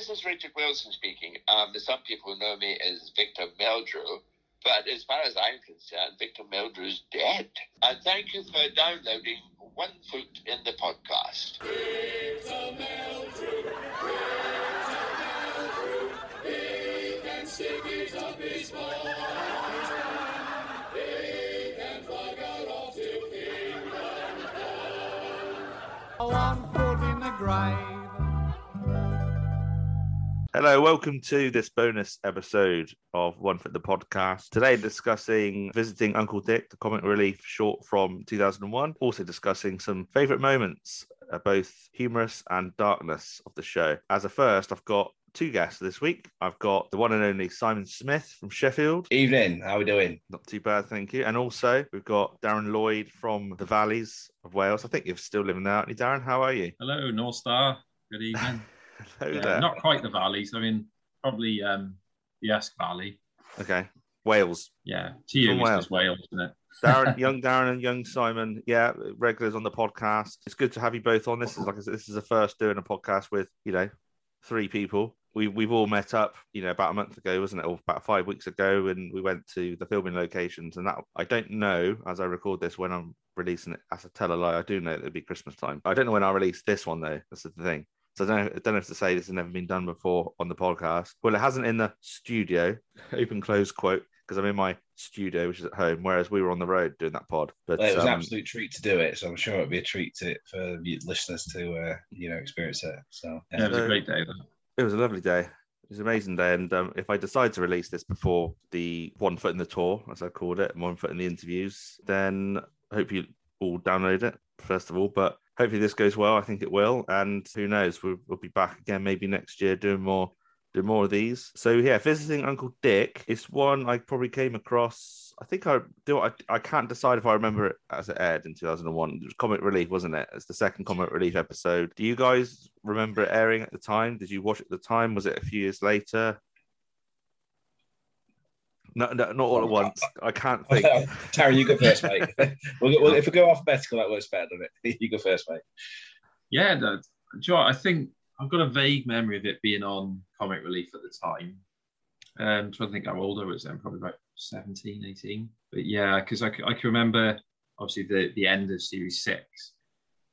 this is Richard Wilson speaking. Um, some people know me as Victor Meldrew, but as far as I'm concerned, Victor Meldrew's dead. And thank you for downloading One Foot in the Podcast. Victor Meldrew, Victor Meldrew, he can stick it up his He can plug out off to One foot in the grave. Hello, welcome to this bonus episode of One Foot the Podcast. Today, discussing Visiting Uncle Dick, the comic relief short from 2001. Also, discussing some favourite moments, uh, both humorous and darkness of the show. As a first, I've got two guests this week. I've got the one and only Simon Smith from Sheffield. Evening, how are we doing? Not too bad, thank you. And also, we've got Darren Lloyd from the Valleys of Wales. I think you're still living there, aren't you, Darren? How are you? Hello, North Star. Good evening. Yeah. Not quite the valleys. I mean, probably um, the Esk Valley. Okay. Wales. Yeah. To you, it's Wales. just Wales, isn't it? Darren, young Darren and young Simon, yeah, regulars on the podcast. It's good to have you both on. This is like I said, this is the first doing a podcast with you know three people. We we've all met up, you know, about a month ago, wasn't it? Or about five weeks ago, and we went to the filming locations. And that I don't know as I record this when I'm releasing it as a tell a lie. I do know it'll be Christmas time. I don't know when I release this one though. That's the thing. So I don't, know, I don't know if to say this has never been done before on the podcast. Well, it hasn't in the studio, open close quote, because I'm in my studio, which is at home, whereas we were on the road doing that pod. But Well, it was an um, absolute treat to do it, so I'm sure it'll be a treat to, for listeners to uh, you know experience it. So Yeah, it was a great day. Though. it was a lovely day. It was an amazing day. And um, if I decide to release this before the one foot in the tour, as I called it, and one foot in the interviews, then I hope you all download it, first of all. But hopefully this goes well. I think it will. And who knows, we'll, we'll be back again maybe next year doing more. Do more of these. So yeah, visiting Uncle Dick is one I probably came across. I think I do. I, I can't decide if I remember it as it aired in 2001. It was Comic Relief, wasn't it? It's the second Comic Relief episode. Do you guys remember it airing at the time? Did you watch it at the time? Was it a few years later? No, no not all at once. I can't think. Taryn, you go first, mate. we'll, go- well, if we go alphabetical, that works better, doesn't it? You go first, mate. Yeah, no, do you know what? I think I've got a vague memory of it being on Comic Relief at the time. Um, I'm trying to think how old I was then, probably about 17, 18. But yeah, because I can remember obviously the, the end of series six.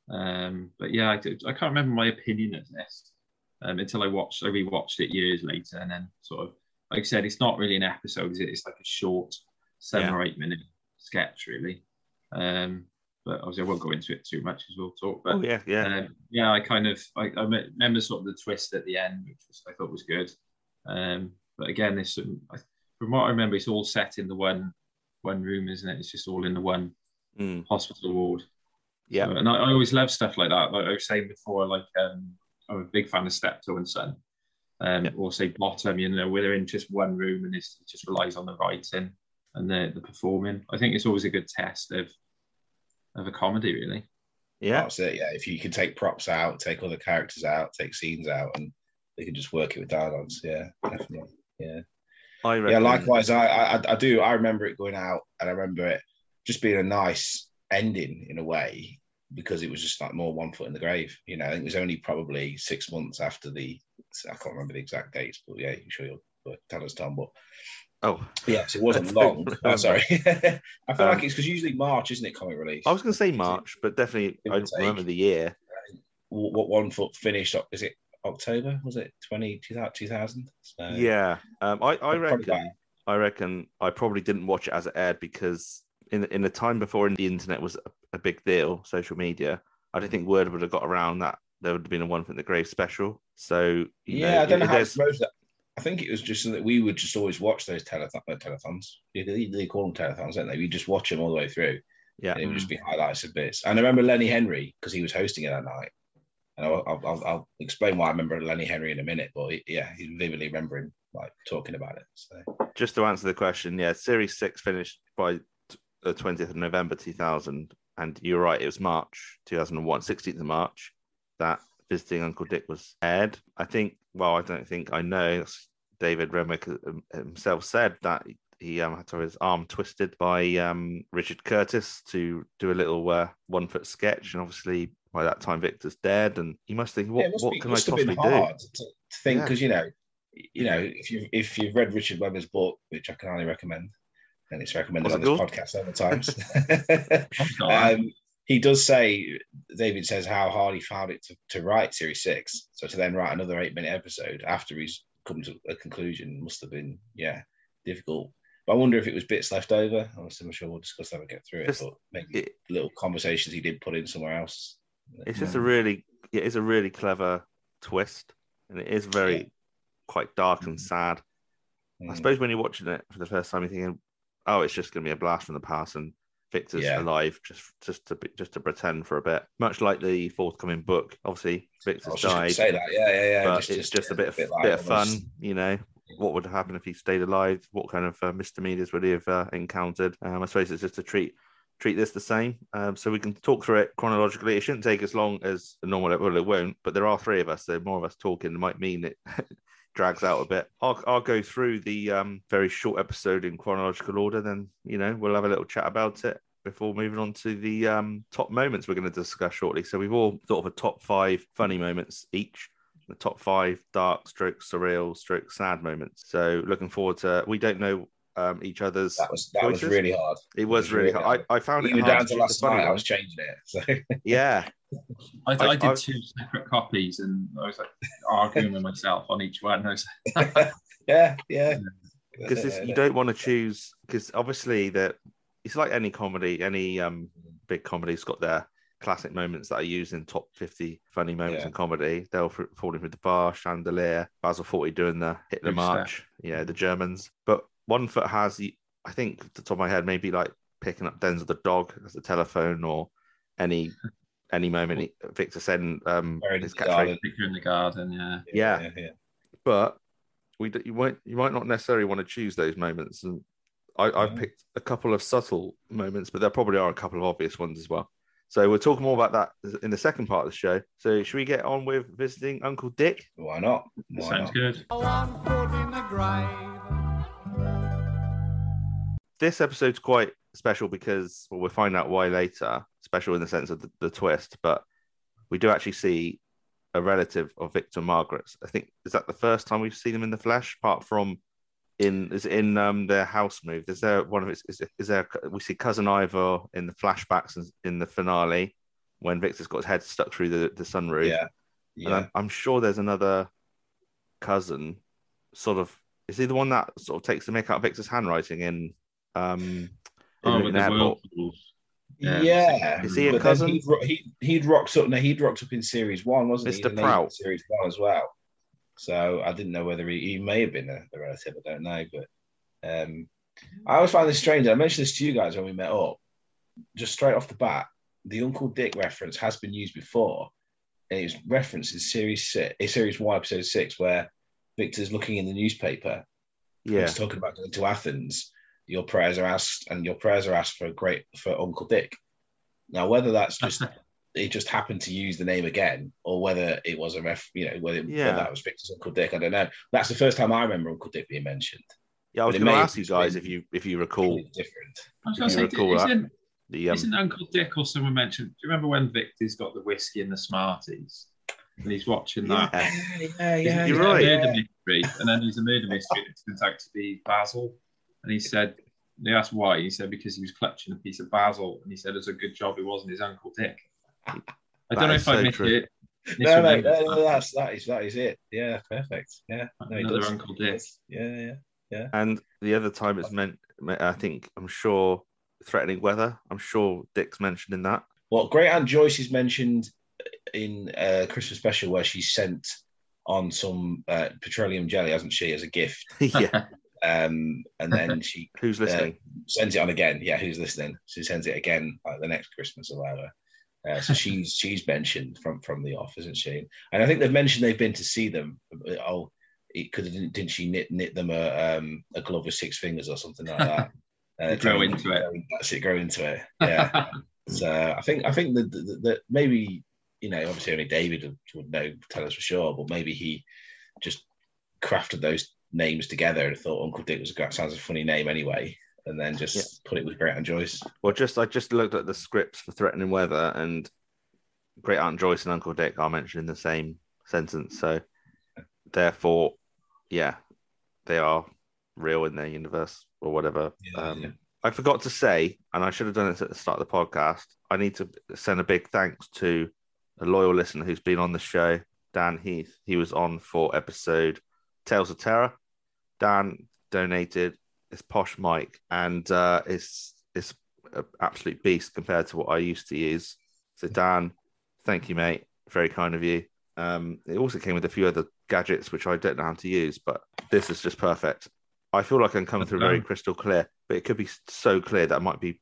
Um, but yeah, I, I can't remember my opinion of this um, until I watched, I rewatched it years later. And then sort of, like I said, it's not really an episode, is it? It's like a short seven Yeah. or eight minute sketch, really. Um, but obviously, I won't go into it too much as we'll talk. But Oh yeah, yeah. um, yeah, I kind of I, I remember sort of the twist at the end, which was, I thought was good. Um, but again, there's some from what I remember, it's all set in the one one room, isn't it? It's just all in the one Mm, hospital ward. yeah. So- and I, I always love stuff like that. Like I was saying before, like um, I'm a big fan of Steptoe and Son. Um, Yeah. Or say Bottom, you know, where they're in just one room and it just relies on the writing and the, the performing. I think it's always a good test of of a comedy, really. Yeah. That's it. Yeah, if you can take props out, take other characters out, take scenes out, and they can just work it with dialogues. Yeah, definitely. Yeah. I reckon. Yeah, likewise, I, I I do. I remember it going out, and I remember it just being a nice ending in a way because it was just like more one foot in the grave. You know, I think it was only probably six months after the. I can't remember the exact dates, but yeah, I'm sure you'll tell us, Tom. But Oh, yes, it wasn't long. don't Oh, sorry. I feel Um, like it's because usually March, isn't it? Comic release. I was going to say March, but definitely I take. remember the year. Wh- what one foot finished? Is it October? Was it 20, 2000? So, Yeah. Um, I I reckon. I reckon I probably didn't watch it as it aired because in in the time before the internet was a, a big deal, social media. I don't think word would have got around that there would have been a one for the grave special. So you Yeah, I don't know how to there's- promote that. I think it was just so that we would just always watch those telethon, uh, telethons. They, they call them telethons, don't they? We just watch them all the way through. Yeah. And it would just be highlights of bits. And I remember Lenny Henry because he was hosting it that night. And I'll, I'll, I'll, I'll explain why I remember Lenny Henry in a minute. But he- yeah, he's vividly remembering like talking about it. So just to answer the question, yeah, Series Six finished by the twentieth of November two thousand, and you're right, it was March two thousand and one, 16th of March that visiting Uncle Dick was aired. I think, well, I don't think I know. David Renwick um, himself said that he um, had to have his arm twisted by um, Richard Curtis to do a little uh, one foot sketch, and obviously by that time Victor's dead, and you must think, what, Yeah, must what be- can I possibly been do? hard to, think Yeah. because you know, you know, if you if you've read Richard Webber's book, which I can highly recommend, and it's recommended What's on it this called? podcast several times. Oh, um, he does say David says how hard he found it to, to write series six. So to then write another eight minute episode after he's come to a conclusion must have been yeah difficult. But I wonder if it was bits left over. I'm sure we'll discuss that and get through it. Just- but maybe It, little conversations he did put in somewhere else. it's just a really, it is a really clever twist, and it is very Yeah. quite dark and sad. I Mm. suppose when you're watching it for the first time, you're thinking, "Oh, it's just going to be a blast from the past," and Victor's Yeah. alive just just to be, just to pretend for a bit, much like the forthcoming book. Obviously, Victor's just died, say that, yeah, yeah, yeah. but it's just, a bit of like bit of fun, you know. What would happen if he stayed alive? What kind of uh, misdemeanors would he have uh, encountered? Um, I suppose it's just to treat treat this the same, um, so we can talk through it chronologically. It shouldn't take as long as a normal. Well, it won't, but there are three of us, so more of us talking might mean it drags out a bit. I'll I'll go through the um, very short episode in chronological order. Then you know we'll have a little chat about it before moving on to the um, top moments we're going to discuss shortly. So we've all thought of a top five funny moments each. The top five dark, stroke, surreal, stroke, sad moments. So looking forward to. We don't know um, each other's. That was that was really hard. It was was really really hard. I, I found Even it hard down to last night, I was changing it. So Yeah, I, I, I- did I- two separate copies, and I was like arguing with myself on each one. I was like, yeah, yeah. because you don't want to choose because obviously that it's like any comedy, any um big comedy's got their classic moments that are used in top 50 funny moments Yeah. in comedy. They'll f- falling through the bar, chandelier, Basil Fawlty doing the Hitler Big March, yeah, the Germans. But one foot has, I think, off the top of my head, maybe like picking up Denzel the dog as the telephone or any any moment Victor said um, Very his good catchphrase. garden. Picture in the garden, yeah. Yeah. yeah, yeah. but we d- you won't you might not necessarily want to choose those moments and I, I've picked a couple of subtle moments but there probably are a couple of obvious ones as well so we'll talk more about that in the second part of the show so should we get on with visiting uncle dick Why not? Why Sounds not? good. One foot in the grave. this episode's quite special because well, we'll find out why later. Special in the sense of the, the twist but we do actually see a relative of victor and margaret's. I think is that the first time we've seen them in the flesh apart from in is it in um their house move? Is there one of its is, is there we see cousin ivor in the flashbacks and in the finale when victor's got his head stuck through the, the sunroof. Yeah, and yeah. I'm, I'm sure there's another cousin sort of is he the one that sort of takes the mick out of victor's handwriting in um in Oh, with the Airport? whirlpools. Yeah, Yeah. Is he a but cousin? He'd, ro- he, he'd rocked up. No, he'd rocked up in series one, wasn't he? Mr. He'd Prout. Series one as well. So I didn't know whether he, he may have been a, a relative. I don't know, but um, I always find this strange. I mentioned this to you guys when we met up. Just straight off the bat, the Uncle Dick reference has been used before, and it was referenced in series six, in series one, episode six, where Victor's looking in the newspaper yeah He's talking about going to Athens. Your prayers are asked, and your prayers are asked for a great for Uncle Dick. Now, whether that's just it just happened to use the name again, or whether it was a ref, you know, whether, Yeah. whether that was Victor's Uncle Dick, I don't know. That's the first time I remember Uncle Dick being mentioned. yeah i was but it going to ask you guys if you if you recall different. I was going to say, recall that. isn't, the um isn't Uncle Dick or someone mentioned? Do you remember when Victor's got the whiskey and the Smarties? And he's watching that. yeah. yeah, yeah, You're There's right. a murder mystery, and then there's a murder mystery. and It turns out to be Basil, and he said they asked why. He said because he was clutching a piece of basil, and he said it's a good job it wasn't his uncle Dick. I don't know is if I missed true. it. No, mate, no, no, that's that is that is it. Yeah, perfect. Yeah, no, Another does. Uncle Dick. Yeah, yeah. Yeah. And the other time it's meant i think i'm sure threatening weather i'm sure dick's mentioned in that Well, Great Aunt Joyce is mentioned in a Christmas special where she sent on some uh, petroleum jelly, hasn't she, as a gift? yeah Um, and then she who's listening sends it on again. Yeah, who's listening? She sends it again like the next Christmas or whatever. Uh, so she's she's mentioned from from the off, isn't she? And I think they've mentioned they've been to see them. Oh, because didn't, didn't she knit knit them a um, a glove with six fingers or something like that? Uh, Grow into it. That's it. Grow into it. Yeah. so I think I think that that- that maybe you know obviously only David would, would know tell us for sure, but maybe he just crafted those names together and thought Uncle Dick was a great sounds a funny name anyway, and then just put it with Great Aunt Joyce. well just i just looked at the scripts for threatening weather and Great Aunt Joyce and Uncle Dick are mentioned in the same sentence. So, therefore, yeah, they are real in their universe or whatever. Yeah, um, yeah. I forgot to say, and I should have done it at the start of the podcast. I need to send a big thanks to a loyal listener who's been on the show, Dan Heath. He was on for episode Tales of Terror. Dan donated his posh mic, and uh, it's it's an absolute beast compared to what I used to use. So Dan, thank you, mate. Very kind of you. Um, it also came with a few other gadgets which I don't know how to use, but this is just perfect. I feel like I'm coming through very crystal clear, but it could be so clear that I might be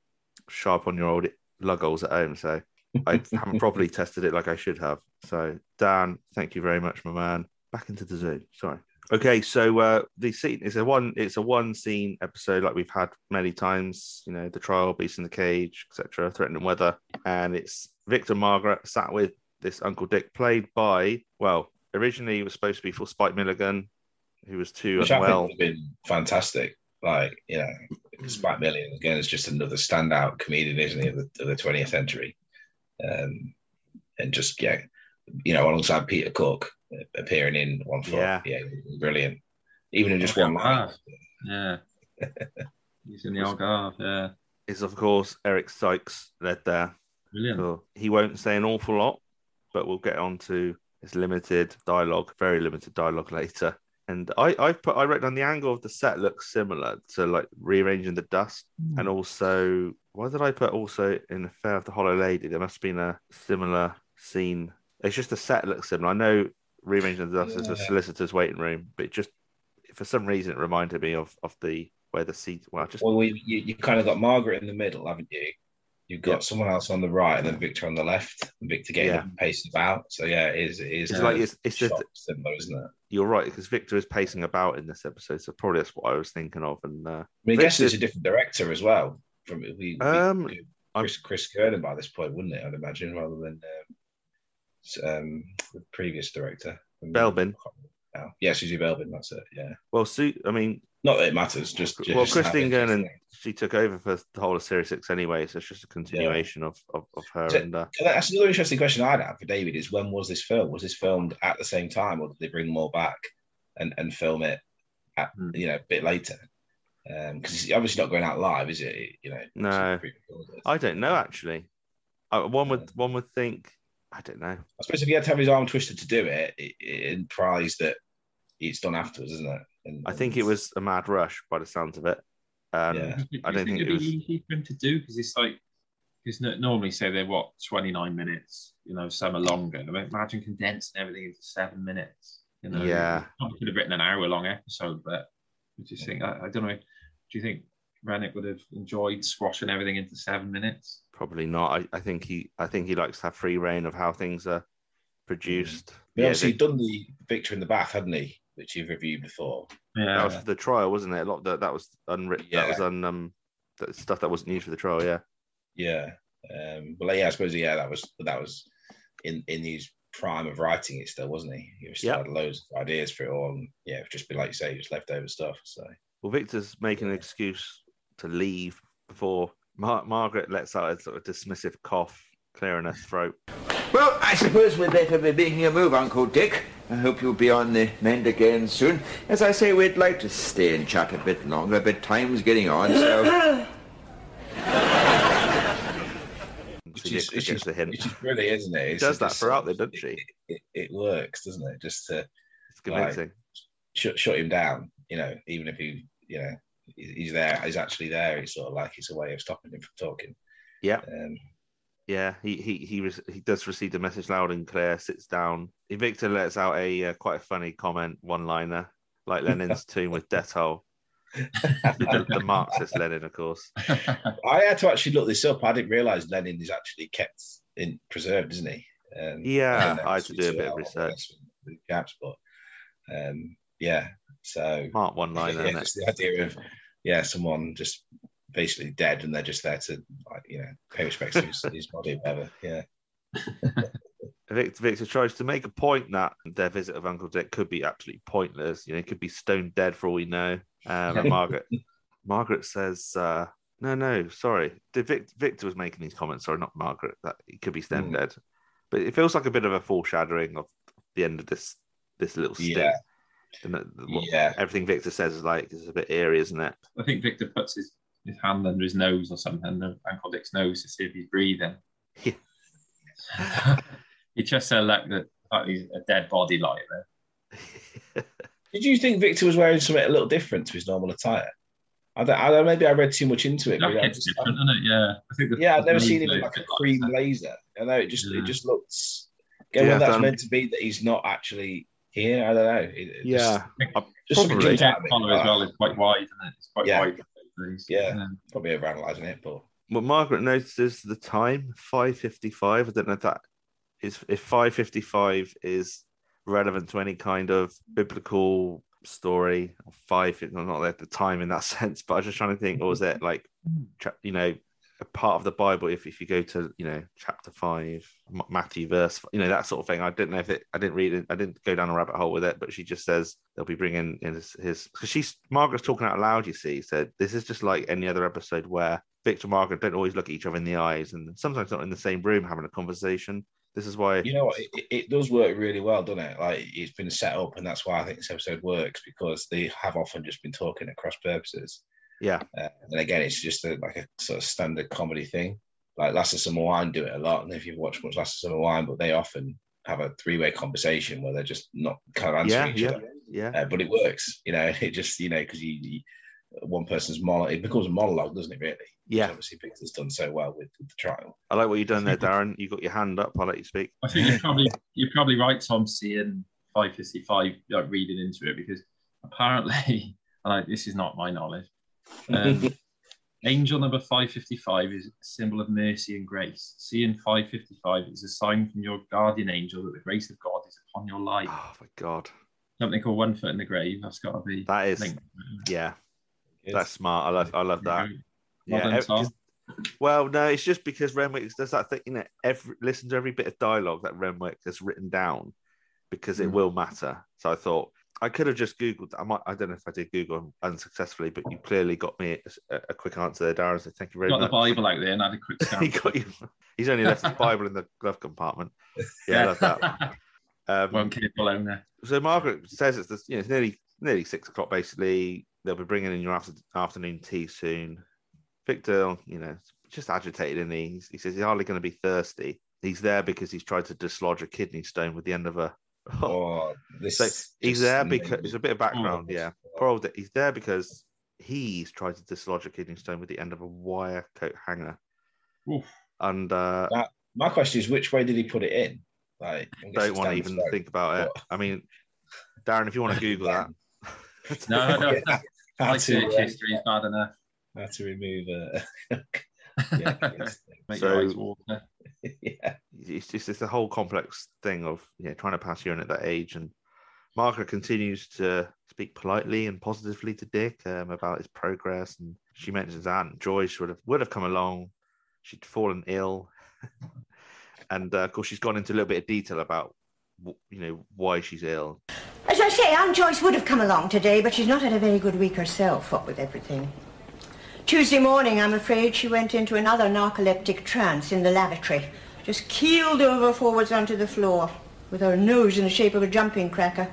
sharp on your old luggles at home. So I haven't properly tested it like I should have. So Dan, thank you very much, my man. Back into the zoo. Sorry. Okay, so uh, the scene is a one. It's a one scene episode like we've had many times. You know, the trial, beast in the cage, etc. Threatening weather, and it's Victor Margaret sat with this Uncle Dick, played by well, originally it was supposed to be for Spike Milligan, who was too Which unwell. would have been fantastic. Like, you know, Spike Milligan again, is just another standout comedian, isn't he, of the, of the 20th century. Um, and just, yeah, you know, alongside Peter Cook appearing in One Foot. Yeah. Yeah, brilliant. Even in just one line. Yeah. He's in the old Algarve. Yeah. Is of course Eric Sykes led there. Brilliant. So he won't say an awful lot, but we'll get on to his limited dialogue, very limited dialogue later. And I, I put I wrote down the angle of the set looks similar to like rearranging the dust, hmm. and also why did I put also in Affair of the Hollow Lady? There must have been a similar scene. It's just the set looks similar. I know rearranging the dust is a solicitor's waiting room, but just for some reason it reminded me of of the where the seat. Well, just Well, we, you, you kind of got Margaret in the middle, haven't you? You've got Yeah. someone else on the right and then Victor on the left, and Victor getting Yeah. pacing about. So, yeah, it is, it is it's like it's it's just similar, isn't it? you're right because Victor is pacing about in this episode, so probably that's what I was thinking of. And uh, I mean, I guess it's a different director as well. From we, we, Um, Chris, Chris Gernon by this point, wouldn't it? I'd imagine, rather than um, um, the previous director, Belbin. Yeah, Susie Belbin. That's it. Yeah, well, Sue, I mean, not that it matters. Just, just well, Christine it is, Gernon, isn't it? she took over for the whole of Series Six anyway, so it's just a continuation of, of of her. So- and uh, that's another interesting question I'd have for David: is when was this film? Was this filmed at the same time, or did they bring them all back and, and film it at Hmm. you know a bit later? Because it's obviously not going out live, is it? You know, No. I don't know actually. One would one would think I don't know. I suppose if he had to have his arm twisted to do it, it, it implies that it's done afterwards, isn't it? And, I think it was a mad rush by the sounds of it. Um, Yeah. I don't think it'd it was- be easy for him to do because it's like because normally say they're what twenty nine minutes, you know, some are longer. I mean, imagine condensing everything into seven minutes. You know, Yeah. probably could have written an hour long episode, but I just think I, I don't know. Do you think Renwick would have enjoyed squashing everything into seven minutes? Probably not. I, I think he I think he likes to have free reign of how things are produced. He Yeah, obviously they- done the Victor in the bath, hadn't he? Which you've reviewed before. Yeah, that was for the trial, wasn't it? A lot of that that was unwritten. Yeah. That was un um that stuff that wasn't used for the trial. Yeah. Yeah. Um, but yeah, I suppose yeah, that was that was in in his prime of writing it still, wasn't he? He was still Yeah. had loads of ideas for it all. And yeah, it'd just be like you say, just leftover stuff. So Well, Victor's making an excuse to leave before Mar- Margaret lets out a sort of dismissive cough, clearing her throat. Well, I suppose we'd better be making a move, Uncle Dick. I hope you'll be on the mend again soon. As I say, we'd like to stay and chat a bit longer, but time's getting on, so... Which is- gets which is- the hint. which is brilliant, isn't it? It's does that throughout, though, doesn't it- she? It, it, it works, doesn't it? Just to It's convincing. shut, shut him down, you know, even if he, you know, he- he's there, he's actually there. It's sort of like it's a way of stopping him from talking. Yeah. Um, Yeah, he he he was he does receive the message loud and clear. Sits down. Victor lets out a uh, quite a funny comment, one liner, like Lenin's tomb with death hole. the, the Marxist Lenin, of course. I had to actually look this up. I didn't realise Lenin is actually kept in preserved, isn't he? Um, Yeah, I had to do a bit of research. Gaps, but um, yeah. So Smart one liner, yeah, just the idea of yeah, someone just basically dead, and they're just there to like you know pay respects to his, his body, whatever. Yeah. Victor, Victor tries to make a point that their visit of Uncle Dick could be absolutely pointless. You know, it could be stone dead for all we know. Um, and Margaret, Margaret says, uh, "No, no, sorry. Vic, Victor was making these comments? Sorry, not Margaret. That it could be stone Hmm. dead." But it feels like a bit of a foreshadowing of the end of this this little stint. Yeah. And that- what- Yeah. Everything Victor says is like is a bit eerie, isn't it? I think Victor puts his, his hand under his nose or something, under Uncle Dick's nose to see if he's breathing. Yeah. he just said like that like he's a dead body like there. Did you think Victor was wearing something a little different to his normal attire? I don't, I don't maybe I read too much into it. but I Jacket's just- different, isn't it? Yeah. I think the, yeah, I've never seen him in like a cream that. blazer. I know it just Yeah. it just looks. Yeah, Again, when that's um, meant to be that he's not actually here. I don't know. It- it yeah. just, I- just Probably. jumped out at me. collar as well is quite wide, isn't it? It's quite Yeah. wide. He's- Yeah. Probably overanalyzing it, but Well, Margaret notices the time, 5.55. I don't know if that is, if 5.55 is relevant to any kind of biblical story. Five, not at the time in that sense, but I was just trying to think, or was it like, you know, a part of the Bible, if, if you go to, you know, chapter five, Matthew verse, you know, that sort of thing. I didn't know if it, I didn't read it, I didn't go down a rabbit hole with it, but she just says they'll be bringing in his, because she's, Margaret's talking out loud, you see, so this is just like any other episode where Victor and Margaret don't always look at each other in the eyes and sometimes not in the same room having a conversation. This is why, you know what? It- it does work really well, doesn't it? Like it's been set up, and that's why I think this episode works because they have often just been talking at cross purposes. Yeah, Uh, and again, it's just a, like a sort of standard comedy thing. Like Last of Summer Wine do it a lot, and if you've watched much Last of Summer Wine, but they often have a three-way conversation where they're just not kind of answering Yeah, each yeah. other. yeah. Uh, but it works, you know. It just you know because you, you one person's monologue, it becomes a monologue, doesn't it? Really? Yeah. Obviously, Victor's done so well with, with the trial. I like what you've done there, Darren. You got your hand up. I'll let you speak. I think you're probably you're probably right, Tom, seeing 555 like reading into it because apparently, like this is not my knowledge. Um, angel number 555 is a symbol of mercy and grace. Seeing 555 is a sign from your guardian angel that the grace of God is upon your life. Oh my god, Something called one foot in the grave. That's got to be that is linked. yeah, that's smart. I love I love that. Yeah, done, ev- Tom. 'cause- well, no, it's just because Renwick does that thing. You know, every listen to every bit of dialogue that Renwick has written down because it Mm. will matter. So I thought I could have just googled. I might. I don't know if I did Google unsuccessfully, but you clearly got me a, a quick answer there, Darren. So thank you very Got the. Bible out there and had a quick he scan. got you. He's only left his Bible in the glove compartment. Yeah, I love that. Um, One careful owner. so Margaret says it's this, you know, it's nearly nearly six o'clock. Basically, they'll be bringing in your after, afternoon tea soon. Victor, you know, just agitated, in he he says he's hardly going to be thirsty. He's there because he's tried to dislodge a kidney stone with the end of a. Oh, this So he's there because amazing. it's a bit of background. Oh. yeah, poor old He's there because he's tried to dislodge a kidney stone with the end of a wire coat hanger, Oof. and uh, My question is, which way did he put it in? Like, I'm don't want to even the throat. think about it. What? I mean, Darren, if you want to Google that. No, no, Yeah, how my search history is bad enough. how to remove uh, yeah, yes. Make So- your eyes water. yeah. it's just it's a whole complex thing of you know trying to pass urine at that age. And Margaret continues to speak politely and positively to Dick um, about his progress. And she mentions Aunt Joyce would have would have come along. She'd fallen ill. And uh, of course she's gone into a little bit of detail about you know why she's ill. As I say, Aunt Joyce would have come along today, but she's not had a very good week herself, what with everything. Tuesday morning, I'm afraid she went into another narcoleptic trance in the lavatory. Just keeled over forwards onto the floor, with her nose in the shape of a jumping cracker.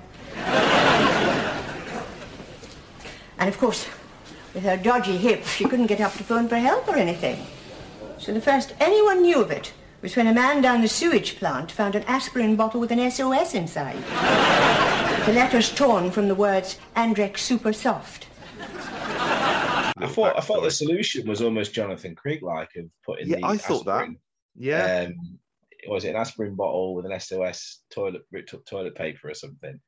and of course, with her dodgy hip, she couldn't get up to phone for help or anything. So the first anyone knew of it was when a man down the sewage plant found an aspirin bottle with an SOS inside. The letters torn from the words Andrex Super Soft. I thought I thought the solution was almost Jonathan Creek like of putting Yeah, the I thought that. yeah Um, was it an aspirin bottle with an SOS toilet ripped up toilet paper or something,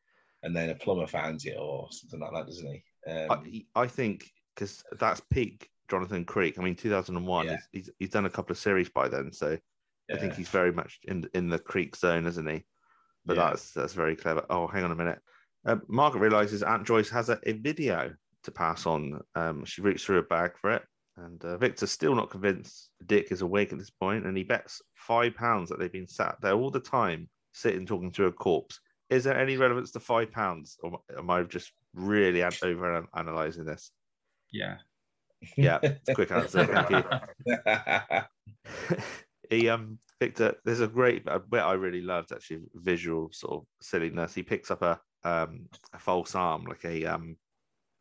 and then a plumber finds it or something like that, doesn't he? Um, I, I think because that's peak Jonathan Creek I mean 2001 Yeah. he's, he's, he's done a couple of series by then so I think he's very much in in the creek zone, isn't he? But Yeah. that's that's very clever. Oh, hang on a minute. Uh, Margaret realizes Aunt Joyce has a, a video to pass on. Um, she reaches through a bag for it, and uh, Victor's still not convinced Dick is awake at this point, and he bets five pounds that they've been sat there all the time, sitting talking to a corpse. Is there any relevance to five pounds, or am I just really over analyzing this? Yeah. Yeah, quick answer. Thank you. he um Victor, there's a great bit I really loved actually visual sort of silliness. He picks up a um a false arm, like a um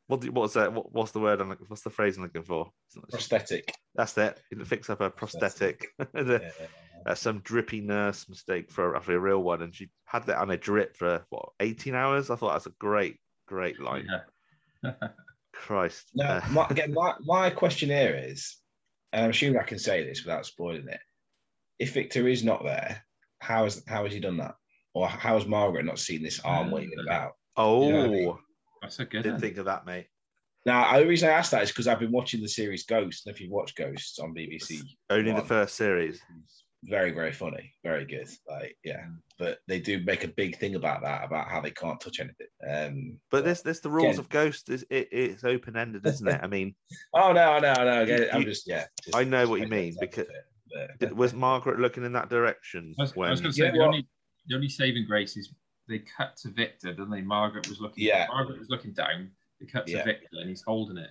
what do, what's that? What, what's the word? I'm looking, what's the phrase I'm looking for? Prosthetic. That's it. He picks up a prosthetic. The- Yeah. uh, some drippy nurse mistake for actually a real one, and she had that on a drip for what 18 hours. I thought that's a great, great line. Yeah. Christ. Now, Uh, my, again, my, my question here is, and I'm assuming I can say this without spoiling it. If Victor is not there, how has how has he done that? Or how has Margaret not seen this arm waving about? oh, you know what I mean? That's a good didn't one. think of that, mate. Now, the reason I asked that is because I've been watching the series Ghost, and if you've watched Ghosts on BBC, Only the first series. very very funny, very good. Like yeah, but they do make a big thing about that about how they can't touch anything. Um, But this, this the rules Again. of Ghost is it, it's open ended, isn't it? I mean, oh no, no, no, again, I'm You- just yeah. just- I know what you mean, because- it, but- was Margaret looking in that direction I was, I was going to say Yeah, the well- only the only saving grace is they cut to Victor, didn't they? Margaret was looking. Yeah. Margaret was looking down. They cut to Yeah. Victor, and he's holding it.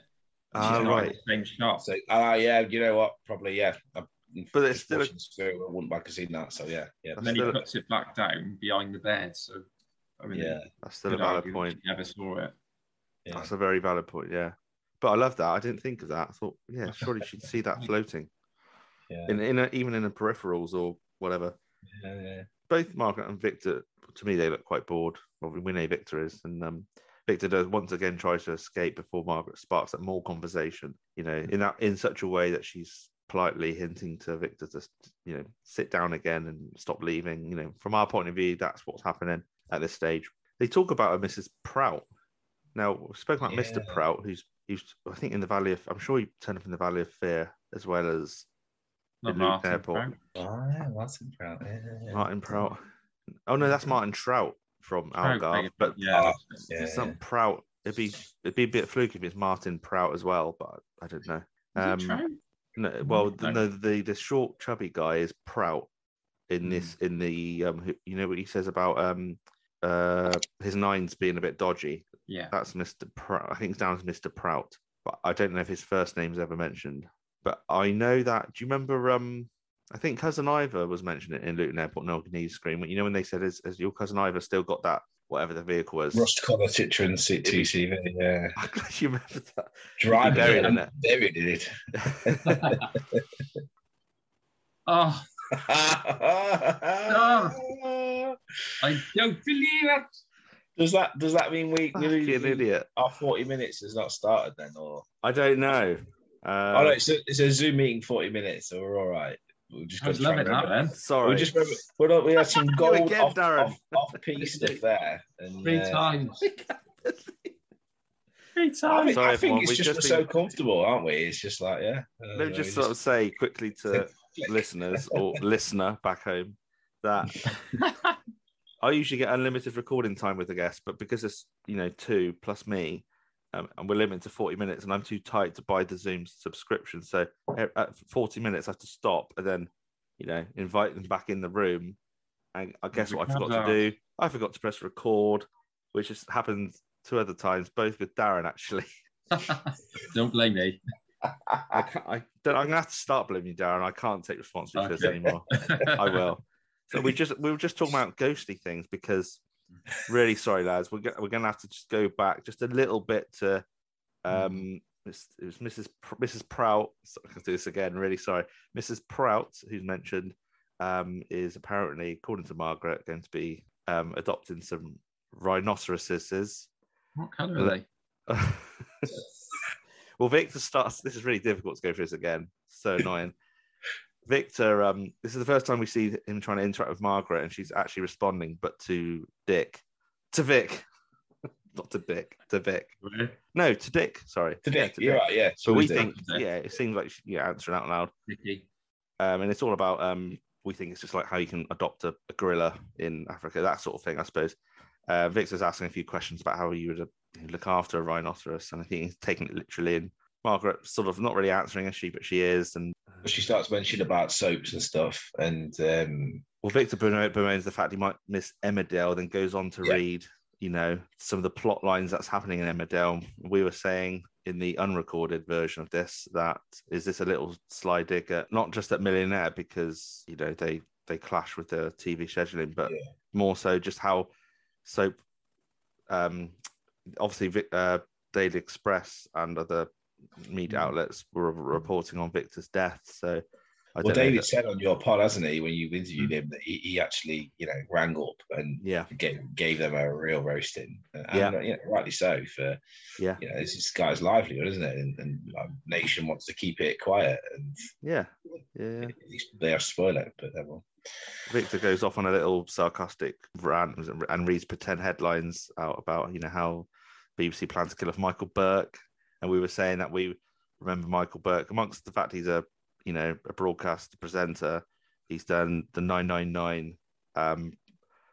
And Ah, she's not right. the Same shot. So, ah, yeah, you know what? Probably, yeah. I'm But it's still a- watching Spirit, I wouldn't like to see that. So, yeah, yeah, and then he Still- puts it back down behind the bed. So, I mean, yeah. That's still a valid point. she Never saw it. yeah. That's a very valid point. Yeah, but I love that. I didn't think of that. I thought, yeah, surely she'd see that floating yeah. in in a, even in the peripherals or whatever. yeah, yeah. both Margaret and Victor, to me, they look quite bored. Well, we know Victor is, and um, Victor does once again tries to escape before Margaret sparks up more conversation. You know, in that in such a way that she's politely hinting to Victor to, you know, sit down again and stop leaving. You know, from our point of view, that's what's happening at this stage. They talk about a Mrs. Prout. Now, we've spoken about Mr. Prout, who's who's I think in the Valley of I'm sure he turned up in the Valley of Fear as well as Not In Luton Martin Airport. Brown. Oh, yeah, Martin Prout. Yeah, yeah, yeah. Martin Prout. Oh no, that's Martin Trout from Trout, Algarve, but yeah, Oh, that's- yeah, some yeah. Prout. It'd be it'd be a bit fluky if it's Martin Prout as well, but I don't know. Is it Um, no, well, the, No. the the the short chubby guy is Prout in this Hmm. in the um you know what he says about um uh his nines being a bit dodgy. Yeah. That's Mister Prout. I think it's down to Mister Prout, but I don't know if his first name's ever mentioned. But I know that. Do you remember? Um, I think cousin Ivor was mentioned it in Luton Airport. No can scream. You know when they said, "Has, has your cousin Ivor still got that whatever the vehicle was?" Rust colour Citroen C- 2CV. Yeah. I'm glad you remember that. Driving buried it. in and it. Buried in it. Oh, I don't believe it. Does that does that mean we, we Fucking lose- idiot. our forty minutes has not started then, or I don't know. Uh, oh no, it's a, it's a Zoom meeting forty minutes, so we're all right. We'll just I was gotta try loving that remember- then. Sorry. We just remember we not we had some You gold again, off, Darren. off, off piece stuff there. And, Three uh, times. Three I times. think, Sorry, I think everyone, it's we've just, just been- so comfortable, aren't we? It's just like yeah. Uh, Let me just sort of say quickly to listeners or listener back home that I usually get unlimited recording time with the guest, but because it's you know two plus me, um, and we're limited to forty minutes, and I'm too tight to buy the Zoom subscription, so at forty minutes I have to stop and then you know invite them back in the room. And I guess what I forgot to do, I forgot to press record, which has happened two other times, both with Darren actually. Don't blame me. I can't, I don't, I'm gonna have to start blaming you, Darren. I can't take responsibility for this anymore. I will. So we just we were just talking about ghostly things because really sorry lads, we're go- we're gonna have to just go back just a little bit to um it was Mrs. Pr- Mrs. Prout. I can do this again. Really sorry, Mrs. Prout, who's mentioned, um, is apparently according to Margaret going to be um adopting some rhinoceroses. What colour are they? well, Victor starts. This is really difficult to go through this again. So annoying. Victor, um, this is the first time we see him trying to interact with Margaret, and she's actually responding, but to Dick, to Vic, not to Dick, to Vic. No, to Dick. Sorry, Today, Yeah, to Dick. right, yeah. So we Tuesday. think, yeah, it seems like she, yeah, answering out loud, um, and it's all about um, we think it's just like how you can adopt a, a gorilla in Africa, that sort of thing, I suppose. Uh, Victor's asking a few questions about how you would uh, look after a rhinoceros, and I think he's taking it literally. And Margaret sort of not really answering is she, but she is. And she starts mentioning about soaps and stuff, and um, well, Victor bemoans bemoans the fact he might miss Emmerdale, then goes on to Yeah. read, you know, some of the plot lines that's happening in Emmerdale. We were saying in the unrecorded version of this that is this a little sly dig at not just at Millionaire because you know they they clash with the TV scheduling, but Yeah. more so just how soap, um, obviously uh, Daily Express and other media Mm. outlets were reporting on Victor's death. So I well, David that- said on your pod, hasn't he, when you interviewed Mm. him, that he, he actually, you know, rang up and yeah, gave, gave them a real roasting. And, Yeah. you know, rightly so. For yeah, you know, this is guy's livelihood, isn't it? And, and like, nation wants to keep it quiet, and yeah, yeah. they are spoil it. But they will. Victor goes off on a little sarcastic rant and reads pretend headlines out about you know how BBC plans to kill off Michael Buerk, and we were saying that we remember Michael Buerk amongst the fact he's a you know a broadcast presenter. He's done the 999 um,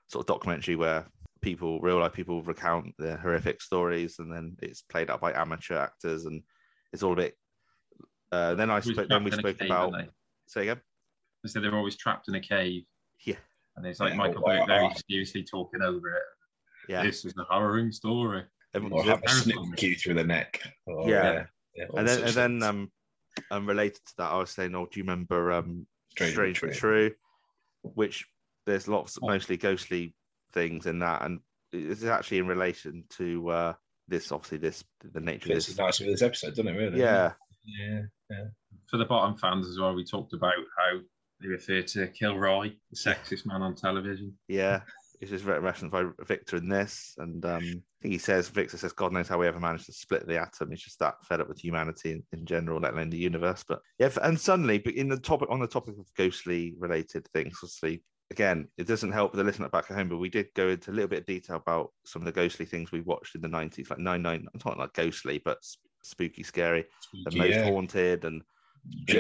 sort of documentary where people, real life people, recount their horrific stories, and then it's played out by amateur actors, and it's all a bit. Uh, then I spoke. Then we trapped in a spoke cave, about. aren't they? Say again. They said they were always trapped in a cave, Yeah, and it's like Yeah, Michael well, Buerk very seriously talking over it. yeah. This is a harrowing story. Everyone- Or have a terrifying. snip cue through the neck. Or, Yeah. uh, yeah, and then sorts and then um um related to that, I was saying, oh, do you remember um Strange Strange, but but True. True? Which there's lots Oh. mostly ghostly things in that, and it's actually in relation to uh this obviously this the nature of this. nicely with this episode, doesn't it? Really? Yeah, Yeah. For the bottom fans as well, we talked about how they refer to Kilroy, the sexiest man on television. yeah. It's just very referenced by Victor in this, and um, I think he says Victor says, "God knows how we ever managed to split the atom." He's just that fed up with humanity in, in general, let alone the universe. But yeah, and suddenly, but in the topic on the topic of ghostly related things, obviously, again, it doesn't help the listener back at home, but we did go into a little bit of detail about some of the ghostly things we watched in the nineties, like nine nine. I'm talking like ghostly, but spooky, scary, and most haunted, and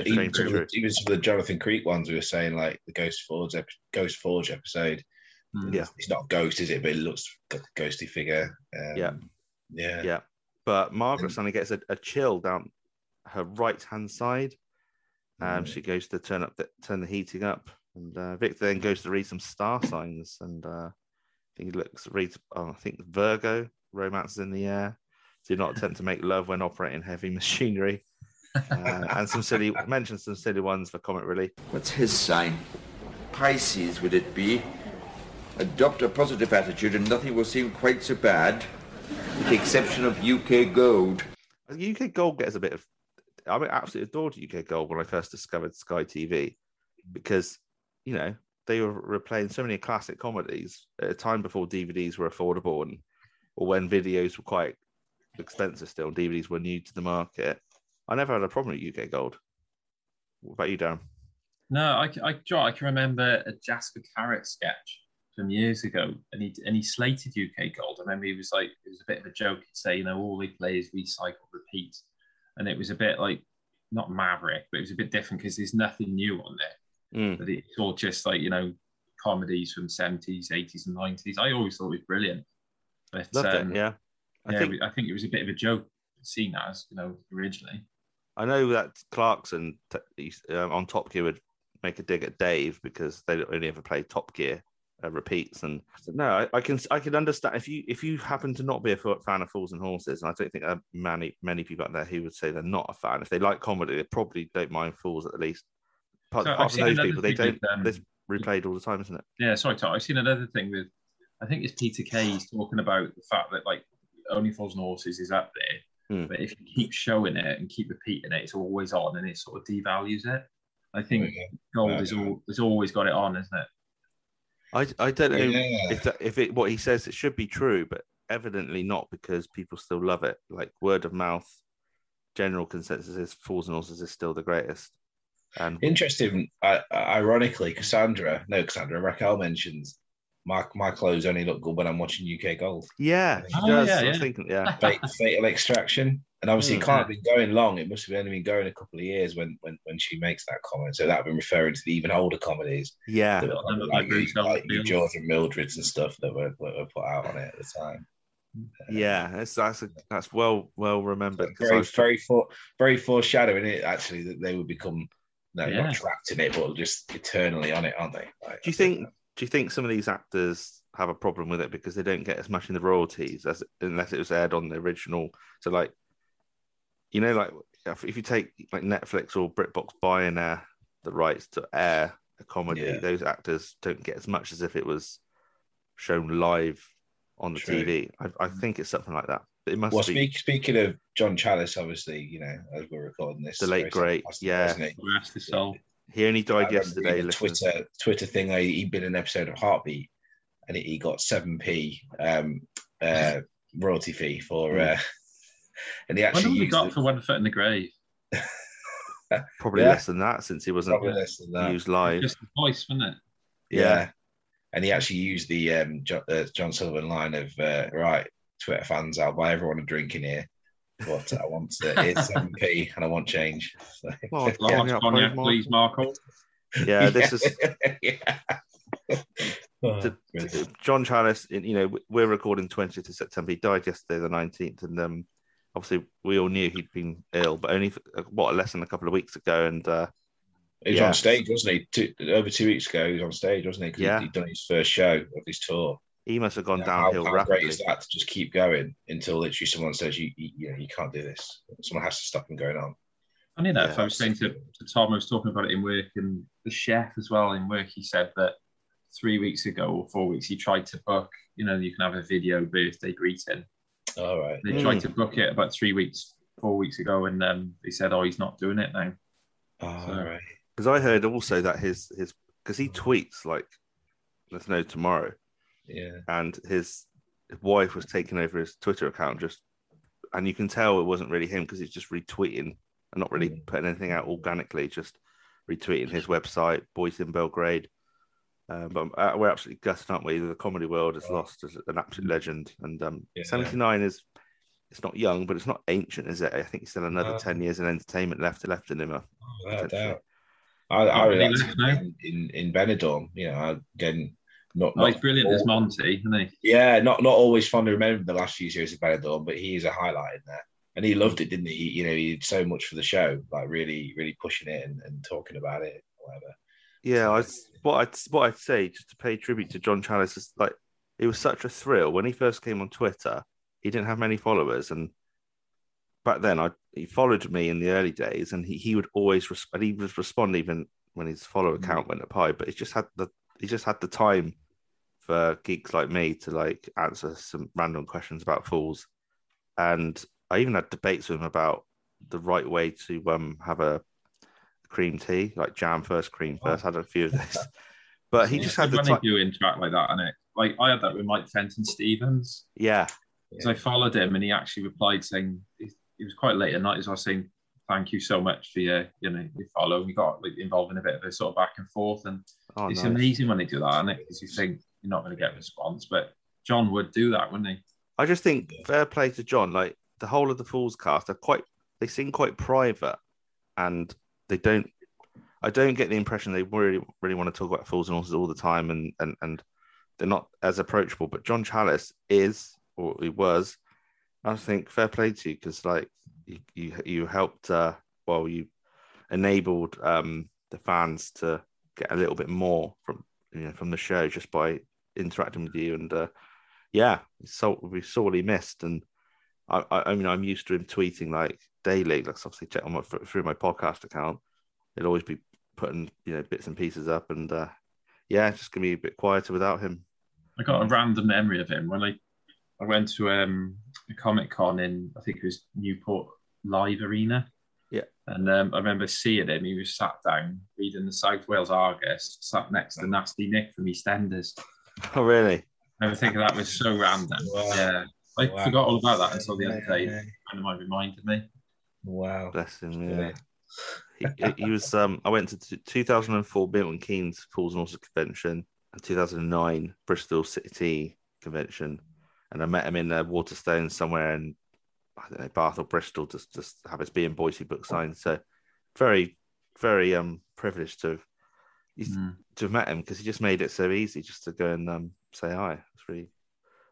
Even some the, even some of the Jonathan Creek ones we were saying, like the Ghost Forge, Ghost Forge episode. Hmm. Yeah. It's not a ghost, is it? But it looks like a ghostly figure. Um, Yeah. Yeah. yeah. But Margaret suddenly gets a, a chill down her right hand side. Um, Mm. she goes to turn up the turn the heating up, and uh, Victor then goes to read some star signs, and uh, I think he looks reads. Oh, I think Virgo, romance is in the air. Do not attempt to make love when operating heavy machinery, uh, and some silly mentions some silly ones for comic relief. What's his sign? Pisces, would it be? Adopt a positive attitude and nothing will seem quite so bad, with the exception of UK Gold. UK Gold gets a bit of. I mean, absolutely adored UK Gold when I first discovered Sky TV because, you know, they were replaying so many classic comedies at a time before DVDs were affordable and or when videos were quite expensive still. DVDs were new to the market. I never had a problem with UK Gold. What about you, Darren? No, I, I, I can remember a Jasper Carrott sketch from years ago, and he and he slated UK Gold. I remember he was like, it was a bit of a joke. He'd say, you know, all they play is recycle, repeat, and it was a bit like not Maverick, but it was a bit different because there's nothing new on there. Mm. But it's all just like you know, comedies from seventies, eighties, and nineties. I always thought it was brilliant. But Loved um, it. Yeah. I yeah, think I think it was a bit of a joke seen as you know originally. I know that Clarkson t- um, on Top Gear would make a dig at Dave because they only ever play Top Gear uh, repeats. And no, I, I can I can understand if you if you happen to not be a fan of Fools and Horses, and I don't think there are many many people out there who would say they're not a fan. If they like comedy, they probably don't mind Fools at the least. Apart, So apart I've from those people, they don't. with, um, This replayed all the time, isn't it? Yeah, sorry, Tom. I've seen another thing with, I think it's Peter Kay's talking about the fact that like Only Fools and Horses is up there, Hmm. but if you keep showing it and keep repeating it, it's always on, and it sort of devalues it. I think Yeah. Gold is all has always got it on, isn't it? I I don't know Yeah. if that, if it what he says it should be true, but evidently not because people still love it. Like word of mouth, general consensus is Fools and Horses is still the greatest. And Interesting. I, ironically, Cassandra, no, Cassandra, Raquel mentions my, my clothes only look good when I'm watching UK Gold. yeah, she Oh, does. yeah, yeah. thinking, yeah, Fatal Extraction. And obviously, Hmm. it can't have been going long. It must have only been going a couple of years when, when, when she makes that comment. So that would have been referring to the even older comedies, yeah. that like like, like. George and Mildred's and stuff that were, were put out on it at the time. Yeah, that's that's a, that's well well remembered. Very, was- very, for, very foreshadowing it, actually, that they would become no, Yeah. not trapped in it, but just eternally on it, aren't they? Like, do you think do you think some of these actors have a problem with it because they don't get as much in the royalties as unless it was aired on the original? So like, you know, like if if you take like Netflix or BritBox buying uh, the rights to air a comedy. Yeah. Those actors don't get as much as if it was shown live on the True. TV. I, I think it's something like that. But it must Well, be speak, speaking of John Challis, obviously, you know, as we're recording this, The late great, sad, yeah. he? Rest his soul. he only died remember yesterday. reading. Twitter Twitter thing. I, he'd been an episode of Heartbeat, and he, he got seven p um, uh, royalty fee for, Mm. uh, and he actually wonder what he used got it- for one foot in the grave. Probably Yeah. less than that since he wasn't probably less than that. used live. Just the voice, wasn't it? Yeah. And he actually used the um, John, uh, John Sullivan line of, uh, right, Twitter fans, I'll buy everyone a drink in here, but I want uh, it's 7p and I want change. So, Well, yeah. yeah, yeah, cognac, Mark. please, Marco. Yeah, this is yeah. Oh, to- brilliant. John Challis. You know, we're recording 20th of September. He died yesterday, the 19th, and um, obviously we all knew he'd been ill, but only uh, what less than a couple of weeks ago. And uh, He was Yeah. on stage, wasn't he? Two, over two weeks ago, he was on stage, wasn't he? Because Yeah. he'd done his first show of his tour. he must have gone You know, how, downhill how rapidly. great is that to just keep going until literally someone says, you, you, you know, you can't do this. Someone has to stop him going on. Funny enough, Yeah. I was saying to, to Tom, I was talking about it in work, and the chef as well in work, he said that three weeks ago or four weeks, he tried to book, you know, you can have a video birthday greeting. All right. They Mm. tried to book it about three weeks, four weeks ago, and um, they said, oh, he's not doing it now. All So- right. Because I heard also that his his because he tweets like, "Let's know tomorrow," Yeah. and his, his wife was taking over his Twitter account just, and you can tell it wasn't really him because he's just retweeting and not really Mm. putting anything out organically, just retweeting his website, Boys in Belgrade. Um, but uh, we're absolutely gutted, aren't we? The comedy world has Oh. lost as an absolute legend, and um, Yeah. 79 is. It's not young, but it's not ancient, is it? I think he's still another No. ten years in entertainment left left in him. uh, Oh, doubt. I, I really really left now. in, in in Benidorm. You know, again, not, Oh, not he's brilliant as Monty, isn't he? Yeah, not not always fond to remember the last few series of Benidorm, but he is a highlight in there, and he loved it, didn't he? He- You know, he did so much for the show, like really, really pushing it and, and talking about it, whatever. Yeah, I what I'd what I'd say just to pay tribute to John Challis is like it was such a thrill when he first came on Twitter. He didn't have many followers, and back then I he followed me in the early days, and he, he would always respond. He would respond even when his follower Mm. count went up high, but he just had the he just had the time for geeks like me to like answer some random questions about fools, and I even had debates with him about the right way to um have a cream tea, like jam oh. first, cream Oh. first. Had a few of this, but he Yeah, just had the when they do interact like that, and it like I had that with Mike Fenton Stevens Yeah, because I followed him and he actually replied saying he, he was quite late at night as I was saying thank you so much for your you know your follow. We got like involved in a bit of a sort of back and forth, and oh, it's nice. amazing when they do that, and because you think you're not going to get a response, but John would do that, wouldn't he? I just think fair play to John. Like the whole of the Fools cast are quite. They seem quite private, and they don't. I don't get the impression they really really want to talk about Fools and Horses all the time, and and and they're not as approachable. But John Challis is, or he was. I think fair play to you because like you you, you helped. Uh, well, you enabled um, the fans to get a little bit more from you know from the show just by interacting with you and uh, yeah, so we sorely missed. And I, I, I mean, I'm used to him tweeting like daily. Like obviously check on my through my podcast account. He'll always be putting you know bits and pieces up, and uh, yeah, it's just gonna be a bit quieter without him. I got a random memory of him when I I went to um, a Comic Con in I think it was Newport Live Arena. Yeah. And um, I remember seeing him. He was sat down reading the South Wales Argus, sat next to Nasty Nick from EastEnders. Oh really? I was thinking that was so random. Wow. Yeah. I Wow. forgot all about that until the other day. Yeah. And it reminded me. Wow. Bless him. Yeah. Brilliant. he, he was. Um, I went to t- 2004 Milton Keynes Fools and Horses convention, and 2009 Bristol City convention, and I met him in uh, Waterstone somewhere in I don't know Bath or Bristol, just just have his Being Boycie book signed. So very, very um privileged to have, Mm. to have met him because he just made it so easy just to go and um say hi. It's really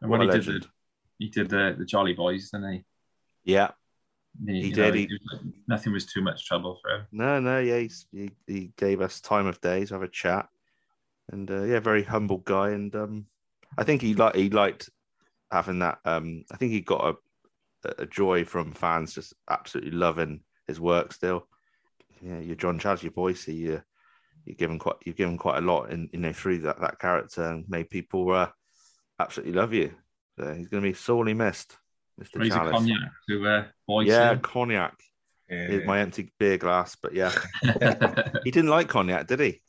And what when a he did the he did the, the Jolly Boys, didn't he? Yeah, He, He did, know, he- it was like- nothing was too much trouble for him. no, no, yeah, he he gave us time of day to have a chat, and uh, yeah, very humble guy, and um, I think he like he liked having that. Um, I think he got a, a joy from fans just absolutely loving his work still. Yeah, you're John Chaz, your Boycie, you you've given quite you've given quite a lot in you know through that that character and made people uh, absolutely love you. So he's going to be sorely missed, Mister Raise a Chalice. cognac to uh, boy Yeah, Sue. cognac Yeah. is my empty beer glass. But yeah, he didn't like cognac, did he?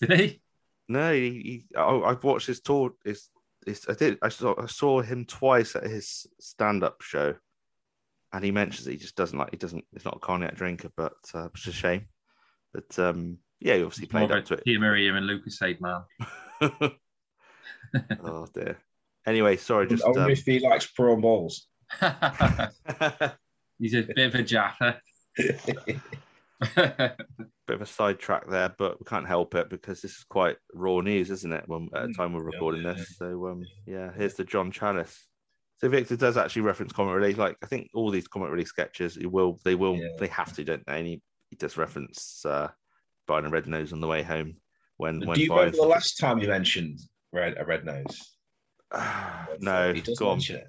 Did he? No, he. he oh, I've watched his tour. His, his, I did. I saw. I saw him twice at his stand-up show, and he mentions that he just doesn't like. He doesn't. He's not a cognac drinker, but uh, it's a shame. But um, yeah, he obviously More played of up to a it. Tia Maria and Lucozade man. oh dear. Anyway, sorry. Just I wonder um, if he likes prawn balls. He's a bit of a jaffer. bit of a sidetrack there, but we can't help it because this is quite raw news, isn't it? When at the Mm, time we're recording this, so um, yeah, here's the John Challis. So Victor does actually reference comic relief. Like I think all these comic relief sketches, he will, they will, Yeah. they have to, don't they? And he, he does reference uh, buying a red nose on the way home when when Do you remember the last time you mentioned red, a red nose? no, go on. mention it.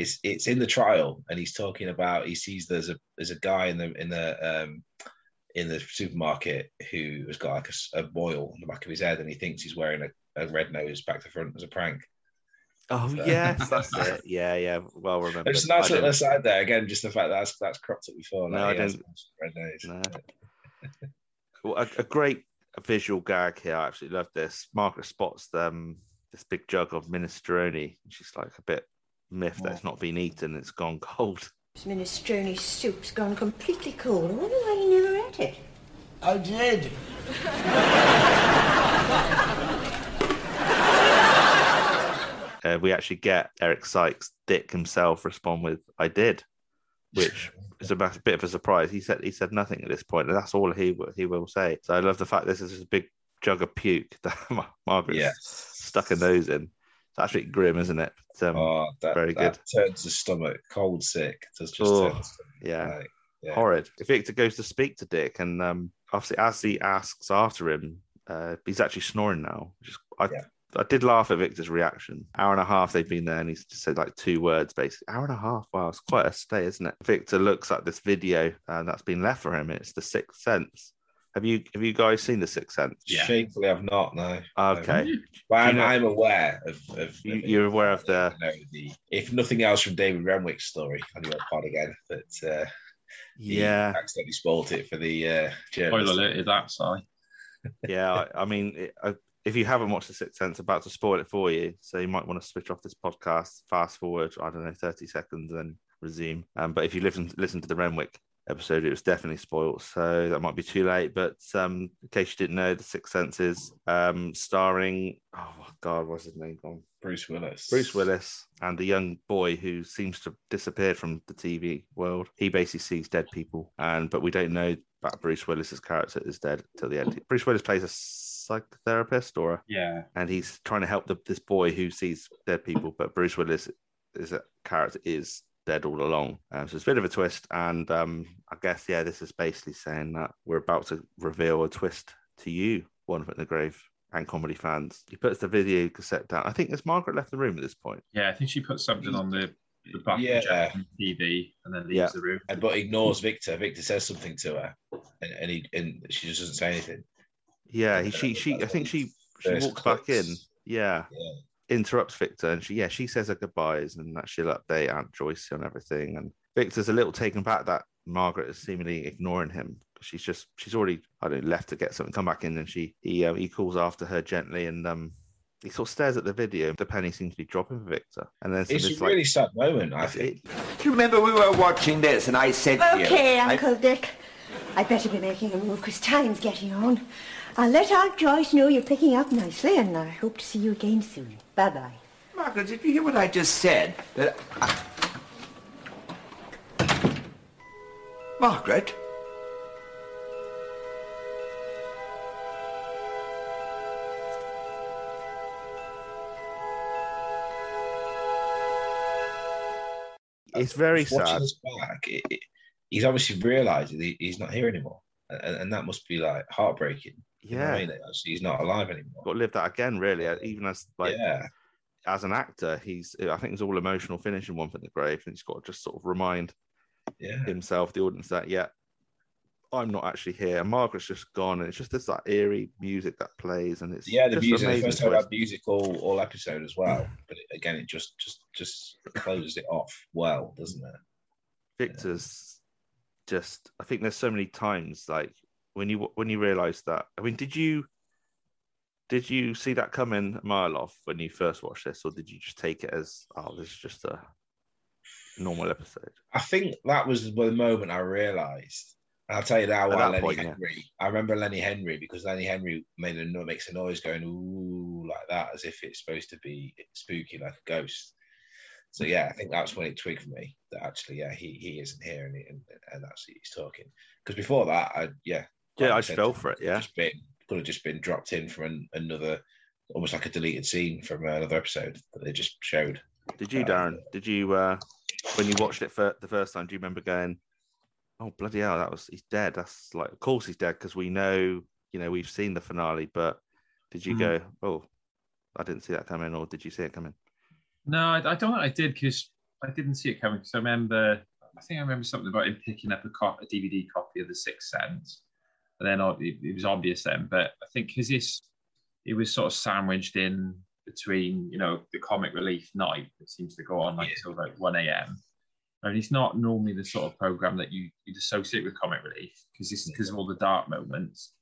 It's it's in the trial, and he's talking about he sees there's a there's a guy in the in the um in the supermarket who has got like a boil on the back of his head, and he thinks he's wearing a, a red nose back to front as a prank. Oh So- yes, that's it. Yeah, yeah, well remembered. It's a nice little aside there. Again, just the fact that that's that's cropped up before. No, I didn't. red nose. No. Well, a, a great visual gag here. I absolutely love this. Margaret spots um, this big jug of minestrone. and She's like a bit miffed that it's not been eaten. It's gone cold. This minestrone soup's gone completely cold. I wonder why you never ate it. I did. Uh, we actually get Eric Sykes, Dick himself, respond with "I did," which is a bit of a surprise. He said he said nothing at this point, and that's all he will- he will say. So I love the fact this is a big jug of puke that Mar- Margaret's Yeah. stuck her nose in. Actually grim, isn't it? But, um, Oh, that, very that turns the stomach cold sick. Does just Oh, turn the stomach, yeah. like, yeah. horrid. Victor goes to speak to Dick, and um, obviously, as he asks after him, uh, he's actually snoring now. Is, I, Yeah. I did laugh at Victor's reaction. Hour and a half they've been there, and he's just said like two words, basically. Hour and a half. Wow, it's quite a stay, isn't it? Victor looks at this video uh, that's been left for him. It's The Sixth Sense. Have you have you guys seen The Sixth Sense? Yeah. Shamefully, I've not. No. Okay. But I'm, know- I'm aware of. of, You- of it. you're aware of the- You know, the if nothing else from David Renwick's story on your pod again, but uh, Yeah, accidentally spoiled it for the uh, Spoiler alert is that side. yeah. I, I mean, it, I, if you haven't watched The Sixth Sense, about to spoil it for you, so you might want to switch off this podcast, fast forward, I don't know, thirty seconds, and resume. Um, but if you listen listen to the Renwick episode, it was definitely spoiled, so that might be too late. But um, in case you didn't know, The Sixth Sense is um, starring oh God, what's his name gone? Bruce Willis. Bruce Willis and the young boy who seems to have disappeared from the TV world. He basically sees dead people, and but we don't know that Bruce Willis's character is dead till the end. Bruce Willis plays a psychotherapist, or a, Yeah. and he's trying to help the, this boy who sees dead people, but Bruce Willis is a character is dead all along. Um, so it's a bit of a twist, and um, I guess yeah, this is basically saying that we're about to reveal a twist to you, One Foot in the Grave. And comedy fans. He puts the video cassette down. I think has Margaret left the room at this point. Yeah, I think she put something on the, the back Yeah. of the TV and then leaves Yeah. the room. And, but ignores Victor. Victor says something to her, and, and he and she just doesn't say anything. Yeah, he, she, she, I think she, she First walks back in. Yeah, Yeah. Interrupts Victor, and she, yeah, she says her goodbyes, and that she'll update Aunt Joyce on everything. And Victor's a little taken back that Margaret is seemingly ignoring him. She's just, she's already, I don't know, left to get something. Come back in, and she, he, uh, he calls after her gently, and um, he sort of stares at the video. The penny seems to be dropping for Victor, and then It's this, a really sad moment, I think. it- Do you remember we were watching this and I said to you... Okay, I- Uncle Dick. I'd better be making a move because time's getting on. I'll let Aunt Joyce know you're picking up nicely and I hope to see you again soon. Bye-bye. Margaret, did you hear what I just said? That I... Margaret? it's very Watching sad. back, it, it- he's obviously realised he, he's not here anymore, and, and that must be like heartbreaking. You know Yeah, I mean? He's not alive anymore. got to live that again, really. uh, Even as like yeah, as an actor, he's I think it's all emotional finish in One in the Grave, and he's got to just sort of remind yeah. himself, the audience, that yeah, I'm not actually here. Margaret's just gone, and it's just this that eerie music that plays, and it's Yeah, the just music. The first time I twist. music all, all episode as well. But it, again, it just just just closes it off well, doesn't it? Victor's just. I think there's so many times like when you when you realise that. I mean, did you did you see that coming a mile off when you first watched this, or did you just take it as oh, this is just a normal episode? I think that was the moment I realised. And I'll tell you now why that Lenny point, yeah. I remember Lenny Henry because Lenny Henry made a makes a noise going ooh like that as if it's supposed to be spooky like a ghost. So yeah, I think that's when it twigged for me that actually yeah he, he isn't here and, he, and and actually he's talking because before that I yeah Yeah, I just fell for it. Yeah, just been could have just been dropped in from an, another almost like a deleted scene from another episode that they just showed. Did you, Darren? Did you uh when you watched it for the first time? Do you remember going, "Oh bloody hell, that was he's dead"? That's like, of course he's dead because we know, you know, we've seen the finale. But did you Mm. go, "Oh, I didn't see that coming," or did you see it coming? No, I, I don't think I did because I didn't see it coming. Because I remember, I think I remember something about him picking up a, cop, a DVD copy of The Sixth Sense, and then it, it was obvious then. But I think because this, it was sort of sandwiched in between, you know, the comic relief night that seems to go on like Yeah. till like one a.m. I And it's not normally the sort of program that you you'd associate with comic relief because this is because of all the dark moments.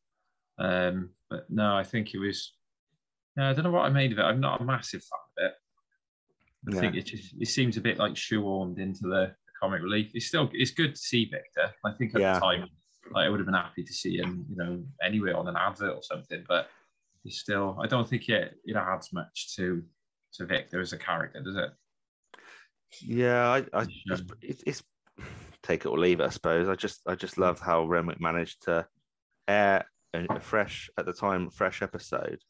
Um, but no, I think it was. No, I don't know what I made of it. I'm not a massive fan of it. I Yeah. think it just it seems a bit like shoehorned into the, comic relief. It's still it's good to see Victor. I think at Yeah. the time, like I would have been happy to see him, you know, anywhere on an advert or something. But it's still, I don't think it it adds much to to Victor as a character, does it? Yeah, I, I Yeah. Um, it's, it's, take it or leave it, I suppose. I just, I just love how Renwick managed to air a, a fresh at the time, fresh episode,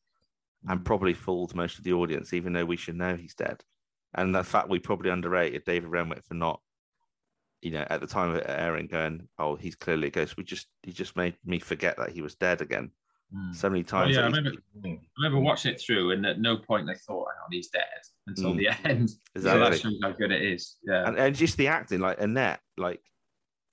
and mm. probably fooled most of the audience, even though we should know he's dead. And the fact we probably underrated David Renwick for not, you know, at the time of airing, going, "Oh, he's clearly a ghost." We just, he just made me forget that he was dead again so many Oh, times. yeah, I remember. I remember watching it through, and at no point I thought, "Hang on, he's dead," until Mm. the end. So that shows how good it is. Yeah. and, and just the acting, like Annette, like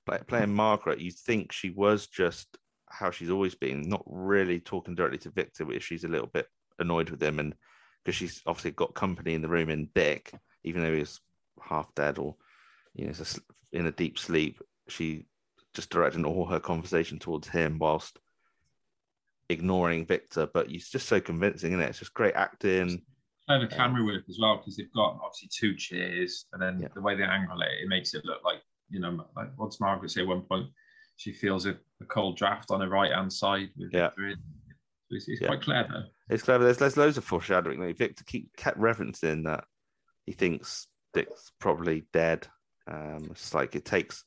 play, playing Margaret, you think she was just how she's always been, not really talking directly to Victor, but she's a little bit annoyed with him, and because she's obviously got company in the room in Dick, even though he's half dead or you know in a deep sleep, she just directing all her conversation towards him whilst ignoring Victor. But he's just so convincing, isn't it? It's just great acting. clever camera work as well because they've got obviously two chairs, and then Yeah. the way they angle it, it makes it look like you know, like what's Margaret say at one point? She feels a, a cold draft on her right hand side. With Yeah. Victor it's, it's Yeah. quite clever. It's clever. There's, there's loads of foreshadowing. Like Victor keep kept referencing that he thinks Dick's probably dead. Um, it's like it takes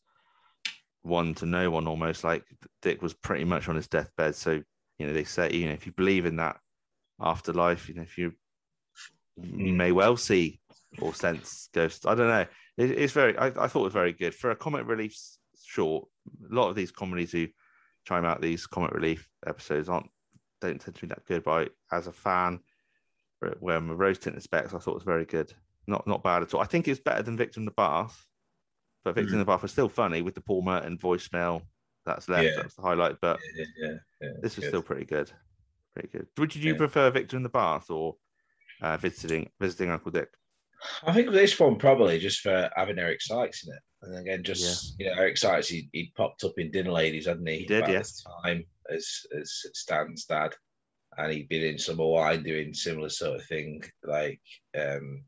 one to know one almost. Like Dick was pretty much on his deathbed. So you know they say you know if you believe in that afterlife, you know if you you may well see or sense ghosts. I don't know. It, it's very. I, I thought it was very good for a comic relief short. A lot of these comedies who chime out these comic relief episodes aren't don't tend to be that good. But I, as a fan, when rose tinted specs, I thought it was very good. Not not bad at all. I think it's better than Victor in the Bath, but Victor in the Bath was still funny with the Paul Merton voicemail that's left. Yeah. That's the highlight. But Yeah, yeah, yeah, this was good. still pretty good. Pretty good. Would you prefer Victor in the Bath or uh, visiting visiting Uncle Dick? I think this one probably just for having Eric Sykes in it. And again, just you know, Eric Sykes, he, he popped up in Dinner Ladies, hadn't he? He did, yeah. time as as Stan's dad, and he'd been in Summer Wine doing similar sort of thing, like um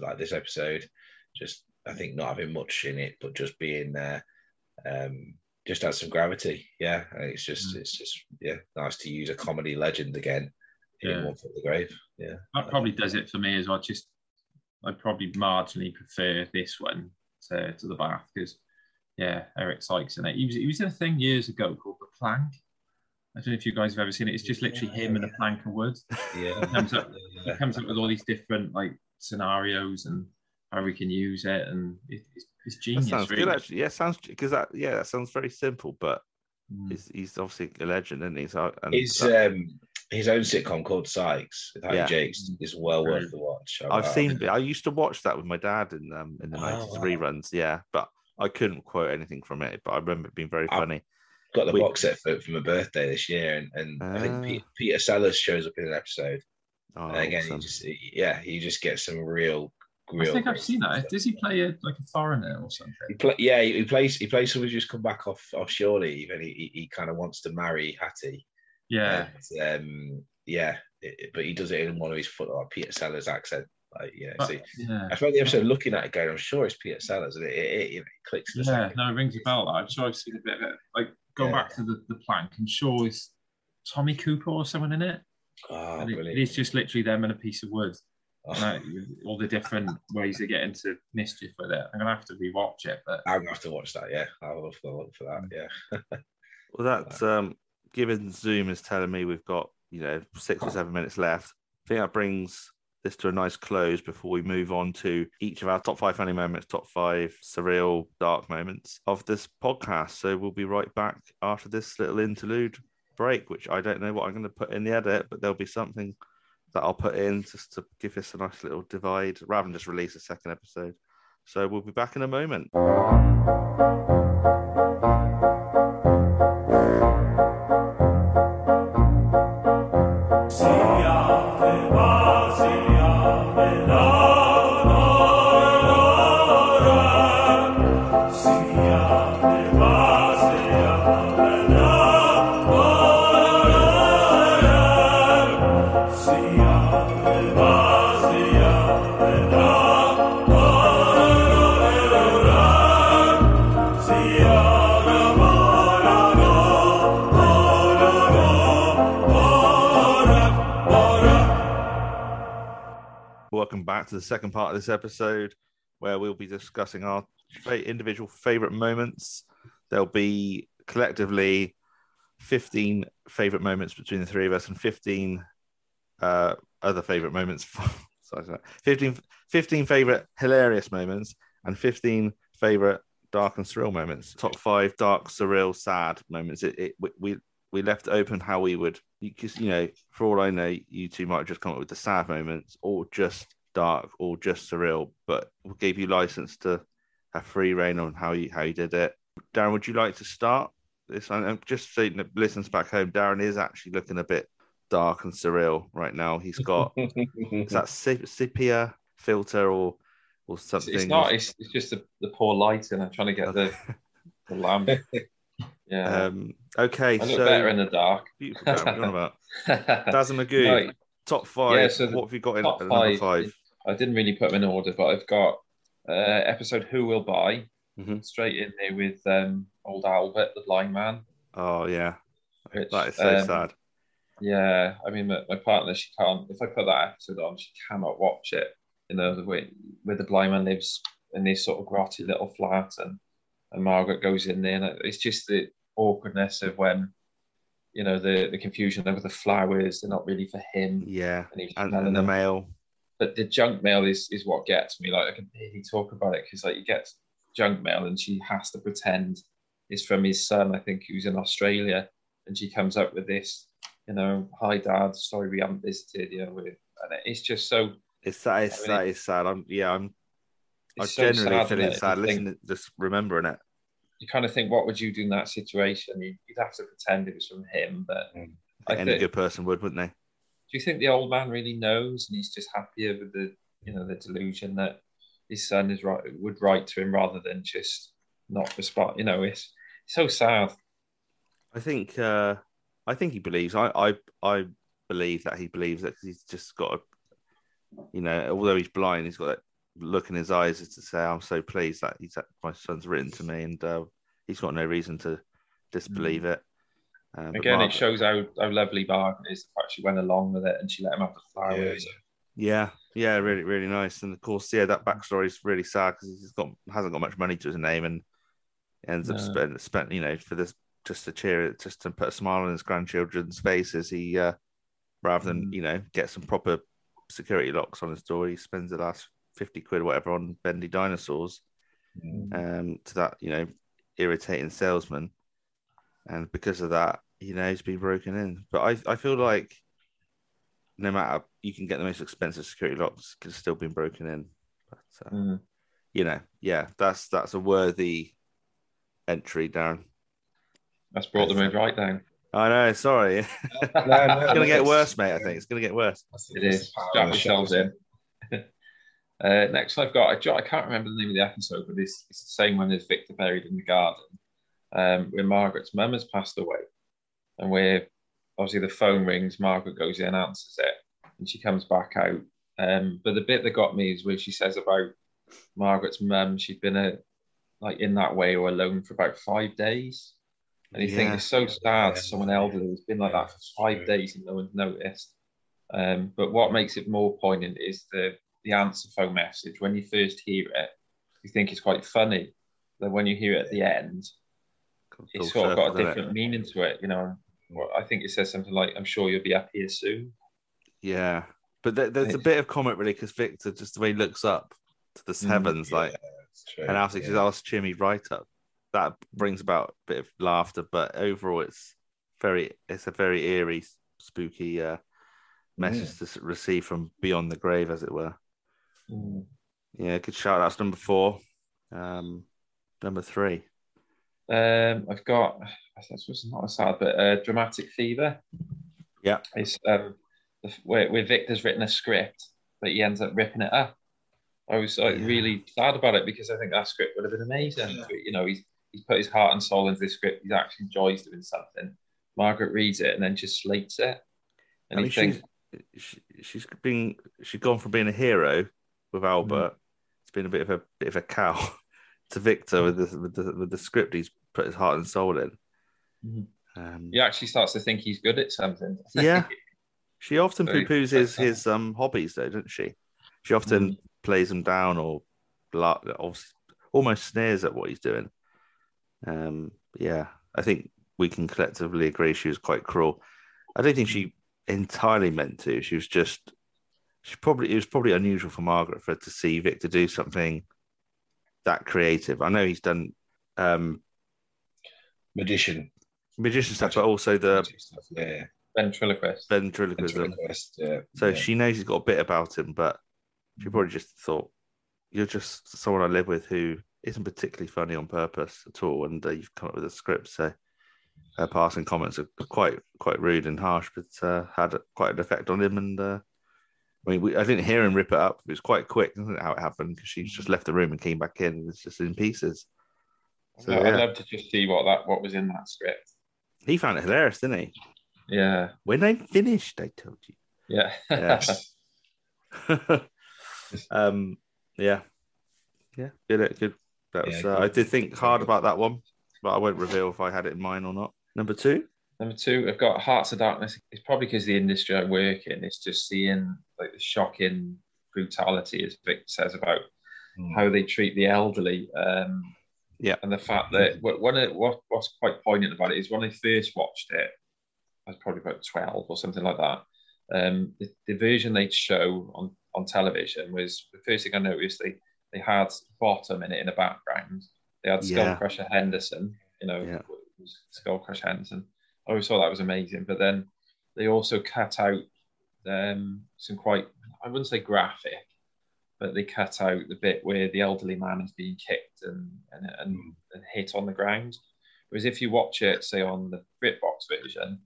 like this episode. Just I think not having much in it, but just being there, um, just had some gravity. Yeah, and it's just it's just yeah, nice to use a comedy legend again Yeah. One Foot the Grave. Yeah, That probably does it for me as well. Just I probably marginally prefer this one to, to the Bath because yeah, Eric Sykes in it. He was he was in a thing years ago called the Plank. I don't know if you guys have ever seen it. It's just literally him and a plank of wood. yeah, comes up- He comes up with all these different like scenarios and how we can use it, and it, it's, it's That genius. sounds really. good actually. Yeah, sounds because that yeah, that sounds very simple, but Mm. he's, he's obviously a legend, isn't he? So and His that- um his own sitcom called Sykes with Harry Yeah. Jakes is well worth the watch. I've I- seen. I used to watch that with my dad in um in the Oh, nineties wow. reruns. Yeah, but I couldn't quote anything from it. But I remember it being very I- funny. Got the We- box set for, for my birthday this year, and, and I think Ah. Peter, Peter Sellers shows up in an episode. Oh, and again, awesome. he just yeah, he just gets some real, real I think I've seen that. stuff. Does he play a, like a foreigner or something? He play, yeah, he he plays. He plays someone who's just come back off offshore leave, and he, he, he kind of wants to marry Hattie. Yeah. And, um, yeah, it- it- but he does it in one of his foot like Peter Sellers accent. Like, you know, But- so yeah. I spent the episode looking at it, going, "I'm sure it's Peter Sellers," and it, it, it, it clicks. in Yeah, second. no, it rings a bell. I'm sure I've seen a bit of it. Like, go Yeah. back to the, the plank. I'm sure it's Tommy Cooper or someone in it. Oh, and it, brilliant. it is just literally them and a piece of wood. Oh, And I- all the different ways they get into mischief with it. I'm gonna have to rewatch it, but I'm gonna have to watch that. Yeah, I'll look for, look for that. Yeah. Well, that's um, given Zoom is telling me we've got you know six or seven minutes left. I think that brings this to a nice close before we move on to each of our top five funny moments, top five surreal dark moments of this podcast. So we'll be right back after this little interlude break, which I don't know what I'm going to put in the edit, but there'll be something that I'll put in just to give us a nice little divide rather than just release a second episode. So we'll be back in a moment. Back to the second part of this episode where we'll be discussing our individual favorite moments. There'll be collectively 15 favorite moments between the three of us and 15 uh, other favorite moments. sorry, sorry. 15, 15 favorite hilarious moments and 15 favorite dark and surreal moments. Top five dark, surreal, sad moments. It, it, we, we left open how we would because you know for all i know you two might have just come up with the sad moments or just dark or just surreal but we gave you license to have free reign on how you how you did it darren would you like to start this i'm just saying that listeners back home darren is actually looking a bit dark and surreal right now he's got is that sep- sepia filter or or something it's not. It's, it's just the, the poor lighting. I'm trying to get the, the lamp. Yeah, um okay I look so better in the dark. beautiful Darren, what are you on about Dazza Magoo, Right. top five. Yeah, so what have you got in top number five, five? I didn't really put them in order, but I've got uh, episode Who Will Buy Mhm. straight in there with um, old Albert, the blind man. Oh yeah, Which, that is so um, sad. Yeah, I mean, my, my partner, she can't. If I put that episode on, she cannot watch it. You know, the way where the blind man lives in this sort of grotty little flat, and and Margaret goes in there, and it's just the awkwardness of when, you know, the the confusion over the flowers. They're not really for him, Yeah, and and, and the mail. But the junk mail is is what gets me. Like I can hear you talk about it because like you get junk mail, and she has to pretend it's from his son. I think who's in Australia, and she comes up with this, you know, hi dad, sorry we haven't visited you. With and it's just so It's that is I mean, that is sad. I'm yeah. I'm. I'm it's so generally sad, feeling isn't it? sad. You think- Listening, just remembering it. You kind of think, what would you do in that situation? You- You'd have to pretend it was from him, but Mm. I Any think, good person would, wouldn't they? Do you think the old man really knows, and he's just happier with the, you know, the delusion that his son is right would write to him rather than just not respond? You know, it's so sad. I think. uh I think he believes. I I I believe that he believes that because he's just got a. You know, although he's blind, he's got that look in his eyes as to say, "I'm so pleased that he's that my son's written to me," and uh, he's got no reason to disbelieve it. Uh, Again, Margaret- it shows how, how lovely Margaret is. The fact she went along with it and she let him have the flowers. Yeah, yeah, really, really nice. And of course, yeah, that backstory is really sad because he's got hasn't got much money to his name and ends up No. spent spent you know for this just to cheer it, just to put a smile on his grandchildren's faces. He uh, rather than Mm. you know get some proper security locks on his door, he spends the last fifty quid or whatever on bendy dinosaurs Mm. um, to that you know irritating salesman, and because of that, you know, he's been broken in. But I I feel like no matter you can get the most expensive security locks, could still been broken in. But uh, Mm. you know, yeah, that's that's a worthy entry, Darren. That's brought the mood right down. I know. Sorry, it's No, no, gonna get it's- worse, mate. I think it's gonna get worse. It is. Strap yourselves in. uh, next, I've got. I, can't remember the name of the episode, but it's, it's the same one as Victor buried in the garden, um, where Margaret's mum has passed away, and where obviously the phone rings. Margaret goes in, answers it, and she comes back out. Um, but the bit that got me is where she says about Margaret's mum. She'd been a like in that way or alone for about five days. And you think it's so sad, someone elderly who's been like that for five days and no one's noticed. Um, but what makes it more poignant is the the answer phone message. When you first hear it, you think it's quite funny. Then when you hear it at the end, it's sort of got a different meaning to it. You know, Well, I think it says something like, "I'm sure you'll be up here soon." Yeah, but there, there's a bit of comic really because Victor just the way he looks up to the Mm, heavens, like, and after yeah. says, "I'll Jimmy right up." That brings about a bit of laughter, but overall, it's very, it's a very eerie, spooky uh, message to receive from beyond the grave, as it were. Mm. Yeah, good shout. That's number four. Um, number three. Um, I've got. I suppose it's not a sad, but uh, dramatic fever. Yeah. It's um, the- where, where Victor's written a script, but he ends up ripping it up. I was like, Yeah. really sad about it because I think that script would have been amazing. But, you know, he's he's put his heart and soul into this script. He actually enjoys doing something. Margaret reads it and then just slates it, and I mean, think, she's she, she's been she's gone from being a hero with Albert. It's been a bit of a bit of a cow to Victor with the with the, with the script he's put his heart and soul in. Mhm. Um, he actually starts to think he's good at something. Yeah. She often Very poo poos his his um hobbies though, doesn't she? She often plays him down or bla- obviously almost sneers at what he's doing. Um, yeah, I think we can collectively agree she was quite cruel. I don't think she entirely meant to. She was just she probably it was probably unusual for Margaret for her to see Victor do something that creative. I know he's done um magician. magician stuff, but also the stuff, yeah. ventriloquist. ventriloquism. Ventriloquist, yeah. So yeah. she knows he's got a bit about him, but she probably just thought, "You're just someone I live with who isn't particularly funny on purpose at all," and uh, you've come up with a script. So her passing comments are quite quite rude and harsh, but uh, had quite an effect on him. And uh, I mean, we, I didn't hear him rip it up. It was quite quick, isn't it? How it happened because she just left the room and came back in. and It was just in pieces. So, I'd yeah. love to just see what that what was in that script. He found it hilarious, didn't he? Yeah, When I'm finished, I told you. yeah, Yes. um, yeah, yeah, good, good. That was. Yeah, uh, good. I did think hard about that one, but I won't reveal if I had it in mind or not. Number two. Number two, I've got Hearts of Darkness. It's probably because the industry I work in, is just seeing like the shocking brutality, as Vic says, about Mm. how they treat the elderly. Um, Yeah. and the fact that what one of what what's quite poignant about it is when I first watched it, I was probably about twelve or something like that. Um, the, the version they'd show on on television was the first thing I noticed. They they had Bottom in it in the background. They had Skull Yeah. Crusher Henderson. You know, Yeah. it Skull Crusher Henderson. I always thought that was amazing. But then they also cut out um, some quite, I wouldn't say graphic, but they cut out the bit where the elderly man is being kicked and, and, and, and hit on the ground. Whereas if you watch it, say on the BritBox version,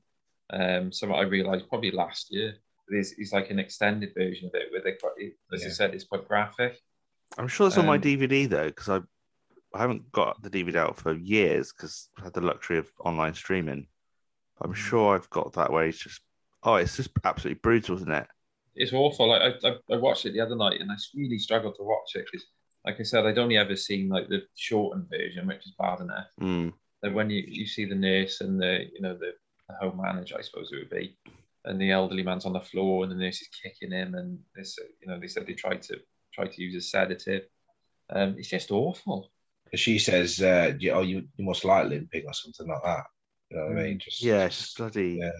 um, something I realised probably last year, is, is like an extended version of it where they quite, as I said, it's quite graphic. I'm sure it's on my Um, DVD though, because I I haven't got the DVD out for years because I had the luxury of online streaming. I'm Mm. sure I've got that where it's just oh, it's just absolutely brutal, isn't it? It's awful. Like I, I, I watched it the other night, and I really struggled to watch it because, like I said, I'd only ever seen like the shortened version, which is bad enough. Mm. Then when you, you see the nurse and the you know the, the home manager, I suppose it would be, and the elderly man's on the floor, and the nurse is kicking him, and this you know they said they tried to try to use a sedative. Um, it's just awful. she says, uh, "Oh, you, you must like limping or something like that." You know what I mean? Just Yeah, it's just bloody yeah.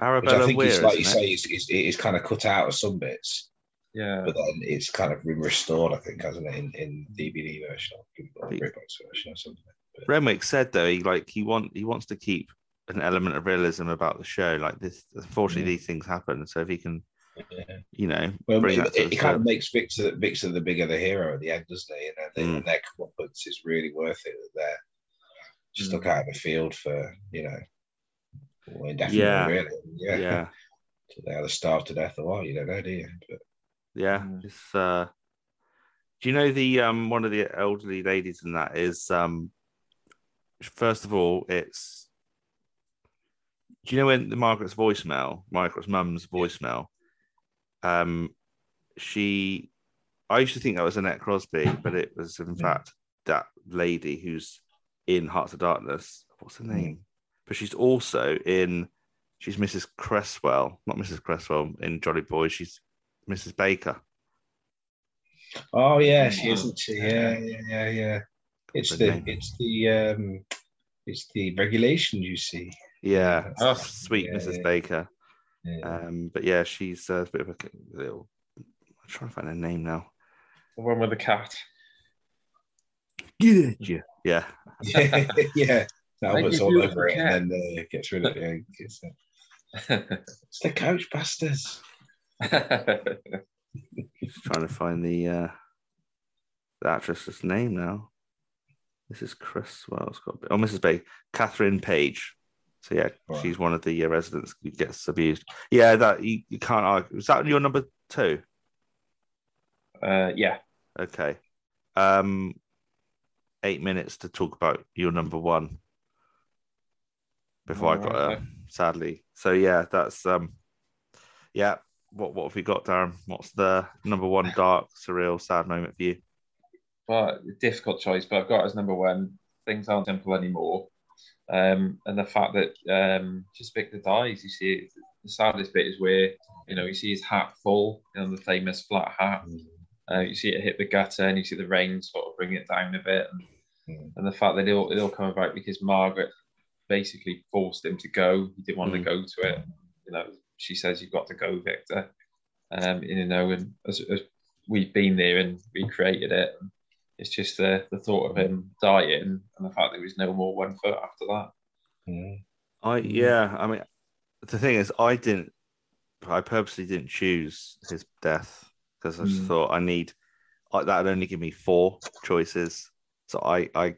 Which I think Weir, like you isn't it? say, it's, it's, it's kind of cut out of some bits, Yeah, but then it's kind of been restored. I think, hasn't it, in, in DVD version or But- version or something. Renwick said though he like he want he wants to keep an element of realism about the show. Like this, unfortunately, Yeah. these things happen. So if he can, Yeah. you know, Well, it, it, the kind of makes Victor Victor the bigger the hero at the end, doesn't it? You know, the, Mm. and their comeuppance is really worth it. That they're stuck Mm. out in the field for you know well, indefinitely, Yeah. really. Yeah, Yeah, So they either starved to death or what? You don't know, do you? But yeah. Mm. It's uh, do you know the um one of the elderly ladies in that is um, first of all, it's. Do you know when the Margaret's voicemail, Margaret's mum's voicemail, um, she, I used to think that was Annette Crosbie, but it was in fact that lady who's in Hearts of Darkness. What's her name? But she's also in. She's Mrs. Cresswell, not Mrs. Cresswell in Jolly Boys. She's Mrs. Baker. oh yeah, she Oh. isn't she? Yeah, yeah, yeah, yeah. It's the it's the um it's the regulations you see. Yeah, Oh, sweet yeah, Mrs. yeah. Baker. Yeah. Um, but yeah, she's uh, a bit of a little. I'm trying to find her name now. The one with the cat. Yeah, yeah, yeah, yeah. Albert's you all over it cat. and then uh, gets rid of it. Yeah, it's, it's the coach bastards. trying to find the uh, the actress's name now. This is Chris. Well, it's got oh Mrs. Baker, Catherine Page. So yeah, Right. she's one of the uh, residents who gets abused. Yeah, that you, you can't argue. Is that your number two? uh, yeah. Okay. Um, eight minutes to talk about your number one before I got Alright, uh, sadly. So yeah, that's um, yeah. What what have we got, Darren? What's the number one dark, surreal, sad moment for you? But difficult choice, but I've got as number one. Things aren't simple anymore, um, and the fact that um, just Victor dies. You see, it, the saddest bit is where you know you see his hat fall, you know, the famous flat hat. Uh, you see it hit the gutter, and you see the rain sort of bring it down a bit, and, Mm. and the fact that it all, it all come about because Margaret basically forced him to go. He didn't want Mm. to go to it. You know, she says you've got to go, Victor. Um, you know, and as, as we've been there and recreated it, it's just the the thought of him dying and the fact that there was no more one foot after that. Mm. I yeah, I mean, the thing is, I didn't. I purposely didn't choose his death because I just Mm. thought I need I, that'd only give me four choices. So I I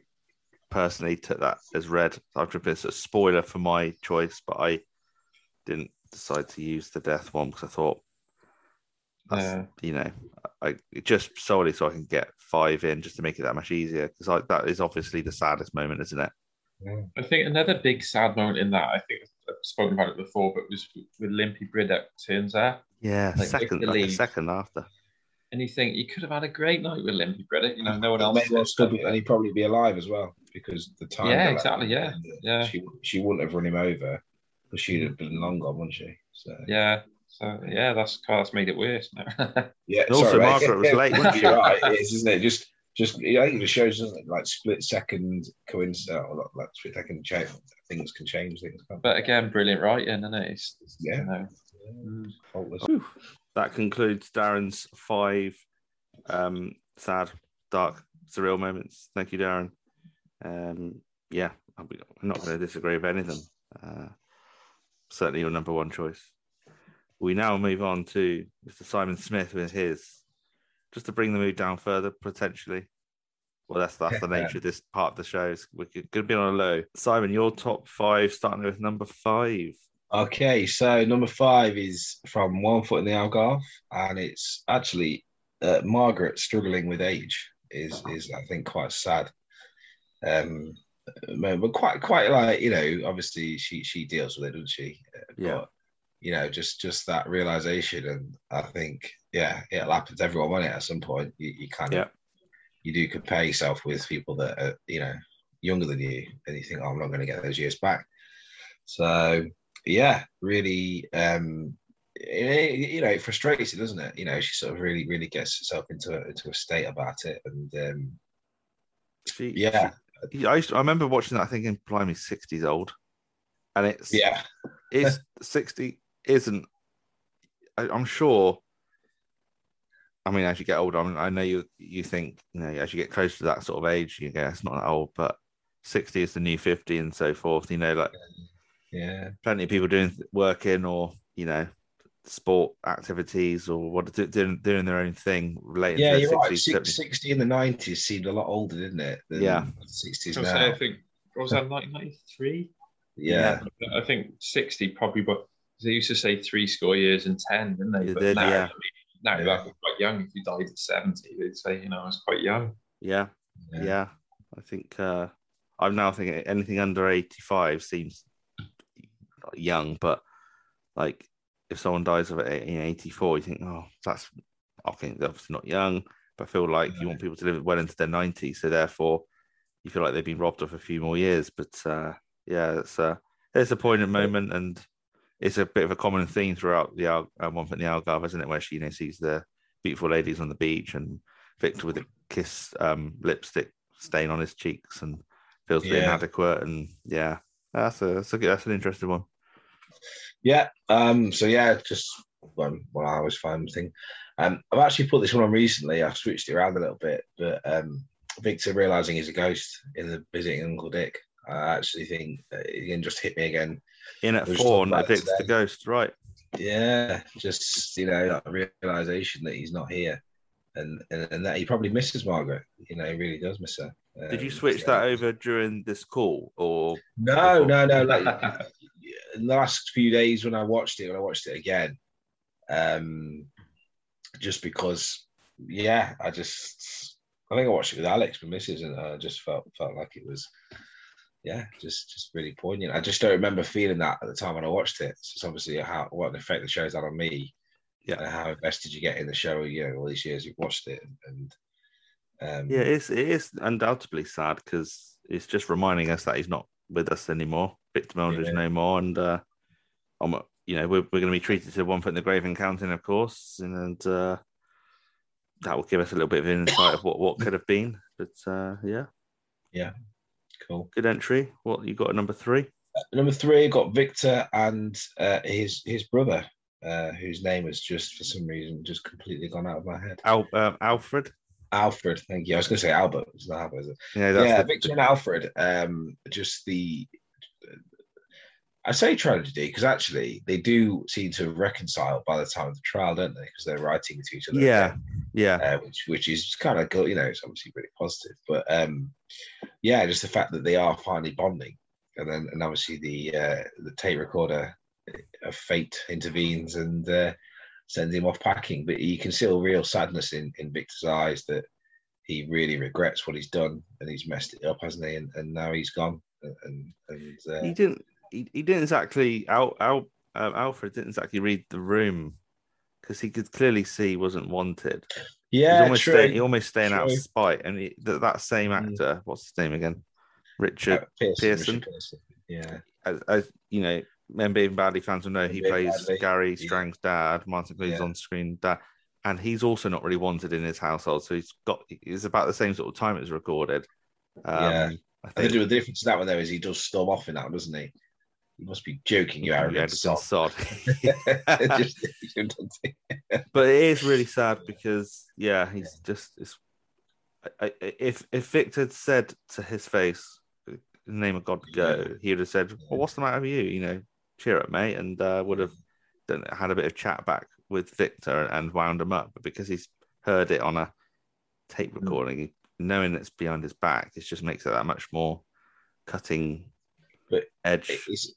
personally took that as red. I've been a spoiler for my choice, but I didn't decide to use the death one because I thought that's Yeah. you know I just solely so I can get five in just to make it that much easier because like that is obviously the saddest moment, isn't it? I think another big sad moment in that, I think I've spoken about it before, but was with Limpy Briddock turns up. Yeah, Like, second, like second after. And you think you could have had a great night with Limpy Briddock, you know, no one else. May well still be, and he'd probably be alive as well because the time. Yeah, exactly, yeah, and, yeah. She she wouldn't have run him over, but she'd have been long gone, wouldn't she? So Yeah. So yeah, that's that's made it worse. now. yeah. And also sorry, mate. Margaret was late, wasn't she? You're right. It is, isn't it? Just just I think it shows, doesn't it? Like split second coincidence, or like, like split second change. Things can change. Things can't. but again, brilliant writing, isn't it? It's, it's, Yeah. You know, mm. That concludes Darren's five um, sad, dark, surreal moments. Thank you, Darren. Um, yeah, I'm not going to disagree with any of them. Uh, certainly your number one choice. We now move on to Mr. Simon Smith with his, just to bring the mood down further, potentially. Well, that's that's the nature of this part of the show. We're going to be on a low. Simon, your top five, starting with number five. Okay, so number five is from One Foot in the Algarve, and it's actually uh, Margaret struggling with age is is I think quite sad. Um, but quite quite like you know, obviously she she deals with it, doesn't she? Uh, Yeah. But, you know, just just that realization, and I think yeah, it'll happen to everyone, won't it? At some point, you, you kind of Yeah. you do compare yourself with people that are you know younger than you, and you think, oh, I'm not going to get those years back. So yeah, really, um, it, you know, it frustrates you, doesn't it? You know, she sort of really, really gets herself into a, into a state about it, and um, She, yeah, she- I, used to, I remember watching that. I think in blimey, sixties old, and it's yeah, it's 60 isn't I, i'm sure i mean as you get older I, mean, I know you you think you know as you get close to that sort of age you go it's not that old but 60 is the new 50 and so forth you know like yeah, plenty of people doing working or you know sport activities or what doing, doing their own thing related yeah. to You're their right. 60s, Six- 70s. Sixty in the nineties seemed a lot older, didn't it? Than Yeah. sixties I now. say, I think what was that 1993? Yeah, I think 60 probably, but they used to say three score years and 10, didn't they? They but did, now, yeah. now Yeah. that's quite young. If you died at 70, they'd say, you know, I was quite young. Yeah, Yeah. yeah. I think uh, I'm now thinking anything under 85 seems not young, but like if someone dies of it in 84, you think, oh, that's okay, they're obviously not young, but I feel like you want people to live well into their 90s, so therefore you feel like they've been robbed of a few more years. But uh, yeah, it's a it's a poignant moment, and it's a bit of a common theme throughout the Al- uh, one in the Algarve, isn't it? Where she you know sees the beautiful ladies on the beach and Victor with a kiss um, lipstick stain on his cheeks and feels Yeah. inadequate. And yeah, that's a that's a good, that's an interesting one. Yeah. Um. So yeah, just one what I always find thing. Um. I've actually put this one on recently. I've switched it around a little bit, but um, Victor realizing he's a ghost in the visiting Uncle Dick. I actually think uh, it can just hit me again. In at We were just four talking and about it addicts the ghost, right? Yeah, just you know, that realization that he's not here, and and, and that he probably misses Margaret. You know, he really does miss her. Did you Um, switch so- that over during this call or No, before? no, no. Like in the last few days when I watched it, when I watched it again, um, just because, yeah, I just, I think I watched it with Alex, my missus, and I just felt felt like it was, yeah, just just really poignant. I just don't remember feeling that at the time when I watched it. So it's obviously how what an effect the show's had on me. Yeah. and how invested you get in the show. You know, all these years you've watched it, and um, Yeah, it's it is undoubtedly sad because it's just reminding us that he's not with us anymore. Victor Meldrew Yeah. no more, and uh, I'm, you know we're, we're going to be treated to one foot in the grave and counting, of course, and uh, that will give us a little bit of insight of what what could have been. But uh, yeah, yeah, cool. good entry. What you got at number three? Number three got Victor and uh, his his brother, uh, whose name has just for some reason just completely gone out of my head. Al, um, Alfred. Alfred, thank you. I was going to say Albert. It's not Albert, is it? Yeah, that's yeah, the- Victor and Alfred. Um, just the I say tragedy because actually they do seem to reconcile by the time of the trial, don't they? Because they're writing to each other. yeah, again, yeah. uh, which which is kind of good. You know, it's obviously really positive. But um, yeah, just the fact that they are finally bonding, and then and obviously the uh, the tape recorder of fate intervenes and uh, sends him off packing. But you can see a real sadness in in Victor's eyes that he really regrets what he's done and he's messed it up, hasn't he? And, and now he's gone. And and uh, he didn't he, he didn't exactly Al, Al, um, Alfred didn't exactly read the room because he could clearly see he wasn't wanted. Yeah, almost true. staying, he almost staying out of spite, and he, that, that same Mm. actor, what's his name again, Uh, Richard, Pearson, Pearson. Richard Pearson. Yeah, as, as you know, Men Behaving Badly fans will know, he plays Badly, Gary yeah. Strang's dad, Martin Clunes Yeah. on screen dad, and he's also not really wanted in his household, so he's got it's about the same sort of time it was recorded. Um, Yeah. I I think think the difference in that one though is he does storm off in that, one, doesn't he? He must be joking, you arrogant Edison sod. sod. But it is really sad because yeah, he's just it's, I, I, if if Victor said to his face, the name of God, go," he would have said, "Well, what's the matter with you? You know, cheer up, mate," and uh, would have done, had a bit of chat back with Victor and wound him up. But because he's heard it on a tape recording, knowing it's behind his back, it just makes it that much more cutting But edge. it's,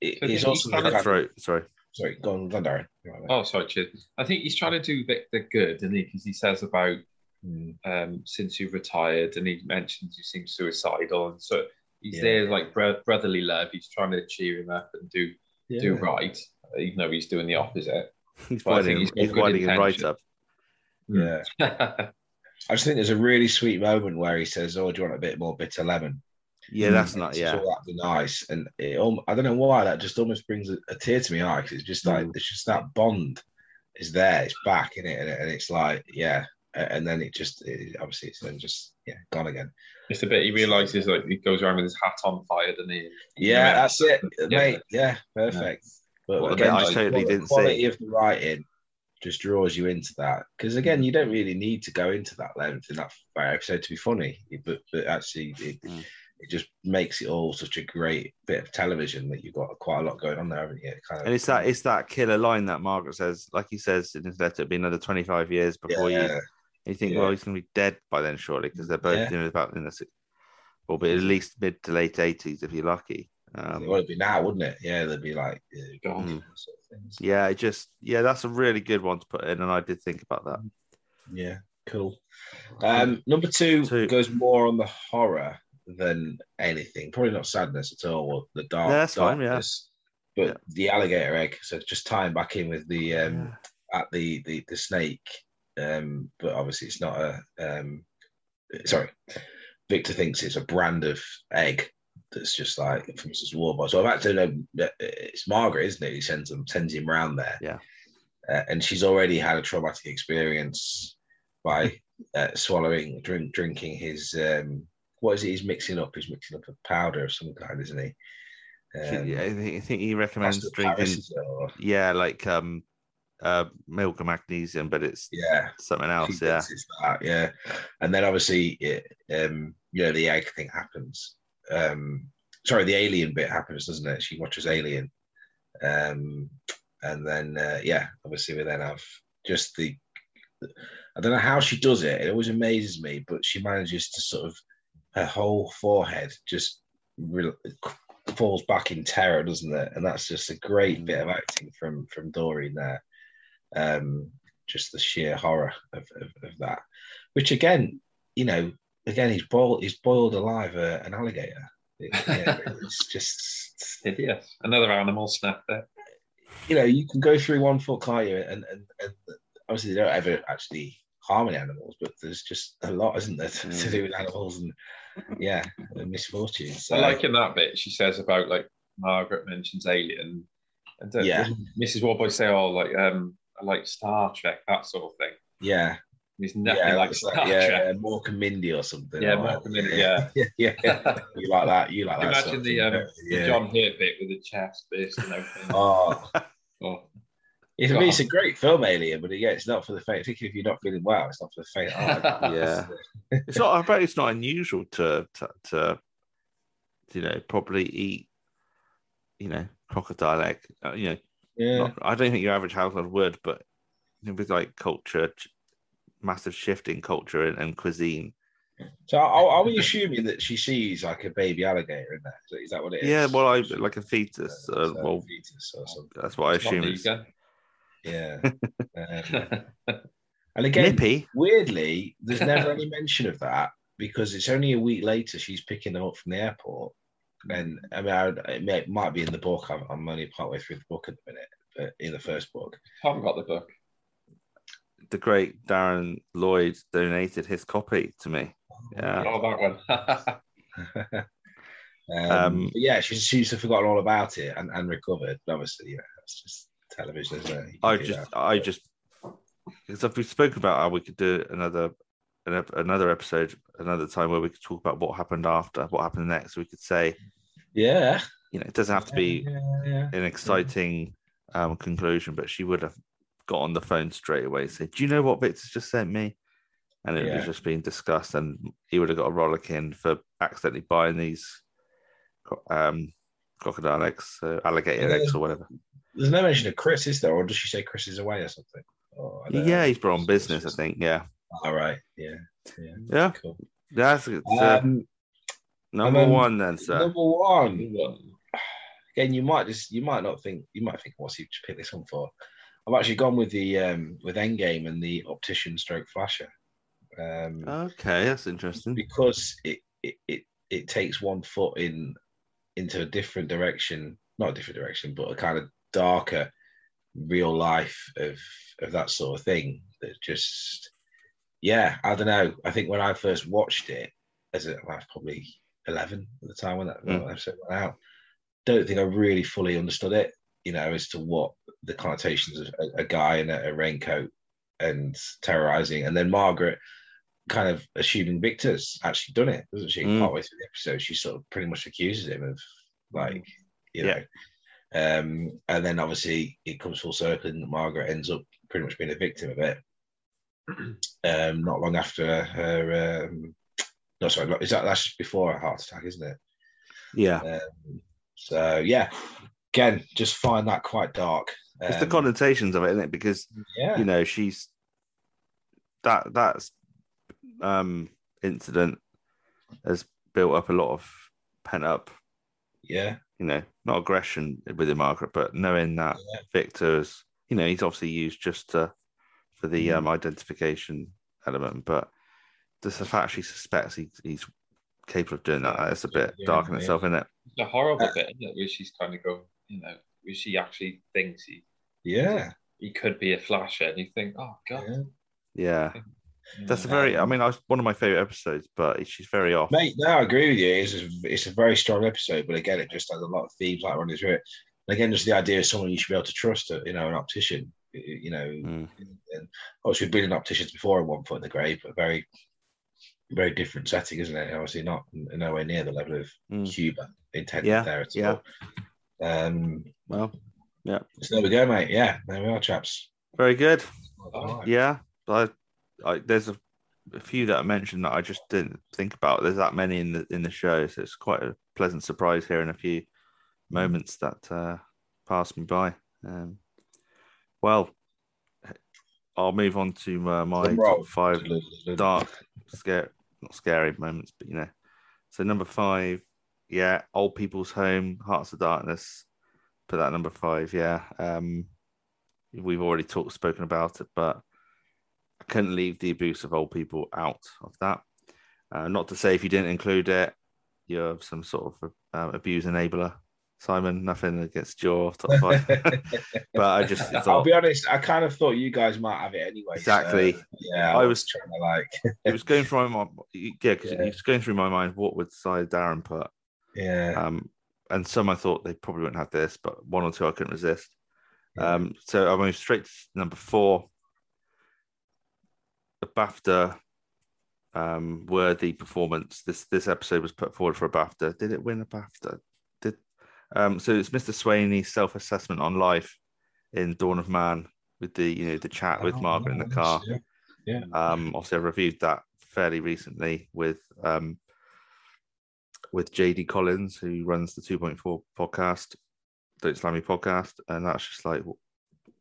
it, So it's he's also the trying to throat. Sorry. sorry, go on, go on, Darren. You're. Oh, sorry, cheers. I think he's trying to do Victor good, isn't he? Because he says about Mm, um, since you've retired, and he mentions you seem suicidal, and so he's Yeah. there like bro- brotherly love. He's trying to cheer him up and do do right, even though he's doing the opposite. He's Well, I think winding, he's got he's good winding him right up. Yeah. yeah, I just think there's a really sweet moment where he says, "Oh, do you want a bit more bitter lemon?" Yeah, that's not. it's Yeah, all that'd be nice, and it, al- I don't know why that just almost brings a, a tear to my eye because it's just like Mm. it's just that bond is there, it's back in it, and, and it's like yeah, and then it just it, obviously it's then just yeah gone again. It's a bit. He realizes like he goes around with his hat on fire, doesn't he? Yeah, Yeah. that's it, Yeah. mate. Yeah, perfect. But Well, again, I just totally the didn't quality see. of the writing just draws you into that because again, you don't really need to go into that length in that episode to be funny, but but actually it, Mm. it just makes it all such a great bit of television that you've got quite a lot going on there, haven't you? Kind of, and it's that it's that killer line that Margaret says, like he says in his letter, it'll be another twenty five years before you. You think, Yeah. well, he's going to be dead by then, surely, because they're both Yeah. know about in the. Or be at least mid to late eighties if you're lucky. Um, it would be now, wouldn't it? Yeah, they'd be like, yeah, God. Mm. sort of things. yeah, it just yeah, that's a really good one to put in, and I did think about that. Yeah, cool. Um, number two, Two. goes more on the horror than anything. Probably not sadness at all, or the dark. Yeah, that's fine, yeah. But Yeah. the alligator egg. So just tying back in with the um, at the the the snake. Um, but obviously it's not a. Um, sorry, Victor thinks it's a brand of egg that's just like from Mrs. Warboys. So I've actually know it's Margaret, isn't it? He sends him sends him round there. Yeah. Uh, and she's already had a traumatic experience by uh, swallowing, drink, drinking his um, what is it? He's mixing up. He's mixing up a powder of some kind, isn't he? Um, yeah, I think, I think he recommends drinking. Paris, is it, or- Yeah, like um, uh, milk and magnesium, but it's yeah, something else. Yeah, that, yeah. And then obviously, it, um, you know, the egg thing happens. Um, sorry, the alien bit happens, doesn't it? She watches Alien, um, and then uh, yeah, obviously we then have just the. I don't know how she does it. It always amazes me, but she manages to sort of her whole forehead just re- falls back in terror, doesn't it? And that's just a great bit of acting from from Doreen there. Um, just the sheer horror of, of, of that, which again, you know, again he's boiled he's boiled alive uh, an alligator. It- yeah, it's just hideous. Another animal snapped there. you know you can go through one foot, can't you? And and, and obviously they don't ever actually harm any animals, but there's just a lot, isn't there, to, to Mm. do with animals and yeah, and misfortune. So I like in that bit she says about like Margaret mentions Alien, and uh, Yeah. Mrs. Warboys say, "Oh, like um, like Star Trek, that sort of thing." yeah, There's nothing yeah, like Star like, yeah, Trek. yeah, Mork and Mindy or something. Yeah, or- Mork and Mindy, yeah. yeah, yeah, yeah. You like that? You like that? Imagine sort of the, thing, um, don't the. John Hurt bit with the chest bursting open. Oh, Oh, it's, I mean, it's a great film, Alien, but yeah, it's not for the faint. Particularly if you're not feeling well, it's not for the faint. heart. Yeah. it's not. I bet it's not unusual to to, to you know probably eat you know crocodile egg. Uh, you know, yeah. not, I don't think your average household would, but know, with like culture, massive shift in culture and, and cuisine. So are, are we assuming that she sees like a baby alligator in there? Is that- Is that what it is? Yeah, well, I like a fetus. Uh, Uh, well, fetus or something. that's what I it's not assume. It's. Yeah. Um, and again, nippy. weirdly, there's never any mention of that because it's only a week later she's picking them up from the airport. And I mean, I, it, may, it might be in the book. I'm, I'm only partway through the book at the minute, in the first book. haven't got the book. The great Darren Lloyd donated his copy to me. Yeah. Oh, that one. um, Um, yeah, she's she's forgotten all about it and, and recovered. Obviously, you know, it's just television, isn't it? I just, that. I just, because we've spoken about how we could do another, another episode, another time where we could talk about what happened after, what happened next. We could say, yeah, you know, it doesn't have to be yeah, yeah. an exciting um, conclusion, but she would have got on the phone straight away and said, "Do you know what Victor's just sent me?" And it Yeah. was just being discussed, and he would have got a rollicking for accidentally buying these um, crocodile eggs, uh, alligator Yeah. eggs, or whatever. There's no mention of Chris, is there? Or does she say Chris is away or something? Oh, I don't Yeah, know. he's brought on business, I think. Yeah, All right. Yeah. Yeah. yeah, Cool. that's it's, uh, Um, number then one. Then, sir. number one. Again, you might just you might not think you might think what's he picked this one for. I've actually gone with the um with Endgame and the optician stroke flasher. Um, Okay, that's interesting. because it, it it it takes one foot in into a different direction, not a different direction, but a kind of darker real life of of that sort of thing. That just yeah, I don't know. I think when I first watched it, as a, I was probably eleven at the time when that, when Mm. that episode went out, don't think I really fully understood it. You know, as to what the connotations of a, a guy in a, a raincoat and terrorizing, and then Margaret kind of assuming Victor's actually done it, doesn't she? Mm. Partway through the episode, she sort of pretty much accuses him of like, you Yeah. know. Um, and then obviously it comes full circle, and Margaret ends up pretty much being a victim of it. Um, not long after her, um, no, sorry, is that that's before a heart attack, isn't it? Yeah, Um, so yeah, again, just find that quite dark. it's the Um, connotations of it, isn't it? Because yeah, you know she's that that's um incident has built up a lot of pent up, Yeah, you know, not aggression within Margaret, but knowing that Yeah. Victor's, you know, he's obviously used just to, for the Mhm. um, identification element, but just the fact she suspects he, he's capable of doing that, that's a bit Yeah, dark in yeah. itself, isn't it? The horrible Uh, bit, isn't it, where she's kind of going, you know, where she actually thinks he yeah, he could be a flasher, and you think, oh god, yeah. Yeah. That's a very, I mean, I was one of my favorite episodes, but she's very off. Mate, no, I agree with you. It's a, it's a very strong episode, but again, it just has a lot of themes like running through it. And again, just the idea of someone you should be able to trust, uh, you know, an optician. You know, Mm. and obviously we've been in opticians before in One Foot in the Grave, but very, very different setting, isn't it? Obviously, not nowhere near the level of Mm. Cuba intended Yeah, there at yeah. all. Um, Well, yeah. so there we go, mate. Yeah, there we are, chaps. very good. Right. Yeah, I, I, there's a, a few that I mentioned that I just didn't think about. There's that many in the in the show, so it's quite a pleasant surprise here in a few moments that uh, passed me by. Um, well, I'll move on to uh, my top five dark, scary, not scary moments, but you know. So number five, yeah, old people's home, Hearts of Darkness. Put that at number five, yeah. Um, we've already talked, spoken about it, but I couldn't leave the abuse of old people out of that. Uh, not to say if you didn't include it, you're some sort of uh, abuse enabler. Simon, nothing against your top five, but I just I'll be honest. I kind of thought you guys might have it anyway. so, Exactly. yeah, I I was- was trying to like. it was going through my mind. Yeah, because Yeah. it was going through my mind. What would side Darren put? Yeah. Um, and some I thought they probably wouldn't have this, but one or two I couldn't resist. Yeah. Um, so I moved straight to number four. The BAFTA um, worthy performance. This this episode was put forward for a BAFTA. Did it win a BAFTA? Um, so? It's Mr. Swainey's self assessment on life in Dawn of Man with the you know the chat with Oh, Margaret in the car. Yeah. Um, obviously, I reviewed that fairly recently with um, with JD Collins, who runs the 2.4 podcast, the Islamic podcast, and that's just like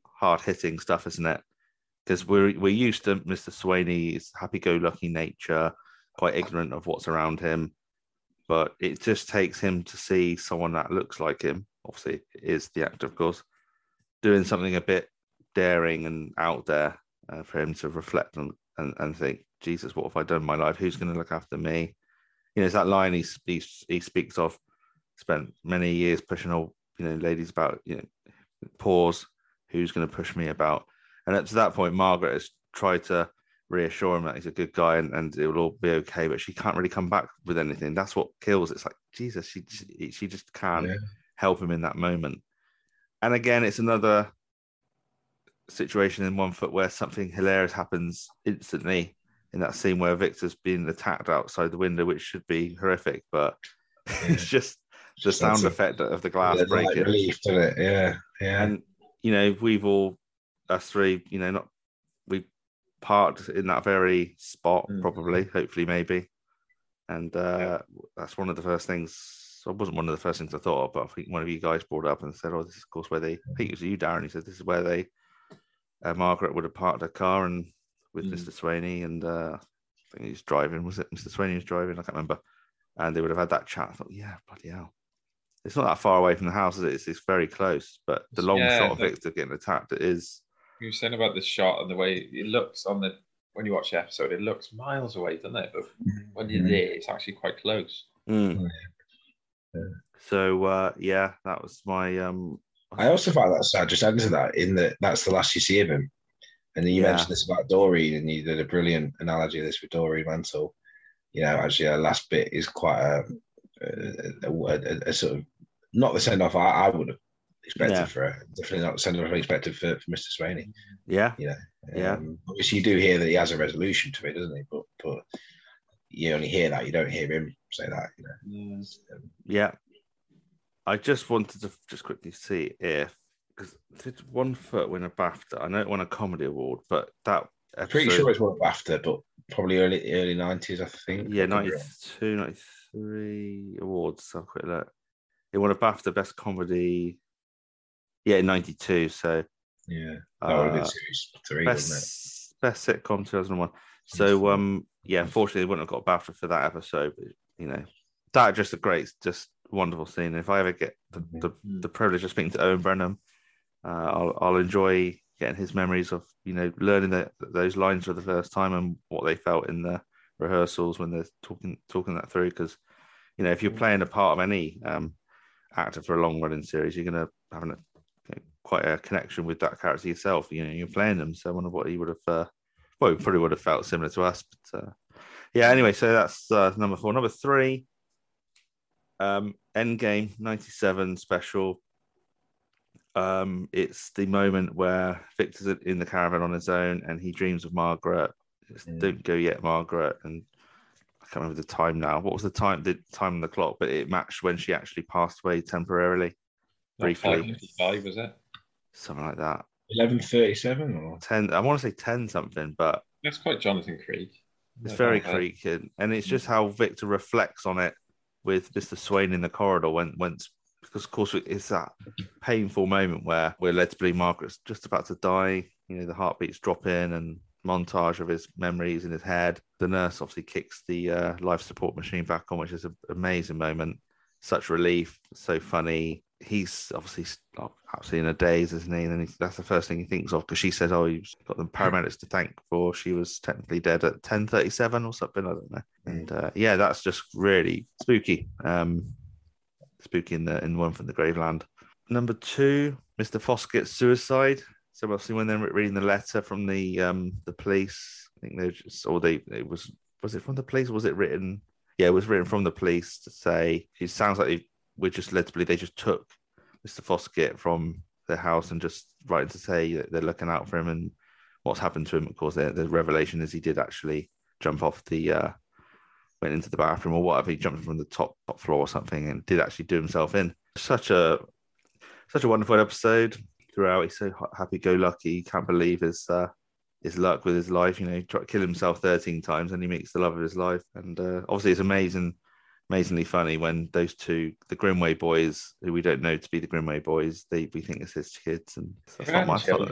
hard hitting stuff, isn't it? Because we're we're used to Mr. Swainey's happy-go-lucky nature, quite ignorant of what's around him, but it just takes him to see someone that looks like him. Obviously, is the actor, of course, doing something a bit daring and out there uh, for him to reflect on and, and think, Jesus, what have I done in my life? Who's going to look after me? You know, it's that line he, he, he speaks of, spent many years pushing old, you know, ladies about, you know, pause, who's going to push me about? And up to that point, Margaret has tried to reassure him that he's a good guy and, and it will all be okay, but she can't really come back with anything. That's what kills. It's like, Jesus, she, she, she just can't Yeah. help him in that moment. And again, it's another situation in one foot where something hilarious happens instantly in that scene where Victor's being attacked outside the window, which should be horrific, but it's just the Just sound effect of the glass breaking. relief, it? Yeah. Yeah. And you know, we've all us three, you know, not parked in that very spot, Mm. probably, hopefully, maybe. And uh that's one of the first things. It wasn't one of the first things I thought of, but I think one of you guys brought up and said, "Oh, this is of course where they." I think it was you, Darren. He said, "This is where they." Uh, Margaret would have parked her car and with Mm. Mr. Swainey, and uh, I think he was driving. Was it Mr. Swainey was driving? I can't remember. And they would have had that chat. I thought, yeah, bloody hell. It's not that far away from the house, is it? It's, it's very close. But the long Yeah, shot of Victor getting attacked it is. You were saying about the shot and the way it looks on the when you watch the episode, it looks miles away, doesn't it? But when you're Mhm. there, it's actually quite close. Mm. Yeah. So uh, yeah, that was my um. I also find that sad. Just adding to that, in that that's the last you see of him. And then you Yeah. mentioned this about Doreen, and you did a brilliant analogy of this with Doreen Mantle. You know, actually, her last bit is quite a, a, a, a- a sort of not the send off I, I would have expected Yeah. for her. Definitely not the send off I expected for, for Mr. Swainey. Yeah, Yeah. Um, yeah. obviously, you do hear that he has a resolution to it, doesn't he? But but you only hear that. You don't hear him say that. You know. Um, yeah. I just wanted to just quickly see if because did One Foot win a BAFTA? I know it won a comedy award, but that I'm pretty episode- sure it's one after, but probably early early nineties, I think. Yeah, I could be 92, 93 awards. So quick look. It won a BAFTA Best Comedy. Yeah, in 92. So Yeah, would have uh, three, best, best sitcom 2001. So, um, yeah, unfortunately, they wouldn't have got BAFTA for that episode. But, you know, that just a great, just wonderful scene. If I ever get the, the, the privilege of speaking to Owen Brenman, uh, I'll, I'll enjoy getting his memories of you know learning that those lines for the first time and what they felt in the rehearsals when they're talking talking that through. Because you know if you're playing a part of any um, actor for a long running series, you're going to have an, quite a connection with that character yourself. You know you're playing them, so I wonder what he would have. Uh, well, he probably would have felt similar to us, but uh, yeah. Anyway, so that's uh, number four. Number three, um, Endgame '97 special. Um, it's the moment where Victor's in the caravan on his own, and he dreams of Margaret. It's, Mm. Don't go yet, Margaret. And I can't remember the time now. What was the time? The time on the clock, but it matched when she actually passed away temporarily, briefly, Five was it? Something like that. Eleven thirty-seven or Ten. I want to say ten something, but That's quite Jonathan Creek. It's very okay. creaky, and it's just how Victor reflects on it with Mr. Swain in the corridor when once because of course it's that painful moment where we're led to believe Margaret's just about to die. You know, the heartbeats drop in and montage of his memories in his head. The nurse obviously kicks the uh, life support machine back on, which is an amazing moment. Such relief, so funny. He's obviously oh, absolutely in a daze, isn't he? And that's the first thing he thinks of because she said, "Oh, you've got the paramedics to thank for she was technically dead at ten thirty-seven or something." I don't know. And uh, yeah, that's just really spooky. Um, spooky in the in one from the Graveland. Number two, Mr. Foskett's suicide. So obviously, when they're reading the letter from the um the police, I think they're just or they it was was it from the police was it written? Yeah, it was written from the police to say it sounds like we're just led to believe they just took Mr. Foskett from their house and just writing to say that they're looking out for him and what's happened to him. Of course, the, the revelation is he did actually jump off the uh went into the bathroom or whatever. He jumped from the top top floor or something and did actually do himself in. Such a such a wonderful episode throughout. He's so happy go lucky. He can't believe his uh, his luck with his life. You know, he tried to kill himself thirteen times and he meets the love of his life. And uh, obviously, it's amazing, amazingly funny when those two, the Grimway boys, who we don't know to be the Grimway boys, they we think it's his kids, and that's not my fault.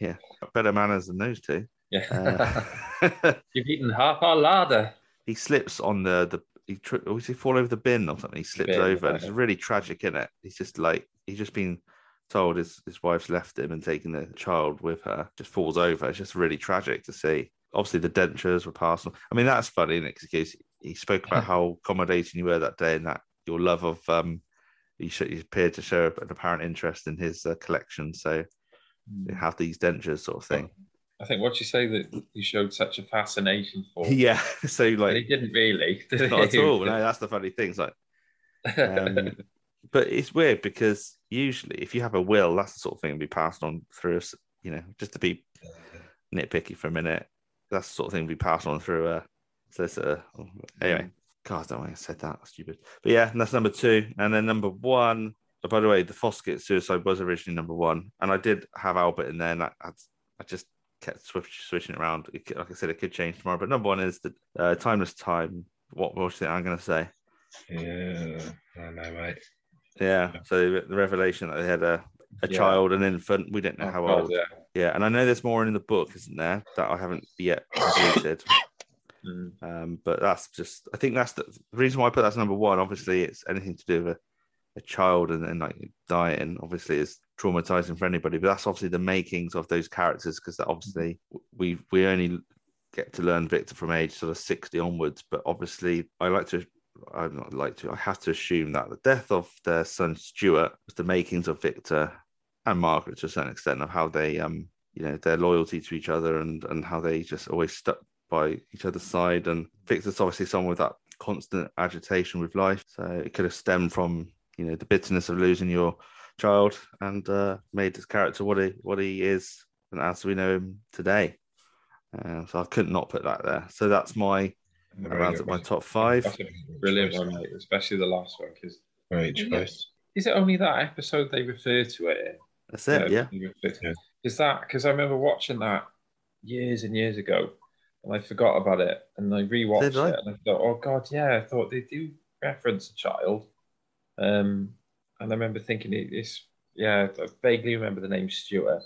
Yeah, better manners than those two. Yeah. Uh, You've eaten half our larder. he slips on the the he tri- or he fall over the bin or something? He slips Bin, over. and It's really tragic, isn't it? He's just like he's just been told his his wife's left him and taken the child with her. Just falls over. It's just really tragic to see. Obviously, the dentures were passed on. I mean, that's funny, isn't it? 'Cause he, he spoke about how accommodating you were that day and that your love of um you, sh- you appeared to show an apparent interest in his uh, collection. So you have these dentures, sort of thing. I think what you say that you showed such a fascination for. Yeah. So But he didn't really. did not at all. No, that's the funny thing. It's like. Um, but it's weird because usually, if you have a will, that's the sort of thing to be passed on through, us. You know, just to be nitpicky for a minute. That's the sort of thing to be passed on through a solicitor. Anyway, God, I don't want to I said that. Stupid. But yeah, that's number two, and then number one. oh, by the way, the Foskett suicide was originally number one, and I did have Albert in there, and I, I, I just kept switch, switching it around. It, like I said, it could change tomorrow. But number one is the uh, timeless time. What, you think I'm going to say? yeah, I know, mate. Yeah. So the revelation that they had a, a Yeah. child, an infant. We don't know Oh, how God, old. yeah. Yeah, and I know there's more in the book, isn't there, that I haven't yet completed. Mm. um, but that's just, I think that's the, the reason why I put that as number one. Obviously, it's anything to do with a, a child and then like dying. Obviously, is traumatizing for anybody. But that's obviously the makings of those characters because that obviously we we only get to learn Victor from age sort of sixty onwards. But obviously, I like to. I'm not like to. I have to assume that the death of their son Stuart was the makings of Victor and Margaret to a certain extent of how they um you know their loyalty to each other and and how they just always stuck by each other's side and Victor's obviously someone with that constant agitation with life so it could have stemmed from you know the bitterness of losing your child and uh, made his character what he what he is and as we know him today uh, so I couldn't not put that there so that's my Very rounds good. up my top five brilliant one, mate, especially the last one. Because Great choice. is it only that episode they refer to it in? that's it yeah Yeah. Is that because I remember watching that years and years ago, and I forgot about it, and I rewatched Did I? it, and I thought, oh god, yeah, I thought they do reference a child, um, and I remember thinking it- it's yeah, I vaguely remember the name Stuart,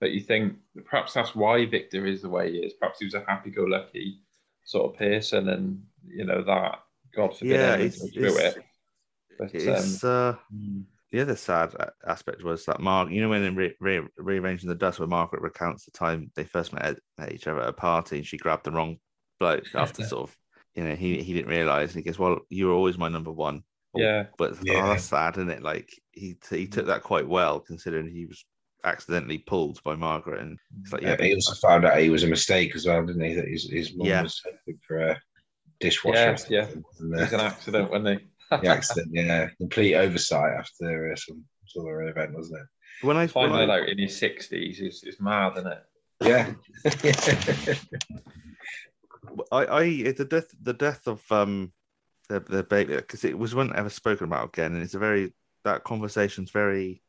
but you think perhaps that's why Victor is the way he is. Perhaps he was a happy-go-lucky sort of person, and you know that God forbid Yeah, it's, through it's, it. But, it's um, uh, the other sad aspect was that Mark, you know, when in re- re- rearranging the dust, where Margaret recounts the time they first met, met each other at a party, and she grabbed the wrong bloke after sort of, you know, he he didn't realize, and he goes, "Well, you were always my number one." Oh, Yeah. but Yeah. oh, that's sad, isn't it? Like he he took that quite well, considering he was accidentally pulled by Margaret, and it's like, yeah, Yeah, he also found out he was a mistake as well, didn't he? That his, his mum Yeah. was for a dishwasher. Yeah, and, it was an uh, accident when they. The accident, yeah, complete oversight after uh, some sort of event, wasn't it? when I when Find I- that out in his sixties is, is mad, isn't it? Yeah. I, I the death the death of um the the baby because it was wasn't ever spoken about again, and it's a very that conversation's very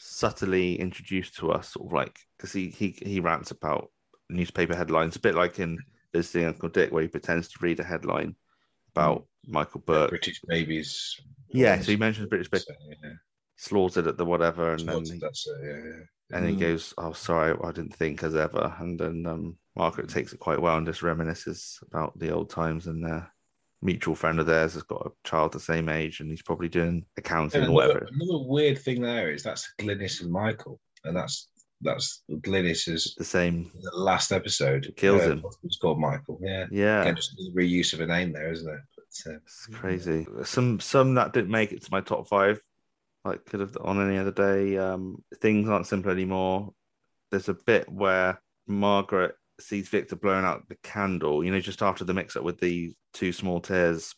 subtly introduced to us, sort of like because he he he rants about newspaper headlines, a bit like in visiting Uncle Dick, where he pretends to read a headline about Michael Buerk. British babies. Yeah, so he mentions British baby So, yeah. slaughtered at the whatever, and then he, That's it, yeah, yeah. and he Mm. goes, "Oh, sorry, I didn't think as ever." And then um, Margaret Mm. takes it quite well and just reminisces about the old times. And their mutual friend of theirs has got a child the same age, and he's probably doing accounting And or another, whatever. another weird thing there is that's Glynis and Michael, and that's that's Glynis is The same, the last episode Kills uh, him. It's called Michael. Yeah, yeah. Again, just reuse of a name there, isn't it? But, uh, It's crazy. Some some that didn't make it to my top five. Like could have on any other day. Um, things aren't simple anymore. There's a bit where Margaret sees Victor blowing out the candle. You know, just after the mix up with the two small tears,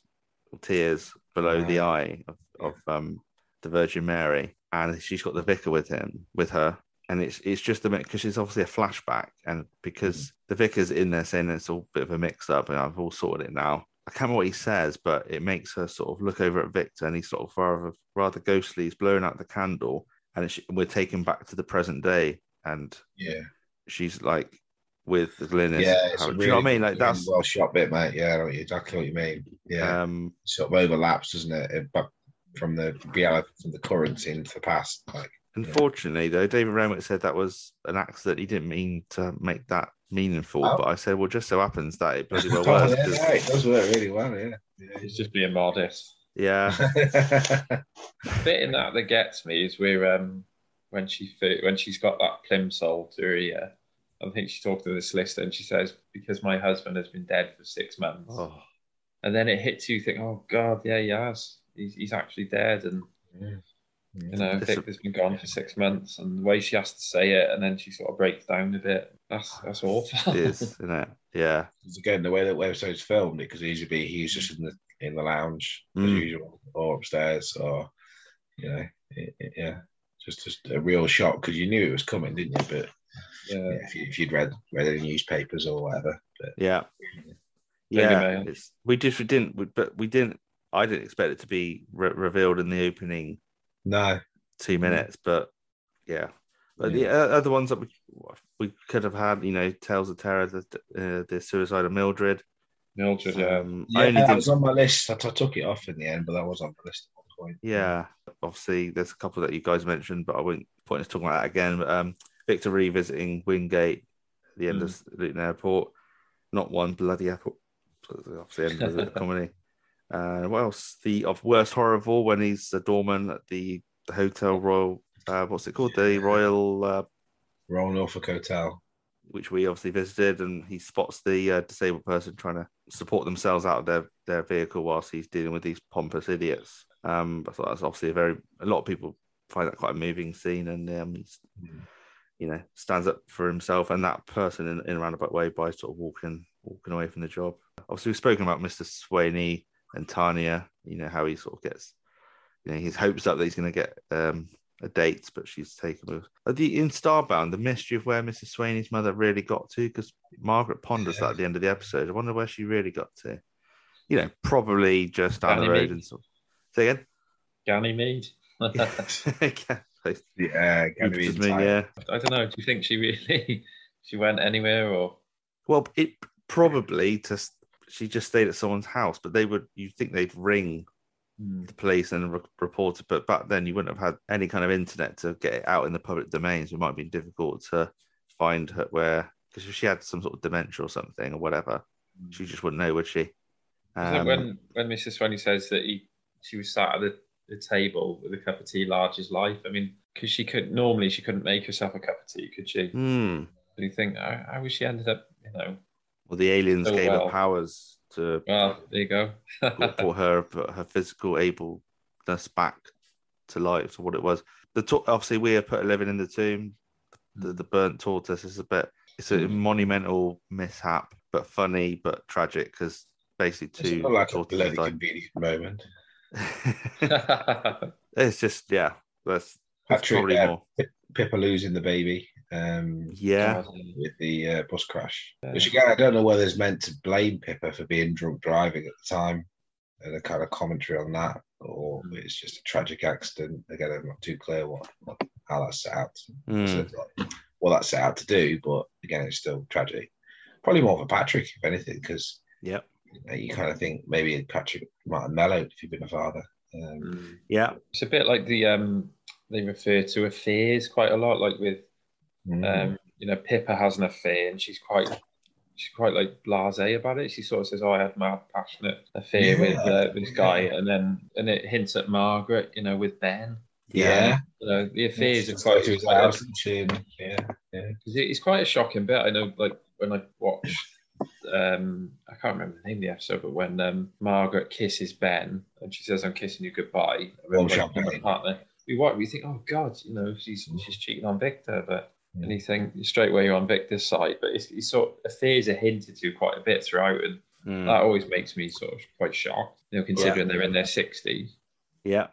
tears below the eye of, of um the Virgin Mary, and she's got the vicar with him with her. And it's it's just a bit because it's obviously a flashback, and because the vicar's in there saying it's all a bit of a mix up, and I've all sorted it now. I can't remember what he says, but it makes her sort of look over at Victor, and he's sort of rather rather ghostly. He's blowing out the candle, and it's, we're taken back to the present day, and yeah, she's like with Glynis. yeah. It's How- a do you know what I mean? Like that's well shot bit, mate. Yeah, I don't you know exactly what you mean. Yeah, um sort of overlaps, doesn't it? It- But from the reality, from the current into the past, like unfortunately though, David Renwick said that was an accident. He didn't mean to make that meaningful, Oh. but I said, well, just so happens that it bloody well oh, was. yeah, 'cause- yeah, it does work really well. Yeah, He's just being modest. yeah, yeah. bit in that that gets me is where um when she when she's got that plimsoll to her ear. I think she talked to this solicitor and she says because my husband has been dead for six months, oh, and then it hits you. You think, oh God, yeah, he has. He's, he's actually dead, and you know, It's a- Victor's been gone for six months, and the way she has to say it, and then she sort of breaks down a bit. That's that's awful. it is, isn't it? Yeah, Because again, the way that episode's filmed, it could easily be he's just in the in the lounge as Mm. usual, or upstairs, or you know, it, it- yeah, just just a real shock because you knew it was coming, didn't you? But yeah. yeah, if, you, if you'd read read any newspapers or whatever, but yeah, Daily yeah. It's, we just we didn't, we- but we didn't. I didn't expect it to be re- revealed in the opening no, two minutes, but yeah. But Yeah. the uh, other ones that we we could have had, you know, Tales of Terror, the uh, the suicide of Mildred. Mildred, yeah. Um, yeah, I only that did, was on my list. I, I took it off in the end, but that was on the list at one point. yeah. Obviously, there's a couple that you guys mentioned, but I won't point us talking about that again. But um, Victor revisiting Wingate, the end of Luton Airport, not one bloody airport. Obviously, end of the comedy. Uh, what else? The of worst horror of all when he's a doorman at the, the Hotel Royal. Uh, what's it called? The Royal. Uh, Royal Norfolk Hotel. which we obviously visited, and he spots the uh, disabled person trying to support themselves out of their, their vehicle whilst he's dealing with these pompous idiots. Um, I thought that's obviously a very a lot of people find that quite a moving scene, and um, he's you know stands up for himself and that person in, in a roundabout way by sort of walking walking away from the job. Obviously, we've spoken about Mr. Swainey and Tanya. You know how he sort of gets, you know, his hopes up that he's going to get um, a date, but she's taken with uh, the in Starbound. The mystery of where Mrs. Swainey's mother really got to, because Margaret ponders that at the end of the episode. I wonder where she really got to. You know, probably just down the road Ganymede. and so. Say again. Ganymede. yeah, Yeah, going to be Jupiter's moon, entire- yeah. I don't know. Do you think she really she went anywhere or Well, it probably just she just stayed at someone's house, but they would you think they'd ring Hmm. the police and re- report it, but back then you wouldn't have had any kind of internet to get it out in the public domain, so it might have been difficult to find her where because if she had some sort of dementia or something or whatever, she just wouldn't know, would she? Um, when when Mrs. Swainey says that he she was sat at the, the table with a cup of tea, large as life? I mean, because she could normally she couldn't make herself a cup of tea, could she? hmm. Do you think how, how was she ended up? You know, Well, the aliens So gave well. her powers to well, there you go. brought her her physical ableness back to life to what it was. The to- obviously we have put a living in the tomb. The, the burnt tortoise is a bit. It's a Mm. monumental mishap, but funny, but tragic because basically It's two not like a bloody died. convenient moment. it's just yeah. That's, that's probably uh, more. Pippa losing the baby um, Yeah, with the uh, bus crash. Which again, I don't know whether it's meant to blame Pippa for being drunk driving at the time, and a kind of commentary on that, or it's just a tragic accident. Again, I'm not too clear what, what how that's set out. Mm. So, like, what that's set out to do, but again, it's still tragic. Probably more for Patrick, if anything, because Yep. you, know, you kind of think maybe Patrick might have mellowed if he'd been a father. Um, Mm. yeah, It's a bit like the um they refer to affairs quite a lot, like with mm. um you know Pippa has an affair and she's quite she's quite like blasé about it. She sort of says, "Oh, I had mad passionate affair with uh, this guy," and then and it hints at Margaret, you know, with Ben. yeah, You know, the affairs are quite. like to his house and shit, yeah, yeah. It's it's quite a shocking bit. I know, like when I watched, um, I can't remember the name of the episode, but when um, Margaret kisses Ben and she says, "I'm kissing you goodbye," I remember, like, my partner. We what we think, oh God, you know, she's she's cheating on Victor, but Mm. And you think straight away you're on Victor's side, but it's, it's sort of affairs are hinted to quite a bit throughout, and Mm. that always makes me sort of quite shocked. You know, considering they're in their sixties. yeah,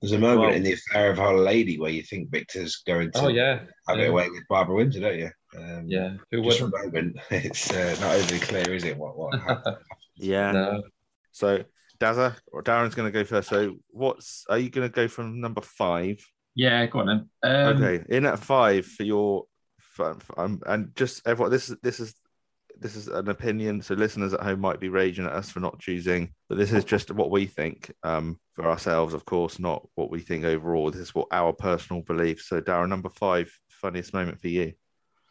There's a moment Well- in the affair of our lady where you think Victor's going to Oh yeah, have yeah. it away with Barbara Windsor, don't you? Um, yeah. Who Just for wouldn't? a moment, it's uh, not overly clear, is it? What what happened? yeah. No. So Dazza or Darren's going to go first. So what's are you going to go from number five? Yeah, go on then. Um, okay, in at five for your, for, for- um, and just everyone. This is this is this is an opinion. So listeners at home might be raging at us for not choosing, but this is just what we think um, for ourselves, of course, not what we think overall. This is what our personal beliefs. So Darren, number five, funniest moment for you.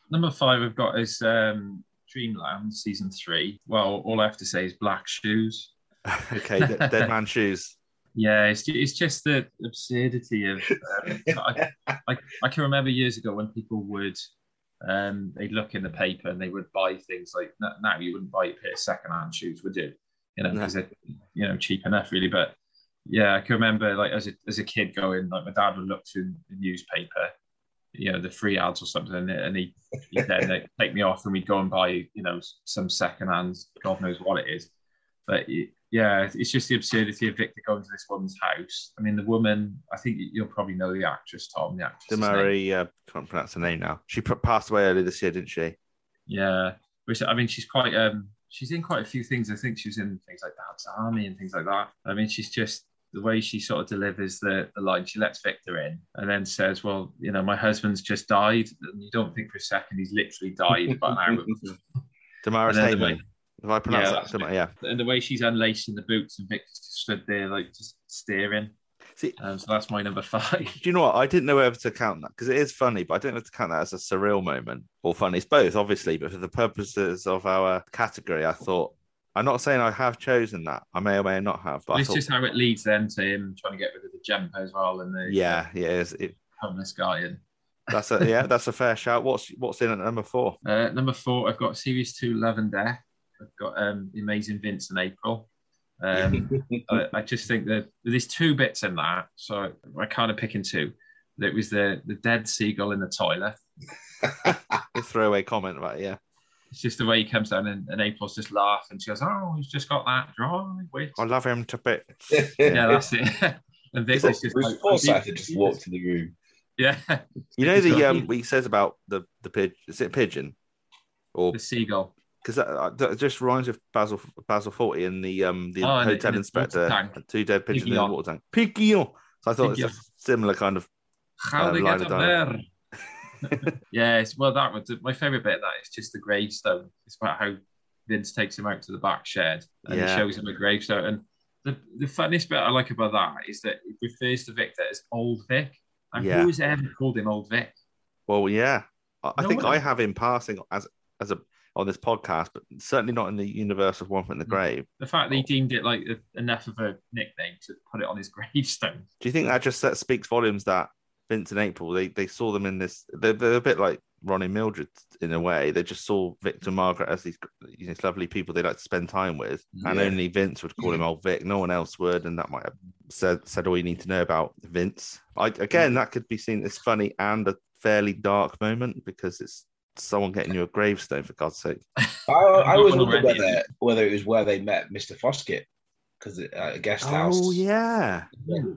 Number five we've got is um, Dreamland season three. Well, all I have to say is black shoes. okay, Dead Dead Man Shoes. Yeah, it's, it's just the absurdity of. Um, I, I, I can remember years ago when people would, um, they'd look in the paper and they would buy things like now you wouldn't buy a pair of secondhand shoes, would you? You know, No. because they're you know cheap enough really. But yeah, I can remember like as a as a kid going like my dad would look through the newspaper, you know, the free ads or something, and he he'd then like, take me off and we'd go and buy you know some secondhand, God knows what it is. But yeah, it's just the absurdity of Victor going to this woman's house. I mean, the woman, I think you'll probably know the actress, Tom, the actress. Demari, uh, can't pronounce her name now. She passed away earlier this year, didn't she? Yeah. Which, I mean, she's quite, um, she's in quite a few things. I think she was in things like Dad's Army and things like that. I mean, she's just, the way she sort of delivers the, the line, she lets Victor in and then says, well, you know, my husband's just died. And you don't think for a second he's literally died about an hour before. Damaris then the Hayman. way- Have I pronounced Yeah, that? Dam- yeah. And the way she's unlacing the boots and Victor's just stood there, like, just staring. See, Um, so that's my number five. do you know what? I didn't know whether to count that because it is funny, but I don't know to count that as a surreal moment or funny. It's both, obviously, but for the purposes of our category, I thought I'm not saying I have chosen that. I may or may not have, but it's thought, just how it leads then to him trying to get rid of the jumper as well and the yeah, yeah, it's, it, homeless guy. And that's a yeah, that's a fair shout. What's what's in at number four? uh, number four, I've got series two, Love and Death. I've got um, the amazing Vince and April. Um, I, I just think that there's two bits in that, so I kind of picking two. It was the the dead seagull in the toilet. the throwaway comment about it, yeah. It's just the way he comes down and, and April's just laughing. She goes, "Oh, he's just got that dry wit." I love him to bits. Yeah, that's it. and Vic Is just Bruce like, Forsyth had just walked in the room. Yeah, You know the got- um, what he says about the the pigeon. Is it pigeon? Or the seagull. Because that, uh, that just reminds me of Basil Basil Fawlty and the um the Oh, hotel in the inspector, tank. two dead pigeons in the water tank. Pigillon. So I thought it's a similar kind of. How Uh, they get up there? yes, well, that was my favorite bit. Of that is just the gravestone. It's about how Vince takes him out to the back shed and Yeah. shows him a gravestone. And the, the funniest bit I like about that is that it refers to Victor as Old Vic. And Yeah. who has ever called him Old Vic? Well, yeah, I, I think one. I have him passing as as a on this podcast, but certainly not in the universe of One Foot in the Mm. Grave. The fact that he deemed it like a- enough of a nickname to put it on his gravestone. Do you think that just that speaks volumes that Vince and April they, they saw them in this? They're, they're a bit like Ronnie Mildred in a way. They just saw Victor Margaret as these you know, lovely people they like to spend time with, and Yeah. only Vince would call him old Vic. No one else would, and that might have said said all you need to know about Vince. I, again, that could be seen as funny and a fairly dark moment because it's someone getting you a gravestone for God's sake. I, I always One wondered whether whether it was where they met Mr. Foskett because at a guest house. Oh yeah,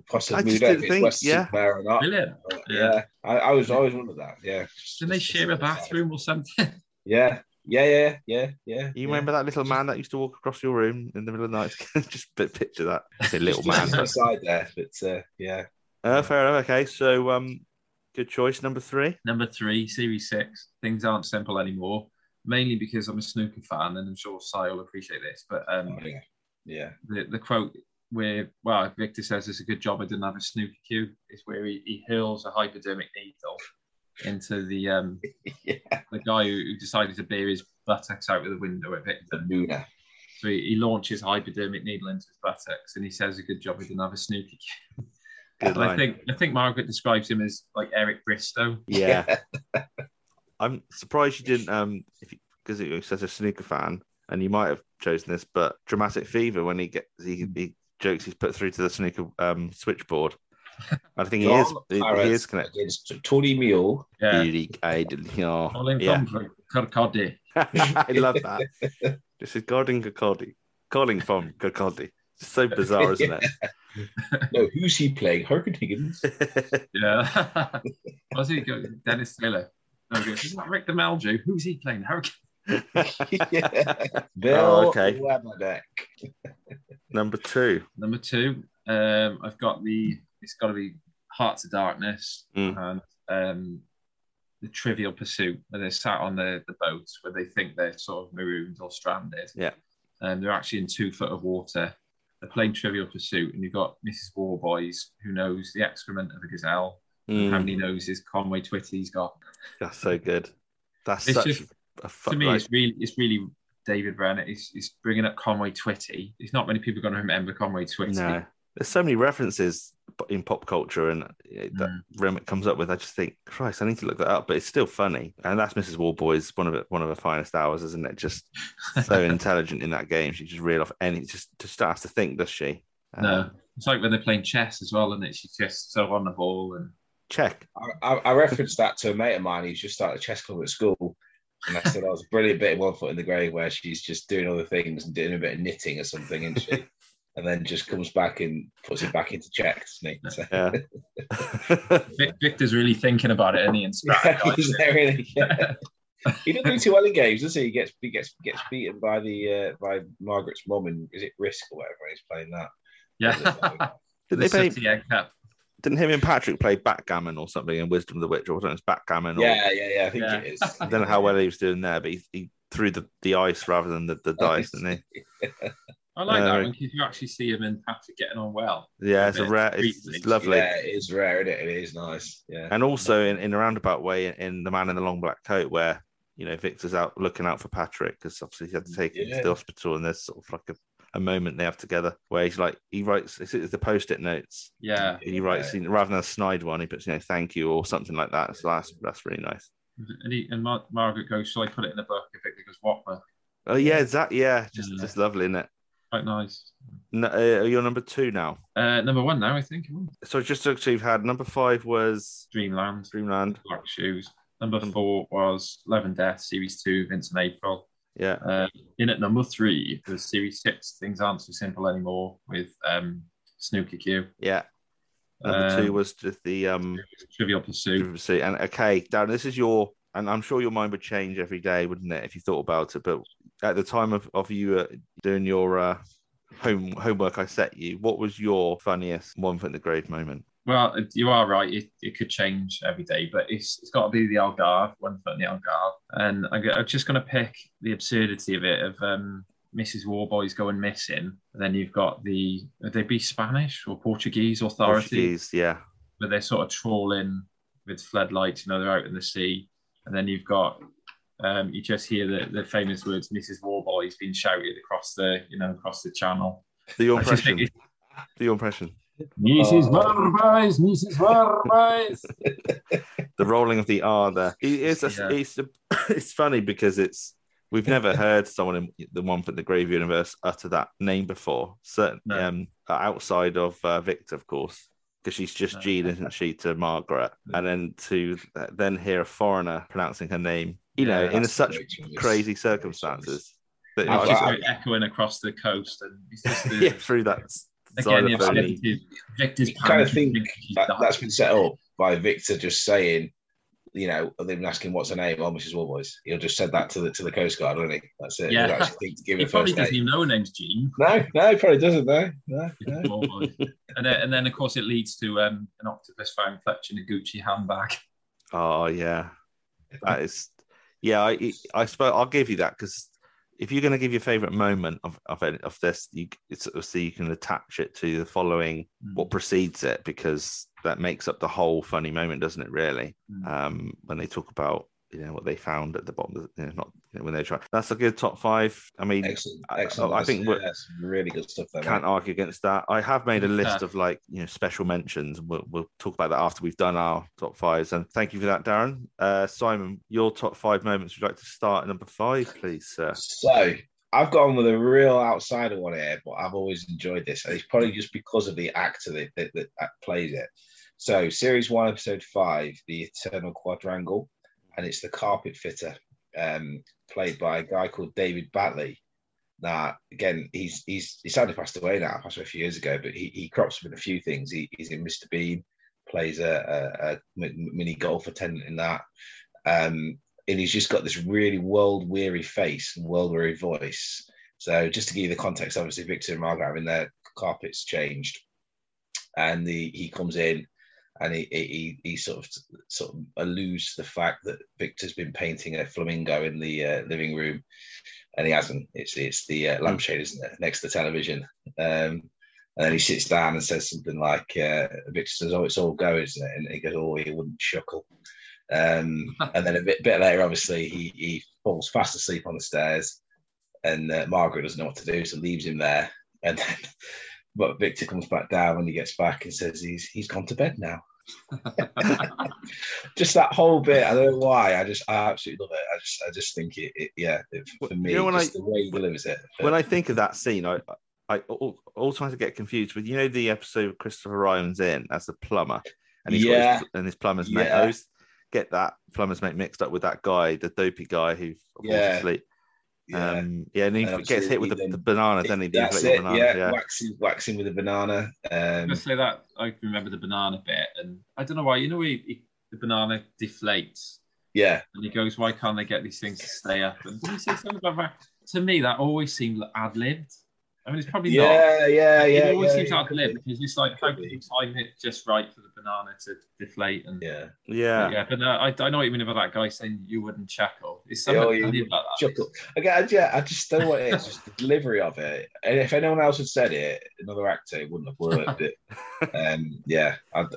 Possibly I just moved out if didn't think- West yeah. Supermare or not. Brilliant. Uh, Yeah. Yeah, I, I was always wondered that. Yeah, Did they share a bathroom or something? Yeah, yeah, yeah, yeah, yeah. you yeah. remember that little man that used to walk across your room in the middle of the night? just picture that. I say little man. Just aside there, but uh, yeah. Uh, fair enough. Okay, so um, good choice number three. Number three, Series Six. Things aren't simple anymore. Mainly because I'm a snooker fan, and I'm sure Si will appreciate this. But um, Oh, yeah, yeah. the, the quote where, well, Victor says it's a good job I didn't have a snooker cue is where he, he hurls a hypodermic needle into the um yeah. the guy who, who decided to bear his buttocks out of the window at Victor. The Luna. So he, he launches a hypodermic needle into his buttocks, and he says, "A good job I didn't have a snooker cue." Good And I line. think I think Margaret describes him as like Eric Bristow. Yeah, I'm surprised you didn't. Um, if because you're such a snooker fan, and you might have chosen this, but dramatic fever when he gets he, he jokes he's put through to the snooker um switchboard. I think he is. He, he is connected. Against Tony Mule. Yeah, Beauty guide, yeah. From Kirkcaldy. I love that. This is Gordon Kirkcaldy. Calling from Kirkcaldy. It's so bizarre, isn't it? No, who's he playing? Hurricane Higgins. Yeah. What's he go? Dennis Taylor. No, he goes, Isn't that Rick DeMeljo? Who's he playing? Hurricane. yeah. Bill Oh, okay. Weberdeck. Number two. Number two, um, I've got the. It's got to be Hearts of Darkness Mm. and um, the Trivial Pursuit, where they're sat on the, the boat where they think they're sort of marooned or stranded. Yeah. And they're actually in two foot of water. They're playing Trivial Pursuit, and you've got Mrs. Warboys who knows the excrement of a gazelle. Mm, How many noses Conway Twitty's got? that's so good. That's It's such just- a fu- to me, like- it's really, it's really David Renwick. He's, he's bringing up Conway Twitty. It's not many people going to remember Conway Twitty. No, there's so many references in pop culture and uh, that Mm. Renwick comes up with. I just think, Christ, I need to look that up. But it's still funny, and that's Mrs. Warboys, one of it, one of her finest hours, isn't it? Just so intelligent in that game. She just reel off any. Just just starts to think, does she? No, Um, it's like when they're playing chess as well, isn't it? She's just so on the ball and check. I, I, I referenced that to a mate of mine who's just started a chess club at school. And I said, that was a brilliant bit of One Foot in the Grave where she's just doing other things and doing a bit of knitting or something, isn't she? and then just comes back and puts it back into check, doesn't he? So, Yeah. Victor's really thinking about it, and he and yeah, he's really. Yeah. He doesn't do too well in games, does he? He gets he gets gets beaten by the uh, by Margaret's mum and is it Risk or whatever? He's playing that. yeah. Did the they play? Sooty Egg Cup. Didn't him and Patrick play backgammon or something in Wisdom of the Witch, or was it backgammon? Or, Yeah, yeah, yeah. I think Yeah. it is. I don't know how well he was doing there, but he, he threw the, the ice rather than the, the dice, didn't he? I like Uh, that one because you actually see him and Patrick getting on well. Yeah, it's a bit rare, it's, it's lovely. Yeah, it is rare, isn't it? It is nice. Yeah. And also in, in a roundabout way, in the man in the long black coat, where you know Victor's out looking out for Patrick because obviously he had to take him to the hospital, and there's sort of like a, a moment they have together where he's like he writes it's, it's the post-it notes. Yeah, He writes you know, rather than a snide one, he puts you know thank you or something like that. So that's that's really nice. and, he, and Mar- Margaret goes, "Shall I put it in the book?" If Victor goes, "What book?" Oh yeah, that yeah, just Yeah. just lovely, isn't it? Quite nice. No, uh, you're number two now. Uh, number one now, I think. So just to actually you've had number five was Dreamland, Dreamland. Black Shoes. Number four was Love and Death, Series Two, Vincent April. Yeah, Uh, in at number three was Series Six. Things aren't so simple anymore with um, Snooker Q, yeah. Number Um, two was just the um Trivial Pursuit. privacy. And okay, Darren, this is your, and I'm sure your mind would change every day, wouldn't it, if you thought about it? But at the time of, of you uh, doing your uh, home homework, I set you. What was your funniest one foot in the grave moment? Well, you are right. It, it could change every day, but it's it's got to be the Algarve, one foot in the Algarve. And I, I'm just going to pick the absurdity of it of um, Mrs. Warboys going missing. And then you've got the, would they be Spanish or Portuguese authority? Portuguese, yeah, Where they're sort of trawling with floodlights, you know, they're out in the sea. And then you've got um, you just hear the, the famous words "Mrs. Warboys" being shouted across the you know across the channel. Do your I just think impression. Do your impression. Mrs. Oh. Warboys, Mrs. Warboys. The rolling of the R there. It- It's Yeah. it's it's funny because it's we've never heard someone in the one from the Grave universe utter that name before. Certainly, No. um outside of uh, Victor, of course, because she's just Jean, isn't she, to Margaret, and then to then hear a foreigner pronouncing her name, you know, in such crazy circumstances. That, I- It's just I- like echoing across the coast, and just the, yeah, through that again, you've Victor's You kind of panicking, think that, that's been set up by Victor just saying, you know, they've been asking what's her name, oh Mrs. Warboys. He'll just said that to the to the Coast Guard, won't he? That's it. Yeah. He'll actually think to give He probably doesn't name. even know her name's Jean. No, no, he probably doesn't. No, no, no. and then, and then, of course, it leads to um, an octopus found clutching a Gucci handbag. Oh yeah, that is. Yeah, I I suppose I'll give you that because if you're going to give your favorite moment of of, of this, you it's so you can attach it to the following what precedes it because that makes up the whole funny moment, doesn't it? Really, Mm. um, when they talk about you know what they found at the bottom, of you know, not you know, when they try. That's a good top five. I mean, Excellent, I- excellent. I think yeah, we're- that's really good stuff there. can't mate. argue against that. I have made a list Yeah. of like you know special mentions. We'll, we'll talk about that after we've done our top fives. And thank you for that, Darren. Uh, Simon, your top five moments. Would you like to start at number five, please, sir? So I've gone with a real outsider one here, but I've always enjoyed this. And it's probably just because of the actor that, that, that, that plays it. So, series one, episode five, The Eternal Quadrangle, and it's the carpet fitter, um, played by a guy called David Battley. Now, again, he's he's he sadly passed away now, passed away a few years ago, but he, he crops up in a few things. He, he's in Mr. Bean, plays a, a, a mini golf attendant in that. Um, and he's just got this really world weary face and world weary voice. So just to give you the context, obviously Victor and Margaret having their carpets changed, and the he comes in and he he, he sort of sort of alludes to the fact that Victor's been painting a flamingo in the uh, living room, and he hasn't. It's it's the uh, lampshade, isn't it, next to the television. Um, and then he sits down and says something like, uh, Victor says, "Oh, it's all go, isn't it?" And he goes, "Oh, he wouldn't chuckle." Um, and then a bit, bit later, obviously, he, he falls fast asleep on the stairs, and uh, Margaret doesn't know what to do, so leaves him there. And then, but Victor comes back down when he gets back and says he's he's gone to bed now. just that whole bit, I don't know why. I just I absolutely love it. I just I just think it, it yeah, it, for me, you know, when I- the way he delivers it. When I think of that scene, I I al- also trying to get confused with you know the episode of Christopher Ryan's in as the plumber, and he's Yeah. his, and his plumber's mate. Yeah. I always get that plumber's mate mixed up with that guy, the dopey guy who falls Yeah. asleep. Yeah. Um, yeah, and he And gets hit with the, obviously the then- banana, doesn't he? The That's inflatable it. banana, yeah, yeah. waxing waxing with a banana. Um, Let's say that I remember the banana bit, and I don't know why. You know, he, he, the banana deflates, yeah, and he goes, "Why can't they get these things to stay up?" And he say something about that? To me, that always seemed ad libbed. I mean, it's probably not. yeah, yeah, yeah. it always yeah, seems yeah. ad libbed because it's like how Could can you time it just right for the banana to deflate? And Yeah. Yeah. yeah, but no, I, I know what you mean about that guy saying you wouldn't chuckle. It's Yeah, something oh, you about that. chuckle. Again, yeah, I just don't know what it is. Just the delivery of it. And if anyone else had said it, another actor, it wouldn't have worked. But um, yeah, I've,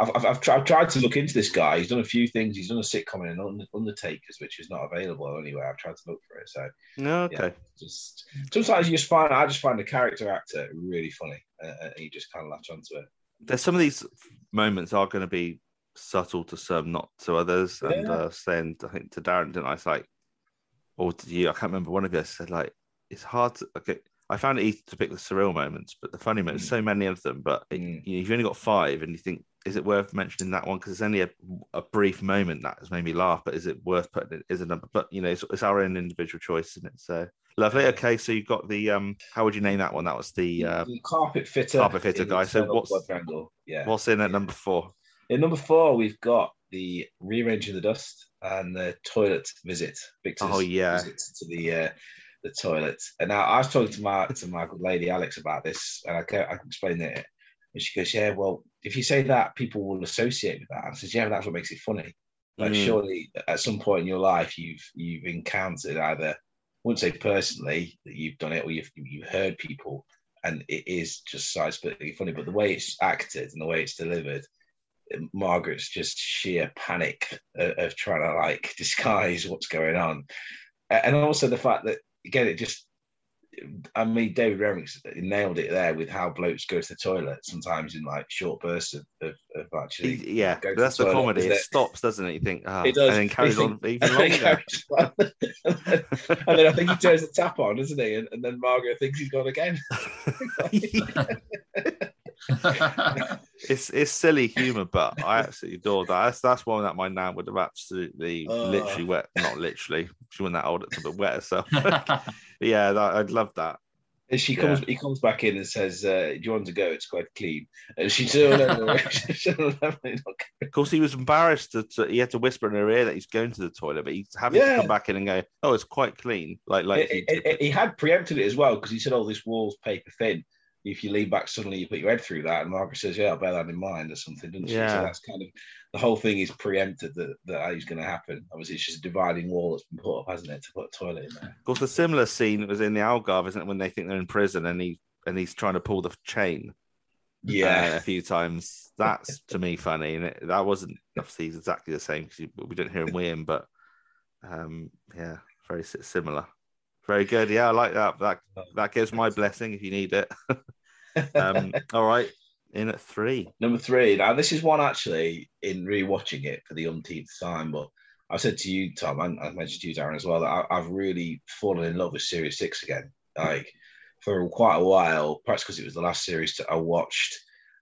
I've, I've, I've, tried, I've tried to look into this guy. He's done a few things. He's done a sitcom in Un- Undertakers, which is not available anywhere. I've tried to look for it. So No, okay. just sometimes you just find I just find the character actor really funny, uh, and you just kind of latch onto it. There's some of these moments are going to be subtle to some, not to others. And Yeah. uh, saying, I think to Darren, didn't I? It's like, or to you, I can't remember. One of you said like, it's hard to. Okay, I found it easy to pick the surreal moments, but the funny moments, Mm. so many of them. But it, Mm. you know, you've only got five, and you think, is it worth mentioning that one? Because it's only a, a brief moment that has made me laugh, but is it worth putting it? Is it number? But you know, it's, it's our own individual choice, isn't it? So lovely. Okay, so you got the um. How would you name that one? That was the uh, the carpet fitter, carpet fitter guy. So what's- yeah? what's in at number four? In number four, we've got the rearranging the dust and the toilet visit. Victor's Oh, yeah. visit to the uh, the toilet. And now I was talking to my to my good lady Alex about this, and I I can explain it. And she goes, "Yeah, well, if you say that, people will associate with that." I says, "Yeah, that's what makes it funny. Like, Mm. surely at some point in your life, you've you've encountered either, I wouldn't say personally that you've done it, or you've you've heard people, and it is just side splittingly funny. But the way it's acted and the way it's delivered." Margaret's just sheer panic of, of trying to like disguise what's going on, and also the fact that again it just. I mean, David Renwick's nailed it there with how blokes go to the toilet sometimes in like short bursts of, of, of actually. He- yeah, go to that's the toilet, comedy. isn't It stops, doesn't it? You think, ah, It does. and then carries You on even and then longer. on. and, then, and then I think he turns the tap on, doesn't he? And, and then Margaret thinks he's gone again. it's it's silly humor, but I absolutely adore that. That's that's one that my nan would have absolutely, Oh. literally wet. Not literally, she wasn't that old to but wet herself. Yeah, that, I'd love that. And she Yeah. comes, he comes back in and says, uh, "Do you want to go? It's quite clean." And she said, "Oh, no, no, she'll definitely not go." Of course, he was embarrassed to, to- he had to whisper in her ear that he's going to the toilet, but he's having to come back in and go, "Oh, it's quite clean." Like like It- it- it- he had preempted it as well because he said, "Oh, this wall's paper thin. If you lean back suddenly, you put your head through that." And Margaret says, "Yeah, I'll bear that in mind," or something, didn't she? Yeah. So that's kind of the whole thing is preempted that that is going to happen. Obviously, it's just a dividing wall that's been put up, hasn't it, to put a toilet in there? Of course, a similar scene was in the Algarve, isn't it? When they think they're in prison and he and he's trying to pull the chain uh, Yeah, a few times. That's to me funny, and it, that wasn't obviously exactly the same because we didn't hear him win, but um, yeah, very similar. Very good. Yeah, I like that. That that gives my blessing if you need it. um, all right, in at three. Number three. Now, this is one actually in rewatching it for the umpteenth time, but I said to you, Tom, and I mentioned to you, Darren, as well, that I, I've really fallen in love with Series Six again. Like for quite a while, perhaps because it was the last series that I watched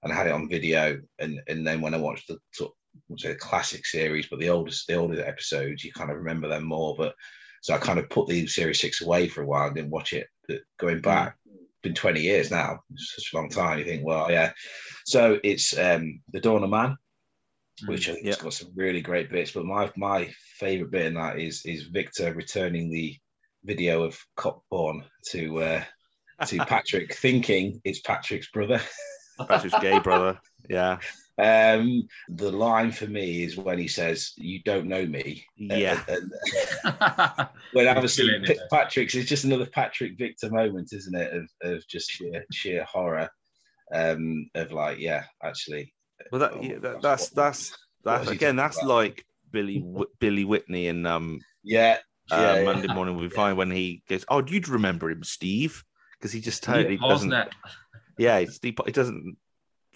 and I had it on video, and and then when I watched the sort of, say the classic series, but the oldest, the older episodes, you kind of remember them more. But so I kind of put the Series Six away for a while and didn't watch it. But going back, been 20 years now, it's such a long time. You think, well, yeah. So it's um the Dawn of Man, which I think has got some really great bits. But my my favorite bit in that is is Victor returning the video of cop porn to uh to Patrick, thinking it's Patrick's brother. Patrick's gay brother. Yeah, Um, the line for me is when he says, "You don't know me." yeah. And, and when obviously Killing it. P- Patrick's, it's just another Patrick Victor moment, isn't it? Of, of just sheer sheer horror. Um, of like, yeah, actually. Well, that, oh, yeah, that that's what- that's that's was again. That's about? like Billy Billy Whitney and um yeah, uh, yeah, yeah. Monday morning will be fine when he goes, "Oh, you'd remember him, Steve," because he just totally Yeah, doesn't. wasn't it? Yeah, he's, he, he doesn't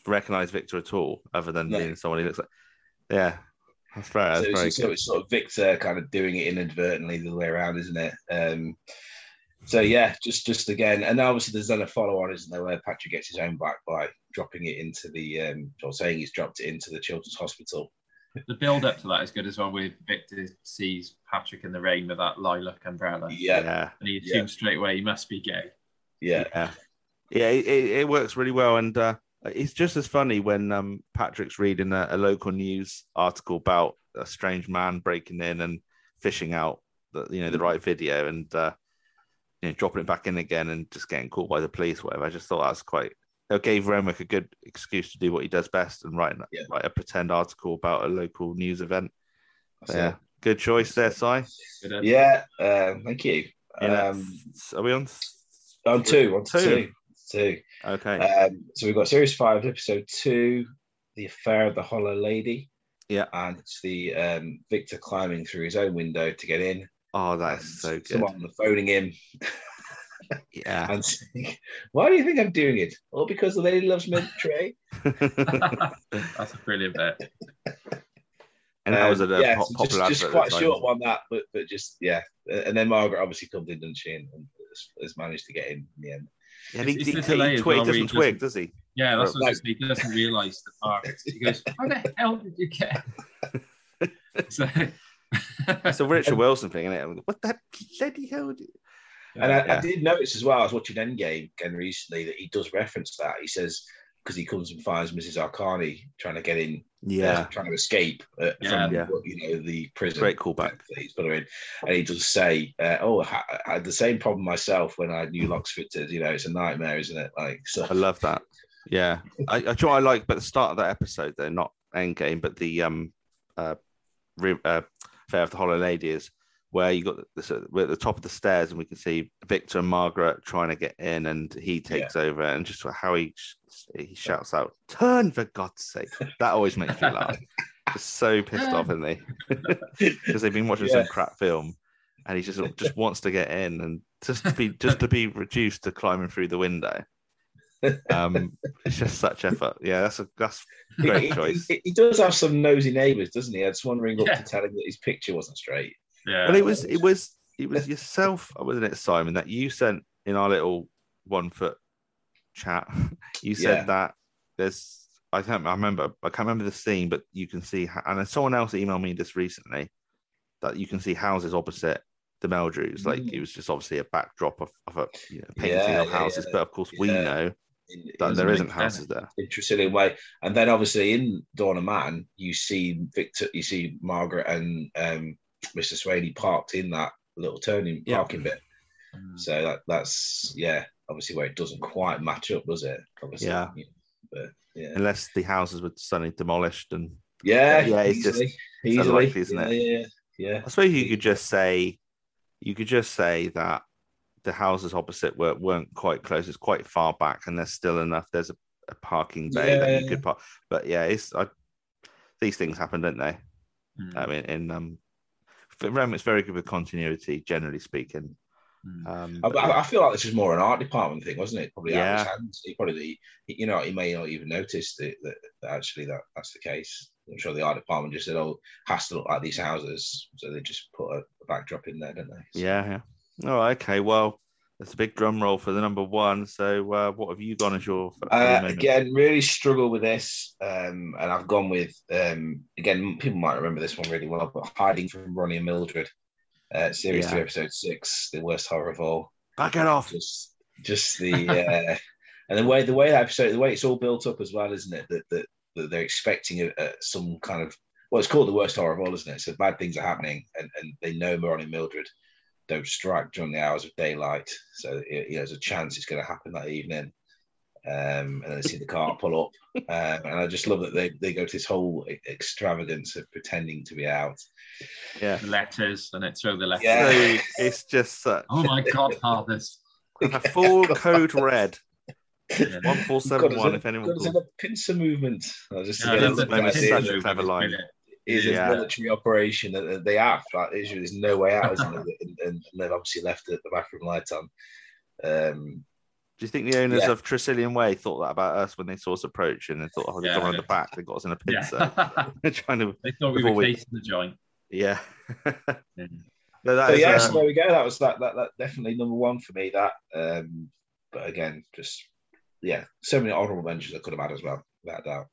recognize Victor at all, other than No. being someone he looks like. Yeah, that's very, that's so it's, very so it's sort of Victor kind of doing it inadvertently the way around, isn't it? Um, so yeah, just just again, and obviously there's then a follow on, isn't there, where Patrick gets his own back by dropping it into the, um, or saying he's dropped it into the children's hospital. The build up to that is good as well. With Victor sees Patrick in the rain with that lilac umbrella, Yeah, Yeah, and he Yeah. assumes straight away he must be gay. yeah, yeah, yeah. It, it, it works really well, and uh, it's just as funny when um, Patrick's reading a, a local news article about a strange man breaking in and fishing out the you know the right video and uh, you know dropping it back in again and just getting caught by the police, whatever. I just thought that was quite. It gave Renwick a good excuse to do what he does best and write, Yeah. write a pretend article about a local news event. That's yeah, it. good choice there, Si. Uh, yeah. Um, thank you. At- Um, are we on? on two, on Two. two, two. Okay. Um, so we've got series five, episode two, the affair of the Hollow Lady. Yeah. and it's the um, Victor climbing through his own window to get in. oh, that's so good. Someone phoning him Yeah. and saying, "Why do you think I'm doing it? All because the lady loves milk tray." That's a brilliant bit. and that was a, Um, a yeah, po- so popular just, just quite a short one that, but but just yeah. And then Margaret obviously comes in, doesn't she, and, and has, has managed to get in in the end. Yeah, and he, he, he, he twig, well, doesn't twig, doesn't- does he? Yeah, that's what I Like- He doesn't realise the part. He goes, "How the hell did you get?" so, It's a Richard Wilson thing, isn't it? What the bloody hell? Did... And I, Yeah. I did notice as well, I was watching Endgame again recently, that he does reference that. He says, because he comes and finds Mrs. Arcani trying to get in, Yeah, trying to escape uh, Yeah. from Yeah. you know the prison. great callback. that he's put her in. And he does say, uh, "Oh, I had the same problem myself when I had new locks fitted. You know, it's a nightmare, isn't it? Like, so I love that. Yeah, I, I, what I like, but the start of that episode, though, not Endgame, but the um, uh, re- uh, Fair of the Hollow Lady is where you got this we're at the top of the stairs and we can see Victor and Margaret trying to get in and he takes over and just how he he shouts out turn for God's sake that always makes me laugh just so pissed off isn't he because they've been watching Yeah. some crap film and he just just wants to get in and just to be just to be reduced to climbing through the window um it's just such effort yeah that's a that's a great he, choice he- he does have some nosy neighbours, doesn't he? I just wondering up Yeah. to tell him that his picture wasn't straight. Yeah. Well, it was it was it was yourself, wasn't it, Simon, that you sent in our little one foot chat. You said Yeah. that there's I can't I remember I can't remember the scene, but you can see and then someone else emailed me this recently that you can see houses opposite the Meldrews. Like Mm. it was just obviously a backdrop of, of a you know, painting Yeah, of houses, yeah. but of course we know In, that in there make isn't houses there. Interesting Way, and then obviously in Dawn of Man, you see Victor, you see Margaret and um, Mr. Swainey parked in that little turning Yeah. parking bit. Mm. So that that's yeah, obviously where it doesn't quite match up, does it? Obviously, Yeah. but yeah, Unless the houses were suddenly demolished and yeah, Yeah, it's just- easily, unlikely, isn't yeah, it? Yeah, yeah, I suppose you could just say, you could just say that the houses opposite were, weren't quite close. It's quite far back, and there's still enough. There's a, a parking bay that you could park. But yeah, it's I, these things happen, don't they? Mm. I mean, in um, for Rem, it's very good with continuity, generally speaking. Mm. Um, I, I- I feel like this is more an art department thing, wasn't it? Probably out of Yeah. his hands. He probably, you know, he may not even notice that, that, that actually that that's the case. I'm sure the art department just said, "Oh, has to look like these houses," so they just put a, a backdrop in there, don't they? So- yeah, yeah. All right, okay. Well, that's a big drum roll for the number one. So, uh, what have you gone as your? for Uh, again, really struggle with this, um, and I've gone with um, again. People might remember this one really well, but hiding from Ronnie and Mildred, uh, series Yeah. three, episode six, the worst horror of all. Back it off. Just, just the uh, and the way the way that episode, the way it's all built up as well, isn't it? That that, that they're expecting a, a, some kind of well, it's called the worst horror of all, isn't it? So bad things are happening, and, and they know Ronnie and Mildred don't strike during the hours of daylight, so you know, there's a chance it's going to happen that evening. Um, and then they see the car pull up, um, and I just love that they, they go to this whole extravagance of pretending to be out. Yeah. Letters and it throw the letters. Yeah. So it's just such Oh my god, fathers. a full code red. Yeah. One four seven one. If anyone got us a pincer movement. I just Yeah, to I get love the that moment idea is that such a clever is line. Brilliant. is Yeah. a military operation that that they have. Like, there's, there's no way out, isn't there? and, and they've obviously left the, the bathroom light on. Um, Do you think the owners Yeah. of Tresillian Way thought that about us when they saw us approaching and they thought, oh, they've Yeah. gone around the back, they got us in a pincer. Yeah. They're trying to, they thought we were we- casing the joint. yeah. Yeah. no, that so is, yeah, uh, so there we go. That was that, that that definitely number one for me. That, um, but again, just yeah, so many honourable mentions I could have had as well, without a doubt.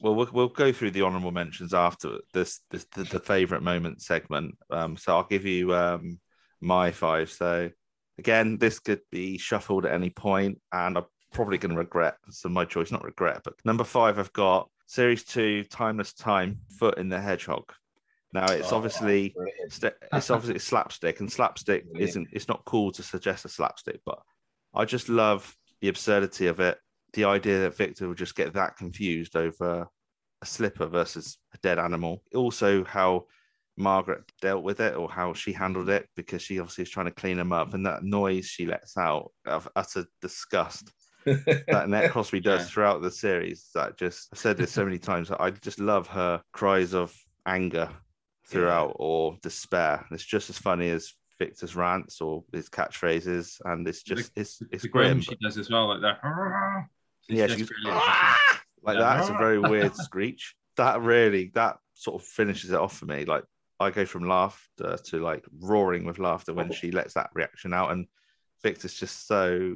Well, well, we'll go through the honourable mentions after this, this the, the favourite moment segment. Um, so I'll give you um, my five. So again, this could be shuffled at any point, and I'm probably going to regret. So my choice, not regret, but number five, I've got series two, Timeless Time, Foot in the Hedgehog. Now it's Oh, obviously st- it's obviously slapstick, and slapstick Brilliant. isn't. It's not cool to suggest a slapstick, but I just love the absurdity of it. The idea that Victor would just get that confused over a slipper versus a dead animal. Also, how Margaret dealt with it or how she handled it because she obviously is trying to clean him up, and that noise she lets out of utter disgust that Annette Crosbie does Yeah. throughout the series. That just I've said this so many times. I just love her cries of anger throughout or despair. It's just as funny as Victor's rants or his catchphrases, and it's just it's it's the grim she does as well, like that. It's Yeah, just she's brilliant. like Yeah. that. It's a very weird screech. That really that sort of finishes it off for me. Like I go from laughter to like roaring with laughter when she lets that reaction out, and Victor's just so.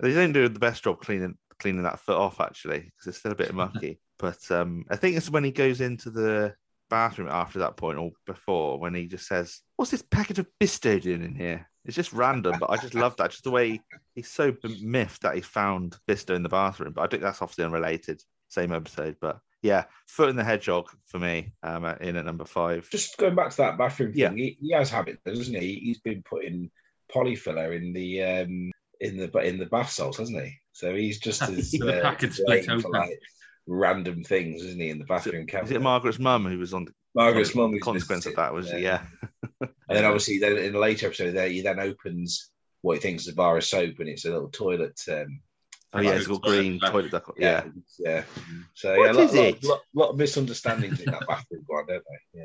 They don't do the best job cleaning cleaning that foot off actually because it's still a bit mucky. But um, I think it's when he goes into the bathroom after that point or before when he just says, "What's this packet of Bisto doing in here?" It's just random, but I just love that. Just the way he's so miffed that he found Bisto in the bathroom. But I think that's obviously unrelated. Same episode, but yeah, foot in the hedgehog for me. Um, in at number five. Just going back to that bathroom thing, Yeah. he, he has habits, doesn't he? He's been putting polyfiller in the um in the in the bath salts, hasn't he? So he's just as uh, to split open. like random things, isn't he, in the Is bathroom it, cabinet? is it Margaret's mum who was on the, Margaret's on mum? the consequence of that? Was yeah. yeah. And then obviously, then in a later episode, there he then opens what he thinks is a bar of soap, and it's a little toilet. Um, Oh yeah, Like it's got toilet green flush. toilet duct. Yeah. yeah. So What yeah, a lot, lot, lot, lot of misunderstandings in that bathroom one, don't they?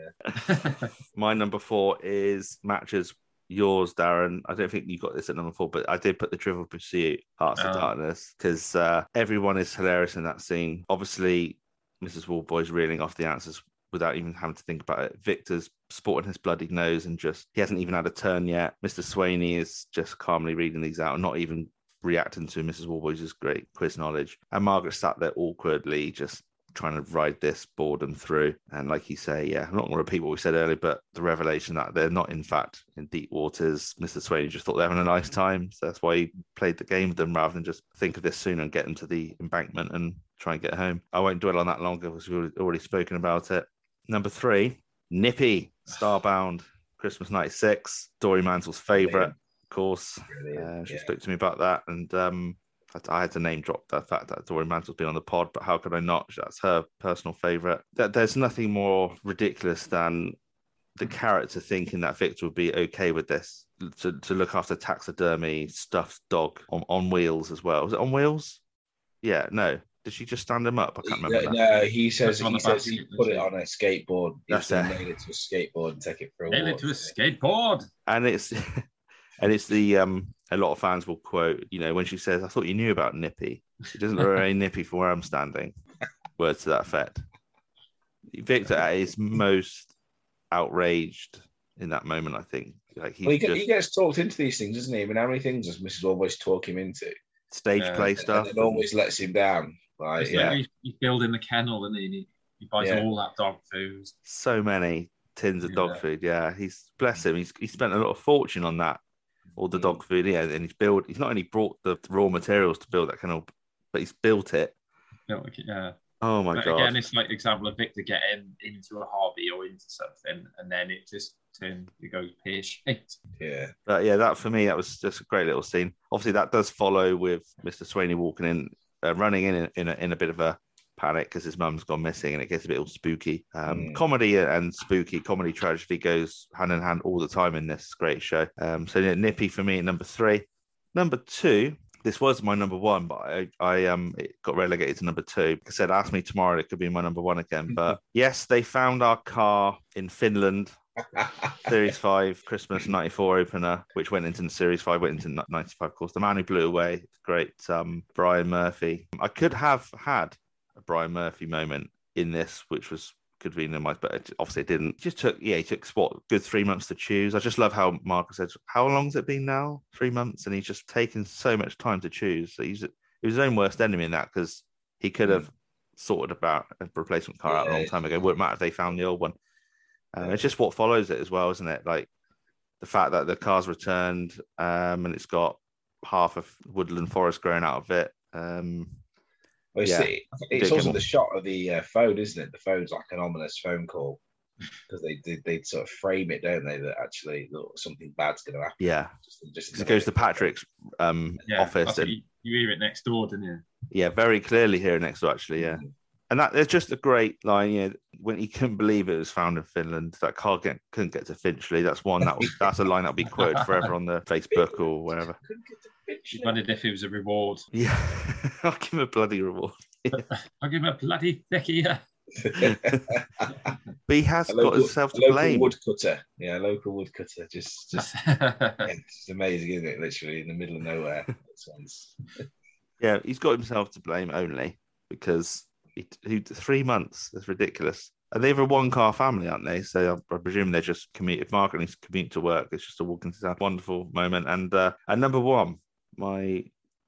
Yeah. My number four is matches yours, Darren. I don't think you got this at number four, but I did put the Trivial Pursuit, Hearts of Oh. Darkness, because uh, everyone is hilarious in that scene. Obviously, Mrs. Warboy's reeling off the answers without even having to think about it. Victor's sporting his bloody nose and just he hasn't even had a turn yet. Mr. Swainey is just calmly reading these out and not even reacting to Mrs. Warboy's great quiz knowledge. And Margaret sat there awkwardly, just trying to ride this boredom through. And like you say, yeah, I'm not going to repeat what we said earlier, but the revelation that they're not, in fact, in deep waters. Mr. Swainey just thought they're having a nice time. So that's why he played the game with them rather than just think of this sooner and get them to the embankment and try and get home. I won't dwell on that longer because we've already spoken about it. Number three, Nippy, Starbound, Christmas Night Six, Doreen Mantle's favourite, of course. Uh, she yeah. spoke to me about that, and um, I, I had to name drop the fact that Doreen Mantle's been on the pod, but how could I not? That's her personal favourite. That there's nothing more ridiculous than the character thinking that Victor would be okay with this to, to look after taxidermy stuffed dog on, on wheels as well. Was it on wheels? Yeah, no. Did she just stand him up? I can't remember. No, that. no, he says Put he says he put it on a skateboard. That's He's it. nail it to a skateboard and take it for a Nail walk. it to a skateboard. and it's and it's the um a lot of fans will quote you know when she says i thought you knew about nippy it doesn't look very nippy from where i'm standing words to that effect victor at his most outraged in that moment i think like Well, he, just he gets talked into these things, doesn't he? I mean, how many things does Mrs. Warboys talk him into? stage Yeah. play And stuff it always lets him down. Like, It's yeah, like he's, building the kennel, and he, he buys Yeah. all that dog food. so many tins of dog Yeah. food yeah he's bless mm. him he's he spent a lot of fortune on that all the mm. dog food yeah and he's built he's not only brought the raw materials to build that kennel but he's built it yeah. oh my But god again, it's like example of Victor getting into a hobby or into something, and then it just turns, it goes pear shaped. yeah. But yeah, that for me, that was just a great little scene. Obviously, that does follow with Mr. Swainey walking in, uh, running in in a, in a bit of a panic because his mum's gone missing and it gets a bit all spooky. Um, Mm. Comedy and spooky, comedy tragedy goes hand in hand all the time in this great show. Um, so Nippy for me, at number three. Number two, this was my number one, but I, I um it got relegated to number two. Like I said, ask me tomorrow, it could be my number one again. But yes, they found our car in Finland Series 5 Christmas 94 opener, which went into the Series 5, went into 95, of course. The man who blew away, great um, Brian Murphy. I could have had a Brian Murphy moment in this, which was could have been in my, but obviously it didn't. It just took, yeah, it took what, good three months to choose. I just love how Marcus said, How long's it been now? Three months. And he's just taken so much time to choose. So he's, he was his own worst enemy in that because he could have sorted about a replacement car out a long time ago. Wouldn't matter if they found the old one. Um, it's just what follows it as well, isn't it? Like the fact that the car's returned um, and it's got half of woodland forest growing out of it. Um, Well, it's, Yeah. it- Big it's also the shot of the uh, phone, isn't it? The phone's like an ominous phone call because they, they they sort of frame it, don't they? That actually look, something bad's going to happen. yeah, Just, just it goes to Patrick's um, Yeah, office, and you, you hear it next door, didn't you? yeah, very clearly here next to actually, yeah. And that there's just a great line, you know, when he couldn't believe it was found in Finland. That car get, couldn't get to Finchley. That's one that was, that's a line that'll be quoted forever on the Facebook or wherever. Couldn't get He wondered if it was a reward. Yeah, I'll give him a bloody reward. I'll give him a bloody thick ear. But he has A got local, himself a to local blame. woodcutter. Yeah, a local woodcutter. Just, just yeah, it's amazing, isn't it? Literally in the middle of nowhere. Yeah, he's got himself to blame only because he three months. That's ridiculous. And they're a one car family, aren't they? So I, I presume they're just commute. If Margaret needs to commute to work, it's just a walk into town. Wonderful moment. And uh, and number one, my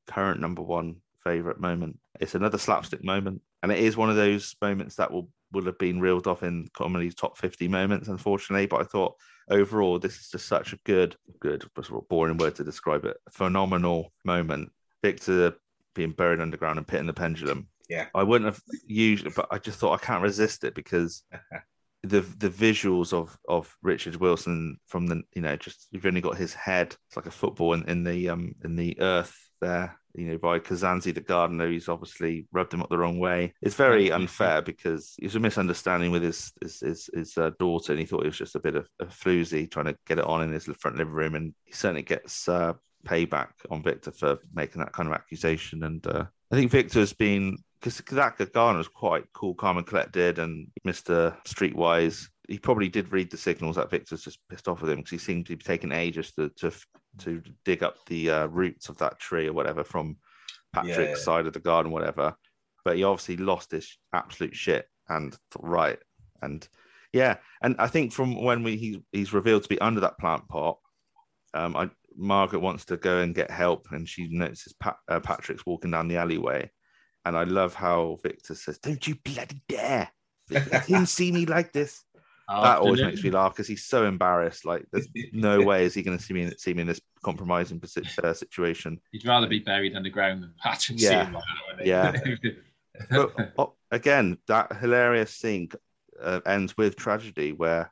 current number one favorite moment. It's another slapstick moment, and it is one of those moments that will will have been reeled off in comedy's top fifty moments, unfortunately. But I thought overall, this is just such a good, good, boring word to describe it, phenomenal moment. Victor being buried underground and pitting the pendulum. Yeah. I wouldn't have used it, but I just thought I can't resist it because the the visuals of of Richard Wilson from the you know just you've only got his head. It's like a football in, in the um in the earth there. you know, by Kazanzi the gardener. He's obviously rubbed him up the wrong way. It's very unfair because it was a misunderstanding with his his his, his uh, daughter, and he thought it was just a bit of a floozy trying to get it on in his front living room, and he certainly gets uh, payback on Victor for making that kind of accusation. And uh, I think Victor's been because that Garner was quite cool, calm and collected, and Mister Streetwise. He probably did read the signals that Victor's just pissed off with him because he seemed to be taking ages to to, to dig up the uh, roots of that tree or whatever from Patrick's Yeah. side of the garden, whatever. But he obviously lost his absolute shit and thought, right. And yeah, and I think from when we he, he's revealed to be under that plant pot, um, I Margaret wants to go and get help, and she notices Pat, uh, Patrick's walking down the alleyway, and I love how Victor says, "Don't you bloody dare let him see me like this." that always makes me laugh because he's so embarrassed. Like, there's no way is he going to see me see me in this compromising uh, situation. He'd rather be buried underground than Patrick Yeah. seeing like that, wouldn't? But oh, again, that hilarious scene uh, ends with tragedy where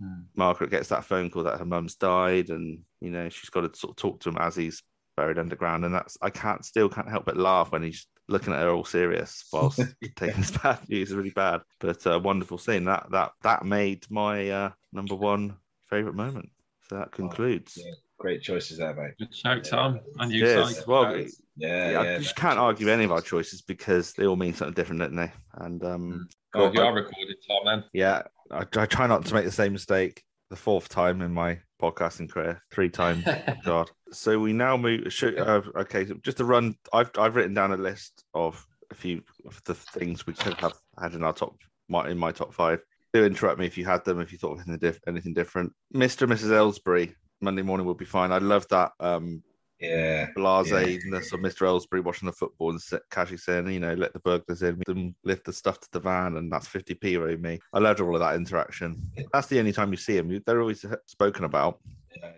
Hmm. Margaret gets that phone call that her mum's died, and you know she's got to sort of talk to him as he's buried underground, and that's I can't still can't help but laugh when he's looking at her all serious whilst taking this bad news. is really bad, but a wonderful scene. That that that made my uh, number one favorite moment. So that concludes. yeah. Great choices there, mate. Good shout, Tom. And you, Cheers. Well, Yeah, yeah, yeah. I just can't argue any of our choices because they all mean something different, don't they? And um, Oh, you are recorded, Tom, then. Yeah, I, I try not to make the same mistake the fourth time in my podcasting career, three times. God. So we now move. Should, uh, okay, so just to run, I've I've written down a list of a few of the things we could have had in our top, my, in my top five. Do interrupt me if you had them, if you thought of anything, diff- anything different. Mr. and Mrs. Ellsbury, Monday morning will be fine. I love that um, Yeah. blase-ness of Mr. Ellsbury watching the football and casually saying, you know, let the burglars in, them lift the stuff to the van, and that's 50p owed me. I loved all of that interaction. That's the only time you see them. They're always spoken about.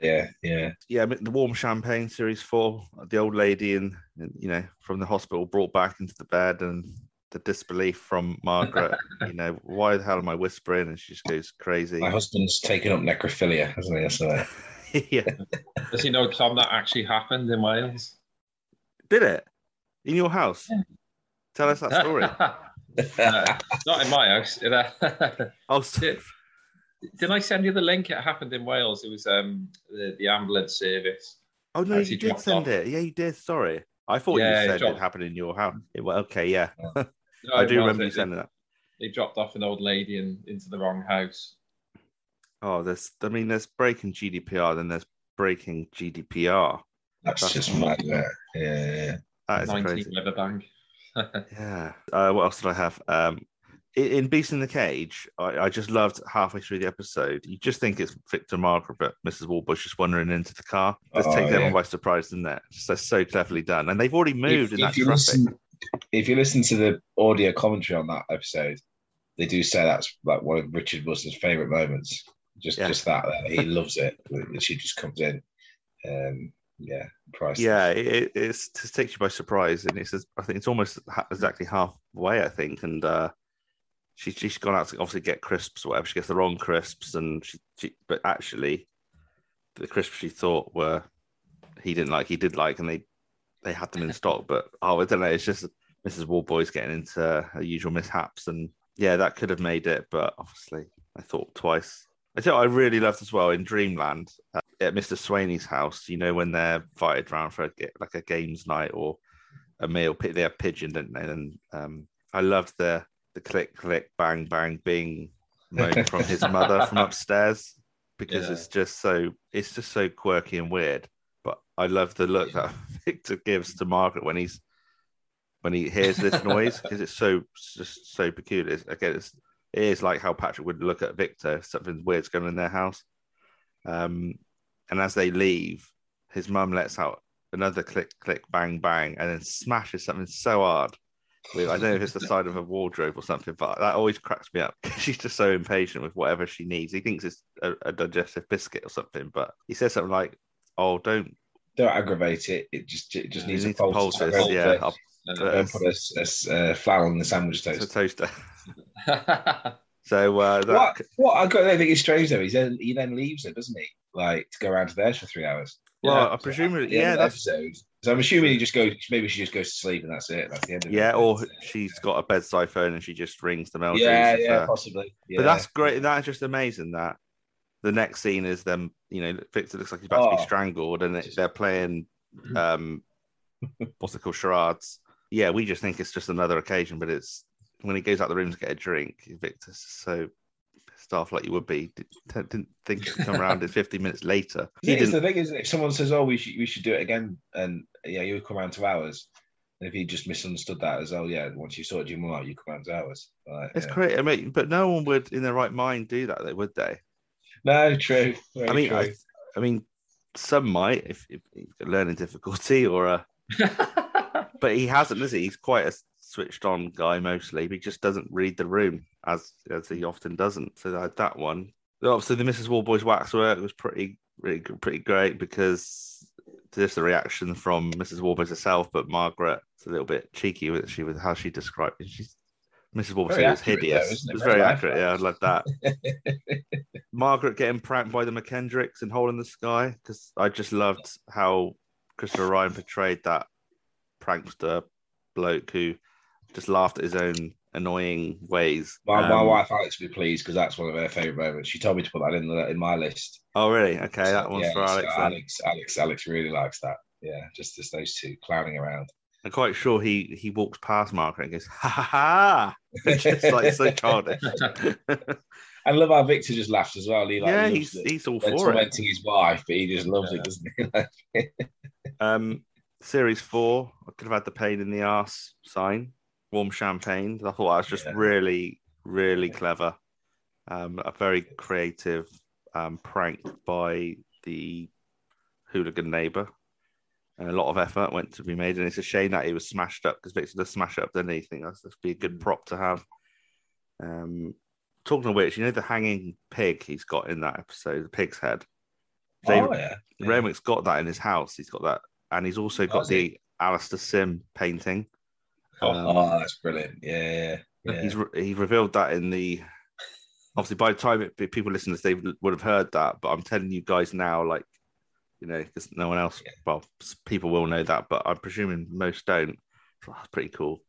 Yeah. Yeah. Yeah, the warm champagne series four, the old lady and you know from the hospital brought back into the bed and the disbelief from Margaret. you know, why the hell am I whispering? And she just goes crazy. My husband's taken up necrophilia, hasn't he? Uh, yeah, Does he know, Tom, that actually happened in Wales? did it in your house? Tell us that story. Uh, not in my house. Did oh, so- Did, didn't I send you the link? It happened in Wales. It was um the, the ambulance service. Oh no, you did send off. it. Yeah, you did. Sorry, I thought Yeah, you said it happened in your house. It- well, okay, yeah, No, I do remember you sending that. They dropped off an old lady in, into the wrong house. Oh, there's. I mean, there's breaking GDPR, then there's breaking GDPR. that's That's just mad. Yeah. Yeah. That is 19 crazy. Weatherbank. Yeah. Uh, what else did I have? Um, in, in Beast in the Cage, I, I just loved halfway through the episode. You just think it's Victor Margaret, but Mrs. Warboys is wandering into the car. Just Oh, takes everyone yeah. by surprise, doesn't it? So so cleverly done, and they've already moved If, in that if you traffic. listen, if you listen to the audio commentary on that episode, they do say that's like one of Richard Wilson's favorite moments. Just, Yeah. just that, he loves it. She just comes in. Um, yeah, priceless. Yeah, it, it it's, it takes you by surprise, and it's I think it's almost ha- exactly halfway. I think, and uh, she she's gone out to obviously get crisps, or whatever. She gets the wrong crisps, and she, she but actually, the crisps she thought were he didn't like, he did like, and they they had them in stock. But oh, I don't know. It's just Mrs. Warboy's getting into her usual mishaps, and yeah, that could have made it, but obviously, I thought twice. I tell you, what I really loved as well in Dreamland uh, at Mr. Swainey's house. You know when they're invited round for a, like a games night or a meal. They have pigeon, don't they? And um, I loved the the click click bang bang bing moan from his mother from upstairs because Yeah. it's just so it's just so quirky and weird. But I love the look that Victor gives to Margaret when he's when he hears this noise because it's so just so peculiar. Again, it's, it is like how Patrick would look at Victor if something weird's going on in their house. Um, and as they leave, his mum lets out another click, click, bang, bang, and then smashes something so hard. I don't know if it's the side of a wardrobe or something, but that always cracks me up. She's just so impatient with whatever she needs. He thinks it's a, a digestive biscuit or something, but he says something like, "Oh, don't Don't aggravate it. It just it just needs a pulse. pulse Yeah, put- I'll Uh, put a, a uh, flour on the sandwich it's a toaster. So uh, that, What? What? I got- I think it's strange though. He then he then leaves it, doesn't he? Like to go around to theirs for three hours. well, Yeah. I presume, At yeah, end of the that's episode. So I'm assuming he just goes. Maybe she just goes to sleep and that's it. That's the end of it. Yeah, or she's got a bedside phone and she just rings the Meldrews. yeah, yeah, uh, possibly. Yeah. But that's great. That's just amazing that the next scene is them, you know, Victor looks like he's about to be Oh. strangled and it, they're playing, um, what's it called, charades. Yeah, we just think it's just another occasion, but it's when he goes out the room to get a drink, Victor's so pissed off like you would be. Didn't, didn't think he'd come around in 50 minutes later. He It's the thing, isn't it? If someone says, "Oh, we should we should do it again," and yeah, you would come around to ours. And if he just misunderstood that as, "Oh, yeah, once you sorted your mum out, you come around to ours." Like, it's yeah. great. I mean, but no one would in their right mind do that, though, would they? No, true. Very I mean, true. I, I mean, some might if, if if learning difficulty or uh, a but he hasn't, is he? He's quite a switched on guy mostly, but he just doesn't read the room as as he often doesn't. So that, that one. Obviously, the Mrs. Warboy's waxwork was pretty, really, pretty great because just the reaction from Mrs. Warboys herself, but Margaret is a little bit cheeky with she with how she described it. She's Mrs. Warboy was though, hideous. isn't it? it was Very very accurate. Yeah, I love that. Margaret getting pranked by the McKendricks and Hole in the Sky because I just loved how Christopher Ryan portrayed that prankster bloke who just laughed at his own annoying ways. my, my Um, wife Alex would be pleased because that's one of her favourite moments. She told me to put that in the, in my list. Oh, really? Okay, that So, one's yeah, for Alex. then. Alex, Alex, Alex really likes that. Yeah, just just those two clowning around. I'm quite sure he he walks past Margaret and goes, ha ha ha. It's just like so childish. I love how Victor just laughs as well. He like yeah, he's it. he's all for it. tormenting his wife, but he just loves Yeah. it, doesn't he? Um, series four, I could have had the pain in the ass sign, warm champagne. I thought that was just Yeah. really, really clever. Um, a very creative um, prank by the hooligan neighbour. And a lot of effort went to be made, and it's a shame that he was smashed up because Victor does smash up, doesn't he? Think that's that'd be a good prop to have. Um, talking of which, you know the hanging pig he's got in that episode, the pig's head. They, oh yeah. yeah. Renwick's got that in his house. He's got that, and he's also got Does he? the Alastair Sim painting. Oh, um, oh, that's brilliant. Yeah, yeah. He's re- he revealed that in the. Obviously, by the time it, people listen to this, they would have heard that. But I'm telling you guys now, like, you know, because no one else, Yeah. well, people will know that, but I'm presuming most don't. So that's pretty cool.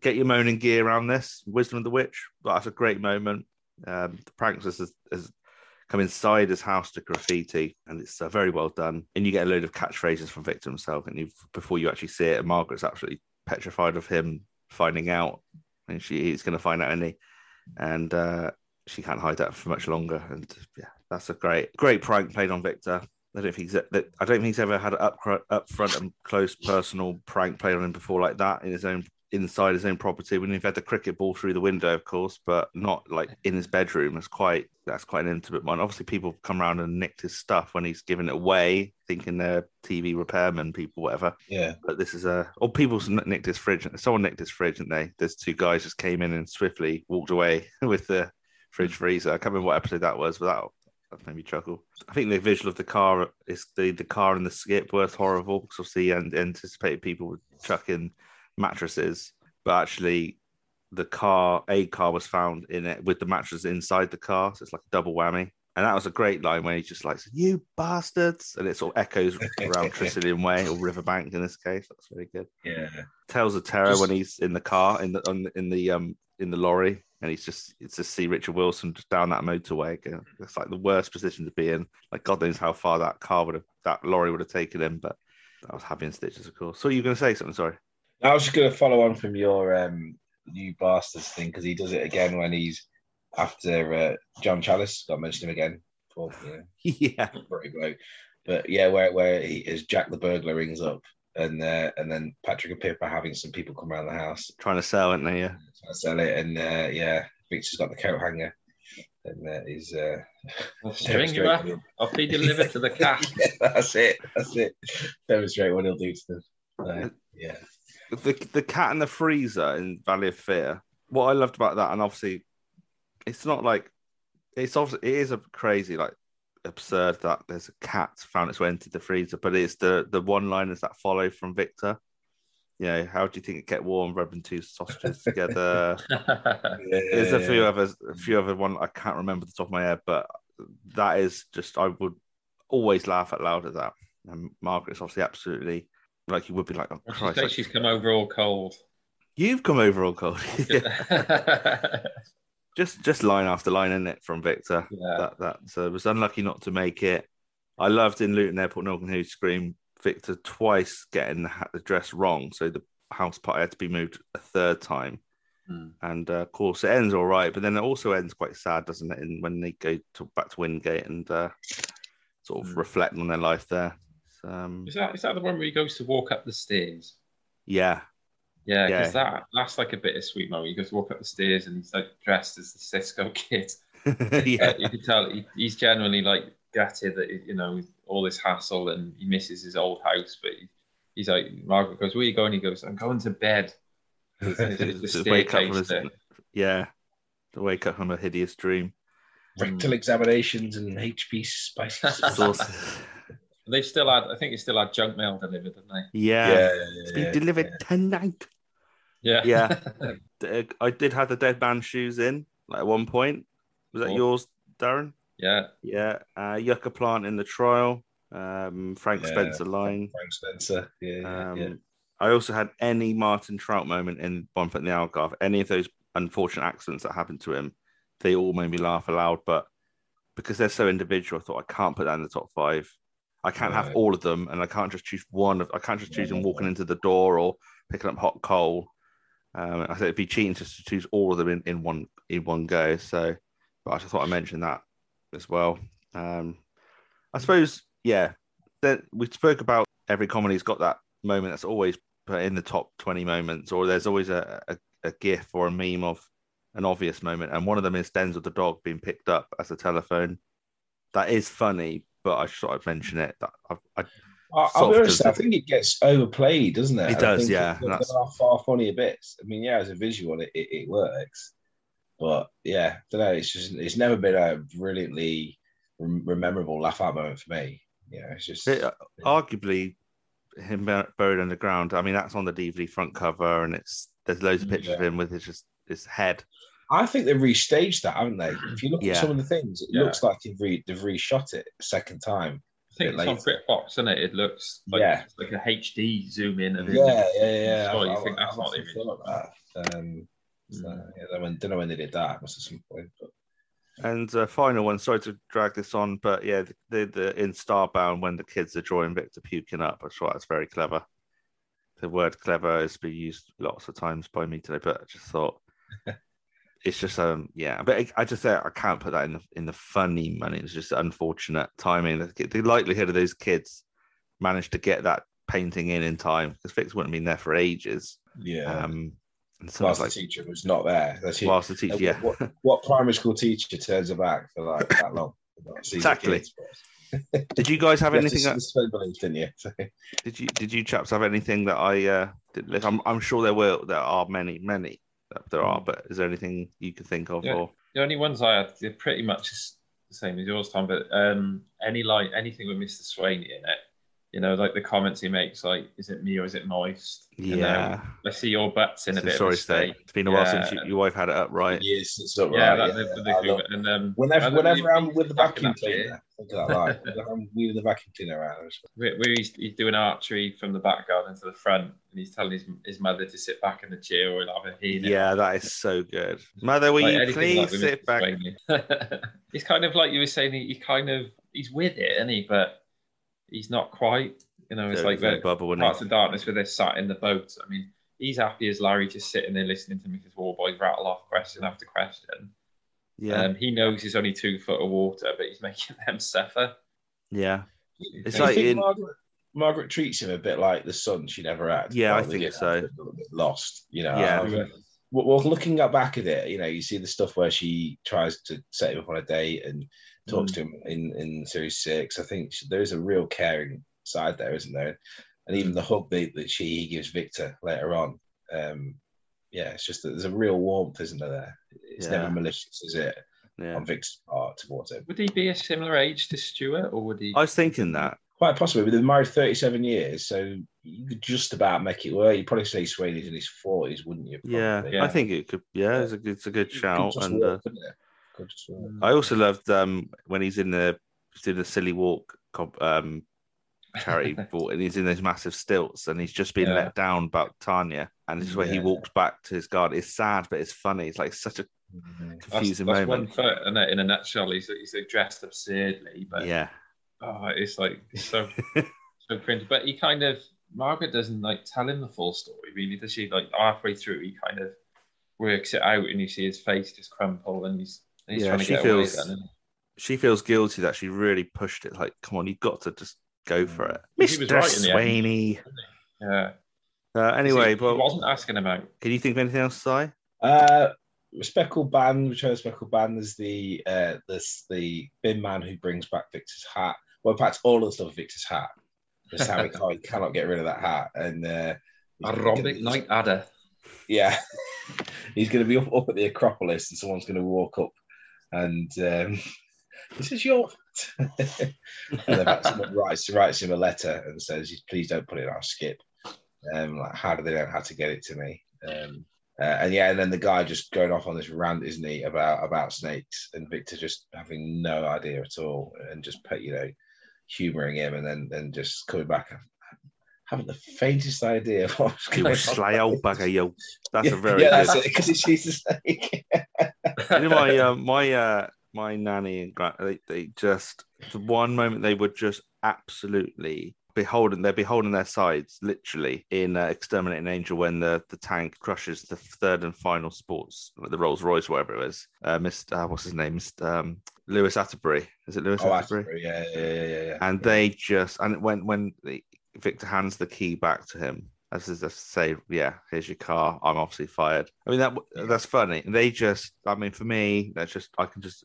Get your moaning gear around this. Wisdom of the Witch. But that's a great moment. Um, the prankster has, has come inside his house to graffiti, and it's uh, very well done. And you get a load of catchphrases from Victor himself, and you before you actually see it, and Margaret's absolutely petrified of him finding out, and she he's going to find out, any, and uh, she can't hide that for much longer. And yeah, that's a great, great prank played on Victor. I don't think he's. I don't think he's ever had an up up front and close personal prank played on him before like that in his own inside his own property. When he've had the cricket ball through the window, of course, but not like in his bedroom. It's quite that's quite an intimate one. Obviously, people come around and nicked his stuff when he's given it away, thinking they're TV repairmen, people, whatever. yeah. But this is a or people nicked his fridge. Someone nicked his fridge, didn't they? There's two guys just came in and swiftly walked away with the fridge freezer. I can't remember what episode that was, but that that made me chuckle. I think the visual of the car is the the car and the skip were horrible because obviously and anticipated people would chuck in mattresses, but actually the car a car was found in it with the mattress inside the car, so it's like a double whammy. And that was a great line when he just like, "You bastards!" and it sort of echoes around Tresillian Way or Riverbank in this case. That's very good. Yeah. Tales of terror Just- when he's in the car in the on, in the um in the lorry, and he's just it's just see Richard Wilson just down that motorway. It's like the worst position to be in. Like God knows how far that car would have that lorry would have taken him, but that was happy in stitches, of course. So you going to say something? Sorry. I was just going to follow on from your um, new bastards thing because he does it again when he's after uh, John Challis. Got to mention him again. For, you yeah. know, great. But yeah, where where he is Jack the burglar rings up, and uh, and then Patrick and Pip are having some people come around the house Trying to sell, aren't they? Yeah. trying to sell it, and uh, yeah, Victor's got the coat hanger, and uh, he's uh, String you up. I'll feed your liver to the cat. yeah, that's it, that's it. Demonstrate what he'll do to them. Uh, yeah, the the cat in the freezer in Valley of Fear. What I loved about that, and obviously, it's not like it's obviously it is a crazy like absurd that there's a cat found its way into the freezer, but it's the the one liners that follow from Victor. You know, how do you think it get warm rubbing two sausages together? There's a few others, a few other one I can't remember the top of my head, but that is just I would always laugh out loud at that. And Margaret's obviously absolutely like you would be like, oh Christ, like, she's come over all cold. you've come over all cold. just just line after line in it from Victor. That that so was unlucky not to make it. I loved in Luton Airport, Northern who screamed Victor twice getting the, dress wrong, so the house party had to be moved a third time. Hmm. And uh, of course, it ends all right, but then it also ends quite sad, doesn't it? In, when they go to, back to Wingate and uh, sort of Hmm. reflect on their life there. So, um, Is that is that the one where he goes to walk up the stairs? yeah, Yeah, Yeah. because that that's like a bittersweet moment. He goes to walk up the stairs and he's like dressed as the Cisco kid. yeah, Uh, you can tell he, he's genuinely like gutted that you know all this hassle and he misses his old house. But he, he's like Margaret goes, "Where you going?" He goes, "I'm going to bed." It's, it's the wake up from staircase his- yeah, to wake up from a hideous dream. Rectal examinations and HP spicy Sauce. They still had, I think, he still had junk mail delivered, didn't they? yeah. yeah, it's been yeah, delivered yeah. tonight. Yeah, Yeah. I did have the dead man shoes in like, at one point. Was that Cool. yours, Darren? yeah. Yeah. Uh, Yucca plant in the trial. Um, Frank Yeah. Spencer line. Frank Spencer. Yeah, yeah, Um, yeah. I also had any Martin Trout moment in One Foot in the Algarve. Any of those unfortunate accidents that happened to him, they all made me laugh aloud. But because they're so individual, I thought I can't put that in the top five. I can't have all of them, and I can't just choose one. Of, I can't just choose him walking into the door or picking up hot coal. Um, I think it'd be cheating just to choose all of them in, in one in one go. So, but I just thought I mentioned that as well. Um, I suppose, yeah. Then we spoke about every comedy's got that moment that's always put in the top twenty moments, or there's always a, a, a gif or a meme of an obvious moment, and one of them is Denzel the dog being picked up as a telephone. That is funny, but I just thought I'd mention it. That I, I, I'll, be honest. I think it gets overplayed, doesn't it? It I does, yeah, There, are far funnier bits. I mean, yeah, as a visual, it, it, it works, but yeah, I don't know. It's just it's never been a brilliantly rem- memorable laugh out moment for me. Yeah, it's just it- uh, arguably him bur- buried underground. I mean, that's on the DVD front cover, and it's there's loads of pictures of him with his just his head. I think they've restaged that, haven't they? If you look Yeah. at some of the things, it Yeah. looks like they've, re- they've reshot it a second time. I think Bit it's on BritBox, isn't it? It looks like, Yeah. like a HD zoom in. And Yeah, yeah, yeah. Sure, you I- think I- that's I not often the thought that. Um, so, Mm. yeah, I don't, don't know when they did that. It must have some point. But And uh, final one. Sorry to drag this on, but yeah, the, the, the in Starbound when the kids are drawing Victor puking up, I thought that's very clever. The word "clever" has been used lots of times by me today, but I just thought it's just um yeah. But I, I just say I can't put that in the in the funny money. It's just unfortunate timing. The, the likelihood of those kids managed to get that painting in in time because fix wouldn't have been there for ages. yeah, Um, and so whilst like the teacher was not there. That's whilst the teacher, Uh, yeah, What, what primary school teacher turns her back for like that long? Not see the Exactly. Did you guys have anything? that- belief, didn't you? Did you did you chaps have anything that I uh did look? I'm I'm sure there will there are many many that there are, but is there anything you can think of Yeah. or The only ones I had, they're pretty much the same as yours, Tom. But um, any like anything with Mr. Swainey in it, you know, like the comments he makes, like, is it me or is it moist? You know, yeah? I see your butts in a It's a bit sorry of state. state. It's been a while since you, your wife had it up, right? Yes, it's not Yeah, right. that, yeah, the, the, the, and um, Whenever, whenever I'm with the vacuum in that bit, cleaner, think of that line. I'm with the vacuum cleaner around. Where, where he's, he's doing archery from the back garden to the front, and he's telling his, his mother to sit back in the chair or he'll have a hay. Yeah, that is so good. Mother, will Like you please like sit back? Swainey. he's kind of like you were saying. He, he kind of he's with it, isn't he? But he's not quite. You know, it's like bubble, parts of darkness where they're sat in the boat. I mean, he's happy as Larry just sitting there listening to Mrs. Warboys rattle off question after question. Yeah, Um, he knows he's only two foot of water, but he's making them suffer. yeah. It's like in- Margaret, Margaret treats him a bit like the son she never had. Yeah, I think so. a little bit lost, you know. Yeah. Um, well, well, looking back at it, you know, you see the stuff where she tries to set him up on a date and talks to him in, in series six. I think she- there is a real caring side there, isn't there? And even the hug that, that she gives Victor later on, um, yeah, it's just that there's a real warmth, isn't there? There, it's Yeah. never malicious, is it, Yeah. on Victor's part towards him? Would he be a similar age to Stuart, or would he? I was thinking that. Quite possibly, but they've married 37 years, so you could just about make it work. You'd probably say Swainey's in his 40s, wouldn't you? Yeah, Probably. I think it could. Yeah, it's a good, it's a good Could shout. just And work, uh, couldn't it? Could just work. I also loved um when he's in the he's doing the silly walk. comp- Um, charity ball, and he's in those massive stilts, and he's just been Yeah. let down about Tanya, and this is where he walks back to his guard. It's sad, but it's funny. It's like such a confusing that's one moment. foot, and in a nutshell, he's, he's dressed absurdly, but Yeah, oh, it's like so so cringe. But he kind of Margaret doesn't like tell him the full story, really, does she? Like halfway through, he kind of works it out, and you see his face just crumple, and he's he's Yeah, she feels- away. Then, isn't she feels guilty that she really pushed it. Like, come on, you've got to just go for it, Mister right in the end. Swainey. yeah. Uh, anyway, but wasn't asking about. can you think of anything else, Si? Uh, Speckled Band, Return of Speckled Band is the uh, this the bin man who brings back Victor's hat. Well, in fact, all of the stuff of Victor's hat. Just how he can't, he cannot get rid of that hat, and uh, Aerobic night adder. Yeah, he's going to be up, up at the Acropolis, and someone's going to walk up, and um, this is your. and then someone writes writes him a letter and says, "Please don't put it on skip." Um, like, how do they know how to get it to me? Um, uh, and yeah, and then the guy just going off on this rant, isn't he, about about snakes, and Victor just having no idea at all, and just put you know, humouring him, and then then just coming back, having the faintest idea of what's You going on. sly old bugger, you. That's a very yeah, good. that's it because it's a snake. You know my uh, my uh, my nanny and grand they, they just the one moment they were just absolutely beholden they're beholding their sides literally in uh, exterminating angel when the the tank crushes the third and final sports the rolls royce whatever it was uh mr uh, what's his name? Mr um lewis atterbury. Is it lewis oh, atterbury? Asbury, yeah, yeah, yeah, yeah, yeah. and they just and when when the, Victor hands the key back to him as is to say, yeah, here's your car. I'm obviously fired. I mean that that's funny. They just, I mean, for me, that's just I can just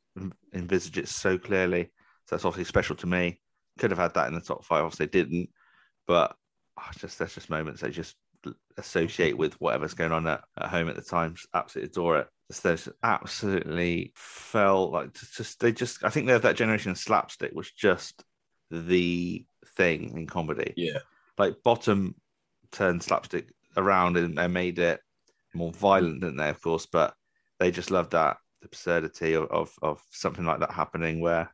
envisage it so clearly. So that's obviously special to me. Could have had that in the top five, obviously didn't. But oh, just that's just moments I just associate with whatever's going on at, at home at the time. Just absolutely adore it. Those absolutely felt like just, just they just I think they're that generation of slapstick was just the thing in comedy. Yeah. Like bottom turned slapstick around and, they made it more violent, didn't they? Of course, but they just loved that absurdity of, of, of something like that happening where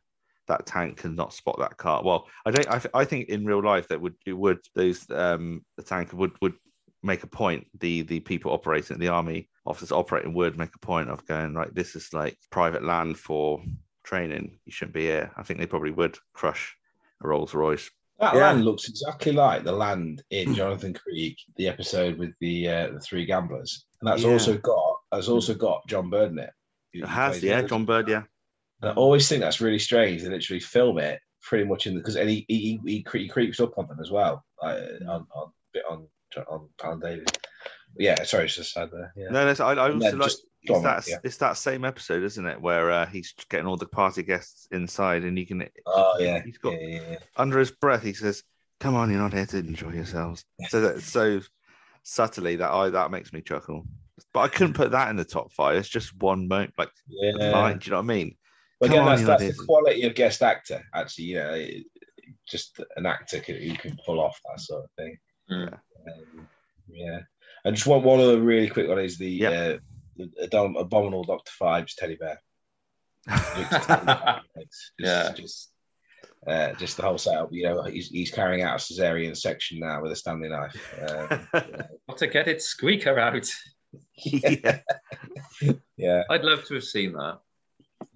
that tank cannot spot that car. Well, I don't. I, I think in real life that would it would those um the tank would would make a point. The the people operating the army officers operating would make a point of going right. This is like private land for training. You shouldn't be here. I think they probably would crush a Rolls Royce. That Yeah. land looks exactly like the land in Jonathan Creek, the episode with the uh, the three gamblers, and that's Yeah. also got that's also got John Bird in it. It has, yeah. John Bird, yeah. And I always think that's really strange. They literally film it pretty much in the because he he, he, he creeps up on them as well, like, on on bit on on Alan Daly. Yeah, sorry, it's just sad there. Yeah. No, no, I, I also like it's on, that yeah. it's that same episode, isn't it, where uh, he's getting all the party guests inside, and you can Oh yeah, he's got yeah, yeah, yeah. under his breath he says, "Come on, you're not here to enjoy yourselves." So that so subtly that I that makes me chuckle. But I couldn't put that in the top five. It's just one moment, like Yeah. line. Do you know what I mean? But Come again, on, that's, that's the to- quality of guest actor. Actually, you know, it- just an actor who can pull off that sort of thing. Mm. Um, yeah, and just one one other really quick one is the Yeah. uh, the Adom- abominable Doctor Fives teddy bear. Just, Yeah. just uh, just the whole setup. You know, he's, he's carrying out a cesarean section now with a Stanley knife. Um, Got to get its squeaker out. yeah, yeah. I'd love to have seen that.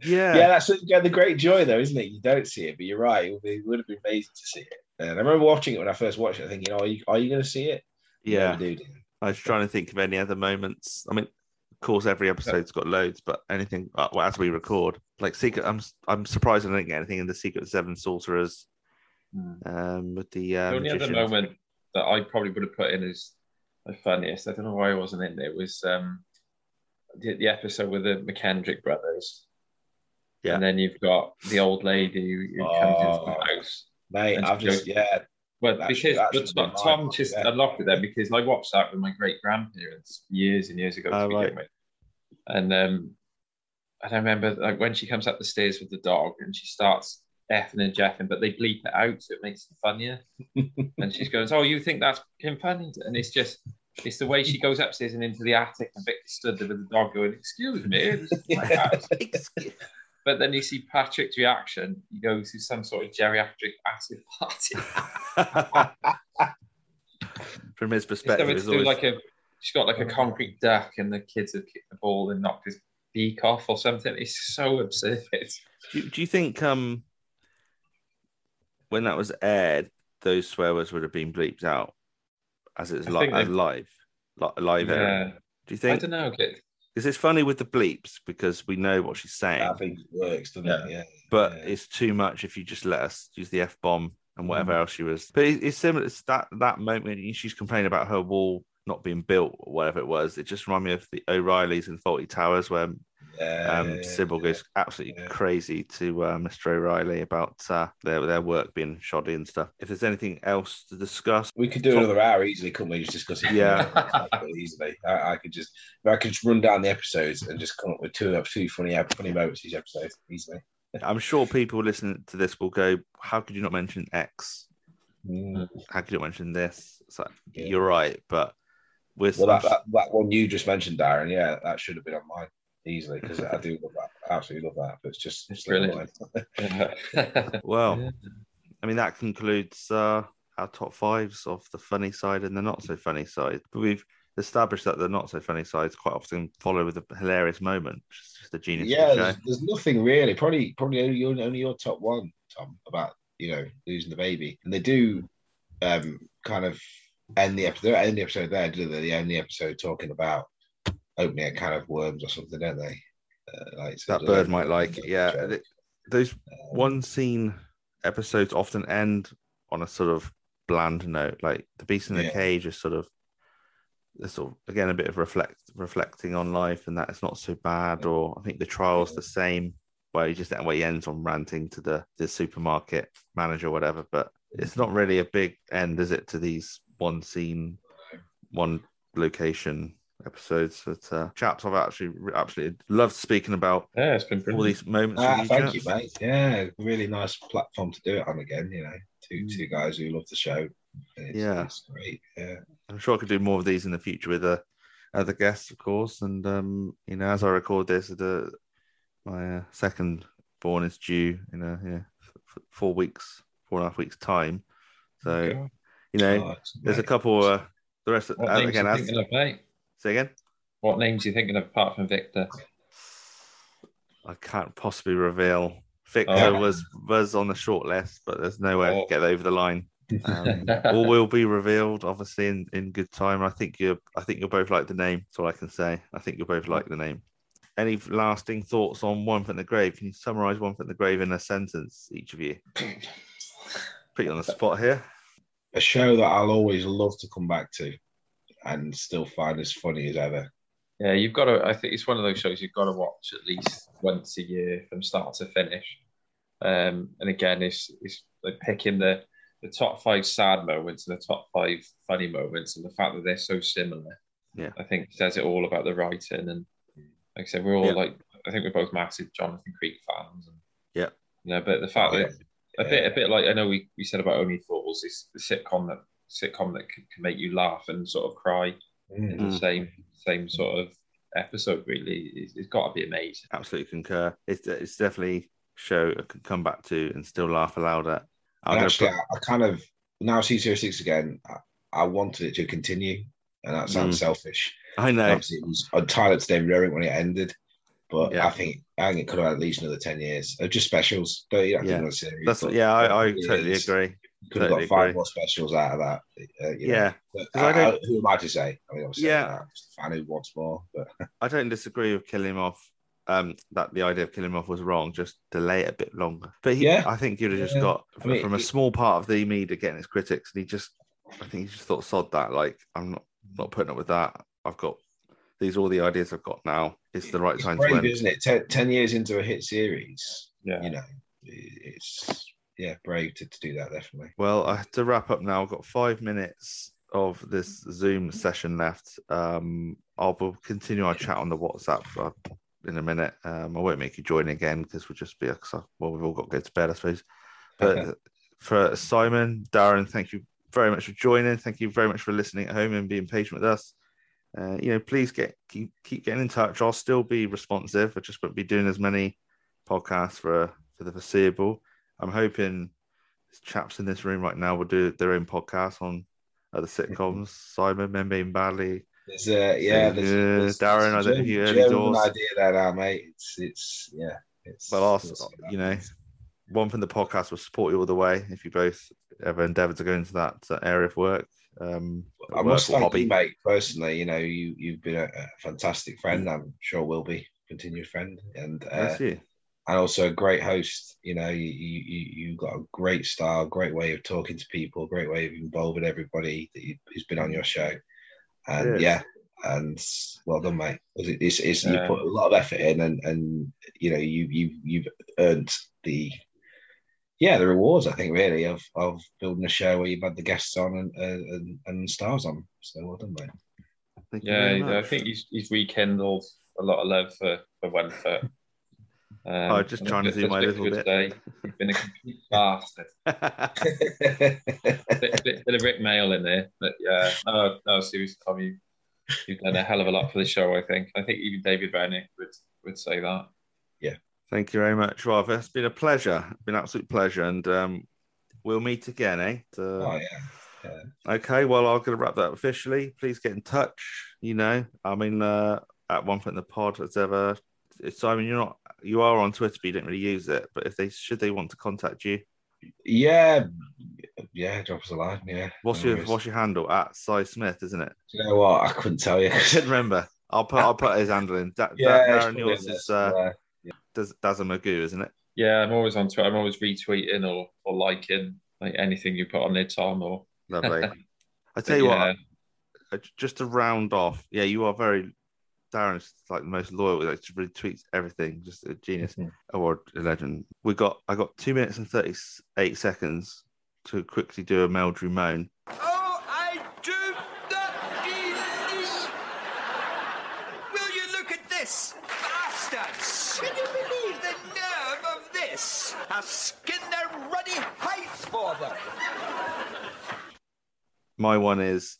yeah, Yeah, that's yeah, the great joy, though, isn't it? You don't see it, but you're right. It would, be, it would have been amazing to see it. And I remember watching it when I first watched it, thinking, "Oh, are you, are you going to see it?" Yeah. never do, do you? I was trying to think of any other moments. I mean, of course, every episode's got loads, but anything uh, well, as we record, like Secret, I'm I'm surprised I didn't get anything in the Secret Seven Sorcerers. Um, with the, uh, the only other moment that I probably would have put in as the funniest, I don't know why I wasn't in there, was um, the, the episode with the McKendrick brothers. Yeah. And then you've got the old lady who, who comes into Oh. the house. Mate, I've she just goes- yeah, Well, That because should- but Tom, just yeah. unlocked it there because I watched that with my great grandparents years and years ago to Oh, begin right. with. And um, and I remember like when she comes up the stairs with the dog and she starts effing and jeffing, but they bleep it out so it makes it funnier. and she's going, "Oh, you think that's Kim Pennington?" And it's just it's the way she goes upstairs and into the attic and Victor stood there with the dog going, "Excuse me." this is my house." But then you see Patrick's reaction. He goes to some sort of geriatric acid party. From his perspective, it's always, like a. She's got like a concrete duck, and the kids have kicked the ball and knocked his beak off or something. It's so absurd. do, you- do you think um when that was aired, those swear words would have been bleeped out as it's li- live, li- live airing? Yeah, Do you think? I don't know. Because it's funny with the bleeps because we know what she's saying, I think it works, doesn't it? Yeah. but yeah. it's too much if you just let us use the f bomb and whatever Mm. else she was. But it's similar. It's that that moment she's complaining about her wall not being built or whatever it was. It just reminded me of the O'Reillys and Fawlty Towers where yeah, um, yeah, yeah, Sybil yeah. goes absolutely crazy to uh, Mr. O'Reilly about uh, their their work being shoddy and stuff. If there's anything else to discuss, We could do Top- another hour easily, couldn't we? Just discuss it. Yeah. easily. I, I could just, I could just run down the episodes and just come up with two, two funny, funny moments each episode easily. I'm sure people listening to this will go, "How could you not mention X? Mm. How could you not mention this?" It's like Yeah. you're right, but with Well, that, that that one you just mentioned, Darren. Yeah, that should have been on mine easily because I do love that. Absolutely love that. But it's just It's slipped brilliant. well, Yeah. I mean that concludes uh, our top fives of the funny side and the not so funny side. But we've established that the not so funny sides quite often follow with a hilarious moment, which is just the genius yeah, the there's, there's nothing really. Probably, probably only your, only your top one, Tom, about you know losing the baby, and they do um kind of end the episode. End the episode there, do they? They end the episode talking about opening a can of worms or something, don't they? Uh, like That bird might like it. Yeah, Um, th- those one scene episodes often end on a sort of bland note. Like the beast in the Yeah. cage is sort of sort of again a bit of reflect reflecting on life and that it's not so bad. Or I think the trial's the same where he just where he ends on ranting to the the supermarket manager or whatever. But it's not really a big end, is it, to these one scene, one location episodes. that uh, chaps, I've actually absolutely loved speaking about yeah, it's been all brilliant. these moments. Ah, with thank you, mate. Yeah, really nice platform to do it on again. You know, two Mm. two guys who love the show. It's, Yeah. it's great. Yeah, I'm sure I could do more of these in the future with uh, other guests, of course. And um, you know, as I record this, the my uh, second born is due in a yeah, f- four weeks, four and a half weeks time. So Okay. you know, Oh, there's a couple. Uh, the rest of What uh, again, as, of, mate? Say again. What names are you thinking of apart from Victor? I can't possibly reveal. Victor Oh. was was on the short list, but there's no way I Oh. could get over the line. Um, all will be revealed, obviously, in, in good time. I think you're I think you'll both like the name. That's all I can say. I think you'll both like the name. Any lasting thoughts on One Foot in the Grave? Can you summarize One Foot in the Grave in a sentence, each of you? Put you on the spot here. a show that I'll always love to come back to, and still find as funny as ever. Yeah, you've got to. I think it's one of those shows you've got to watch at least once a year from start to finish. Um, and again, it's it's like picking the the top five sad moments and the top five funny moments, and the fact that they're so similar. Yeah. I think says it all about the writing. And like I said, we're all Yeah. like, I think we're both massive Jonathan Creek fans. And, Yeah. You know, but the fact Oh, that yeah. a bit, a bit like I know we, we said about Only Fools, it's the sitcom that sitcom that can, can make you laugh and sort of cry in Mm. the Mm. same same sort of episode. Really, it's, it's got to be amazing. Absolutely concur. It's it's definitely a show I can come back to and still laugh aloud at. I'm And actually, put- I, I kind of now see Zero Six again. I, I wanted it to continue, and that sounds Mm. selfish. I know. Obviously, it was entitled to David Owen when it ended, but Yeah. I think I think it could have at least another ten years. They're just specials. Don't you have to Yeah. do a series? That's but yeah. I, I totally is- agree. Could have totally got five agree. more specials out of that. uh, you know. Yeah. But I I- who am I to say? I mean, obviously, Yeah. I'm just a fan who wants more. But I don't disagree with killing him off. Um, that the idea of killing him off was wrong. Just delay it a bit longer. But he, Yeah. I think you'd have just Yeah. got I mean, from a small part of the media getting its critics, and he just, I think he just thought, sod that. Like I'm not not putting up with that. I've got these are all the ideas I've got now. It's the right it's time brave, to end. isn't it? Ten, years into a hit series, Yeah. you know, it's yeah, brave to, to do that. Definitely. Well, I have to wrap up now. I've got five minutes of this Zoom session left. Um, I'll continue our chat on the WhatsApp uh, in a minute. Um, I won't make you join again because we'll just be well, we've all got to go to bed, I suppose. But for Simon, Darren, thank you very much for joining. Thank you very much for listening at home and being patient with us. Uh, you know, please get keep keep getting in touch. I'll still be responsive. I just won't be doing as many podcasts for for the foreseeable. I'm hoping chaps in this room right now will do their own podcast on the sitcoms. Simon, Men Behaving Badly. There's a yeah, there's, there's, Darren, I there's don't know if you heard yours. idea there now, mate. It's it's yeah. It's, But also, what you know, one from the podcast will support you all the way if you both ever endeavour to go into that uh, area of work. Um, I work must thank hobby. you, mate. Personally, you know, you you've been a, fantastic friend. I'm sure will be continued friend, and uh. And also a great host. You know, you you you you got a great style, great way of talking to people, great way of involving everybody that you, who's been on your show, and Cheers. yeah, and well done, mate. it- It's, it's you put a lot of effort in, and and you know you you you've earned the yeah the rewards. I think really of of building a show where you've had the guests on and uh, and, and stars on. So well done, mate. Thank you Yeah, I think he's, he's rekindled a lot of love for, for One Foot. Um, Oh, just trying to it's do my little bit. Day. You've been a complete bastard. bit, bit, bit of Rik Mayall in there, but yeah, no, no, seriously, Tom, you, you've done a hell of a lot for the show. I think. I think even David Renwick would would say that. Yeah. Thank you very much, Rob. It's been a pleasure. It's been an absolute pleasure. And um, we'll meet again, eh? To- oh yeah. Okay, well, I'm going to wrap that officially. Please get in touch. You know, I mean, uh, at one point in the pod, as ever, Simon, you're not, you are on Twitter, but you don't really use it. But if they should they want to contact you, Yeah, yeah, drop us a line. Yeah. what's no your worries. what's your handle at Cy Smith, isn't it? Do you know what? I couldn't tell you. I couldn't remember. I'll put I'll put his handle in. Da- yeah, Da- it's Darren, yours in there is uh, somewhere. Daz- Dazza Magoo, isn't it? Yeah, I'm always on Twitter. I'm always retweeting or, or liking like anything you put on there, Tom. Or Lovely. I but tell you yeah, what, uh, just to round off, yeah, you are very. Darren's like the most loyal. Like just really tweets everything. Just a genius Mhm. or a legend. We got. I got two minutes and thirty eight seconds to quickly do a Meldrew moan. Oh, I do not believe. Will you look at this? Bastards! Can you believe the nerve of this? I'll skin their ruddy hides for them. My one is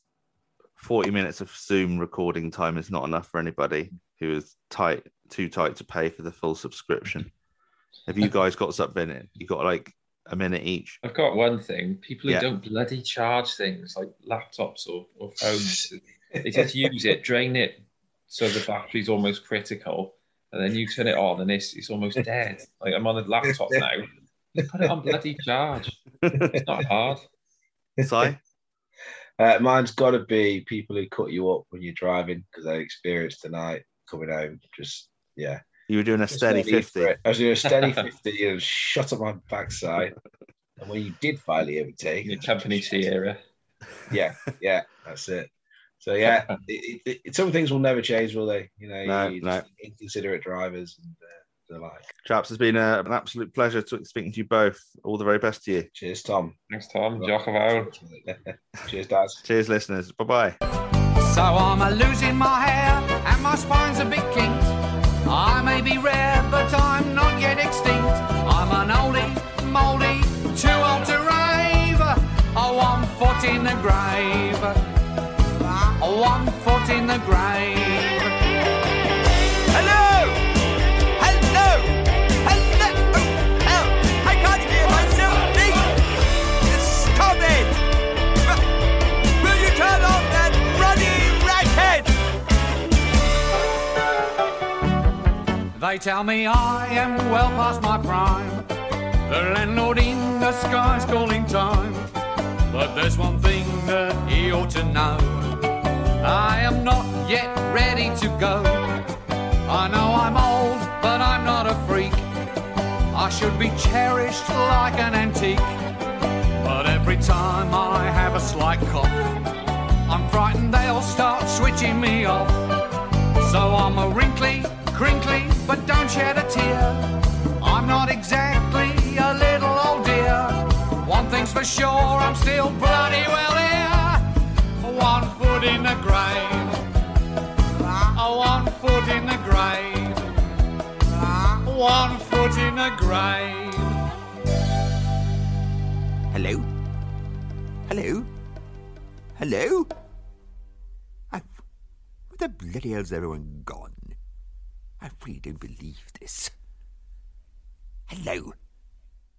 forty minutes of Zoom recording time is not enough for anybody who is tight, too tight to pay for the full subscription. Have you guys got something? in? You got like a minute each. I've got one thing. People who Yeah. don't bloody charge things like laptops or, or phones, they just use it, drain it so the battery's almost critical, and then you turn it on and it's it's almost dead. Like I'm on a laptop now. Put it on bloody charge. It's not hard. Si? Uh, mine's got to be people who cut you up when you're driving because I experienced tonight coming home. Just yeah, You were doing a Just steady no need 50. it. I was doing a steady fifty and shut up my backside. And when you did finally overtake, Your company Sierra. yeah, yeah, that's it. So yeah, it, it, it, some things will never change, will they? You know, No, you no. just inconsiderate drivers and uh, the like. Chaps, it's been uh, an absolute pleasure to, speaking to you both. All the very best to you. Cheers, Tom. Thanks, Tom. Jock of Owl. Cheers, Dad. Cheers, listeners. Bye bye. So I'm a losing my hair and my spine's a bit kinked. I may be rare, but I'm not yet extinct. I'm an oldie, mouldy, too old to rave. A one foot in the grave. A one foot in the grave. They tell me I am well past my prime. The landlord in the sky's calling time. But there's one thing that he ought to know. I am not yet ready to go. I know I'm old, but I'm not a freak. I should be cherished like an antique. But every time I have a slight cough, I'm frightened they'll start switching me off. So I'm a wrinkly, crinkly, but don't shed a tear. I'm not exactly a little old dear. One thing's for sure, I'm still bloody well here. One foot in the grave. One foot in the grave. One foot in the grave. Hello? Hello? Hello? Where the bloody hell's everyone gone? I really don't believe this. Hello,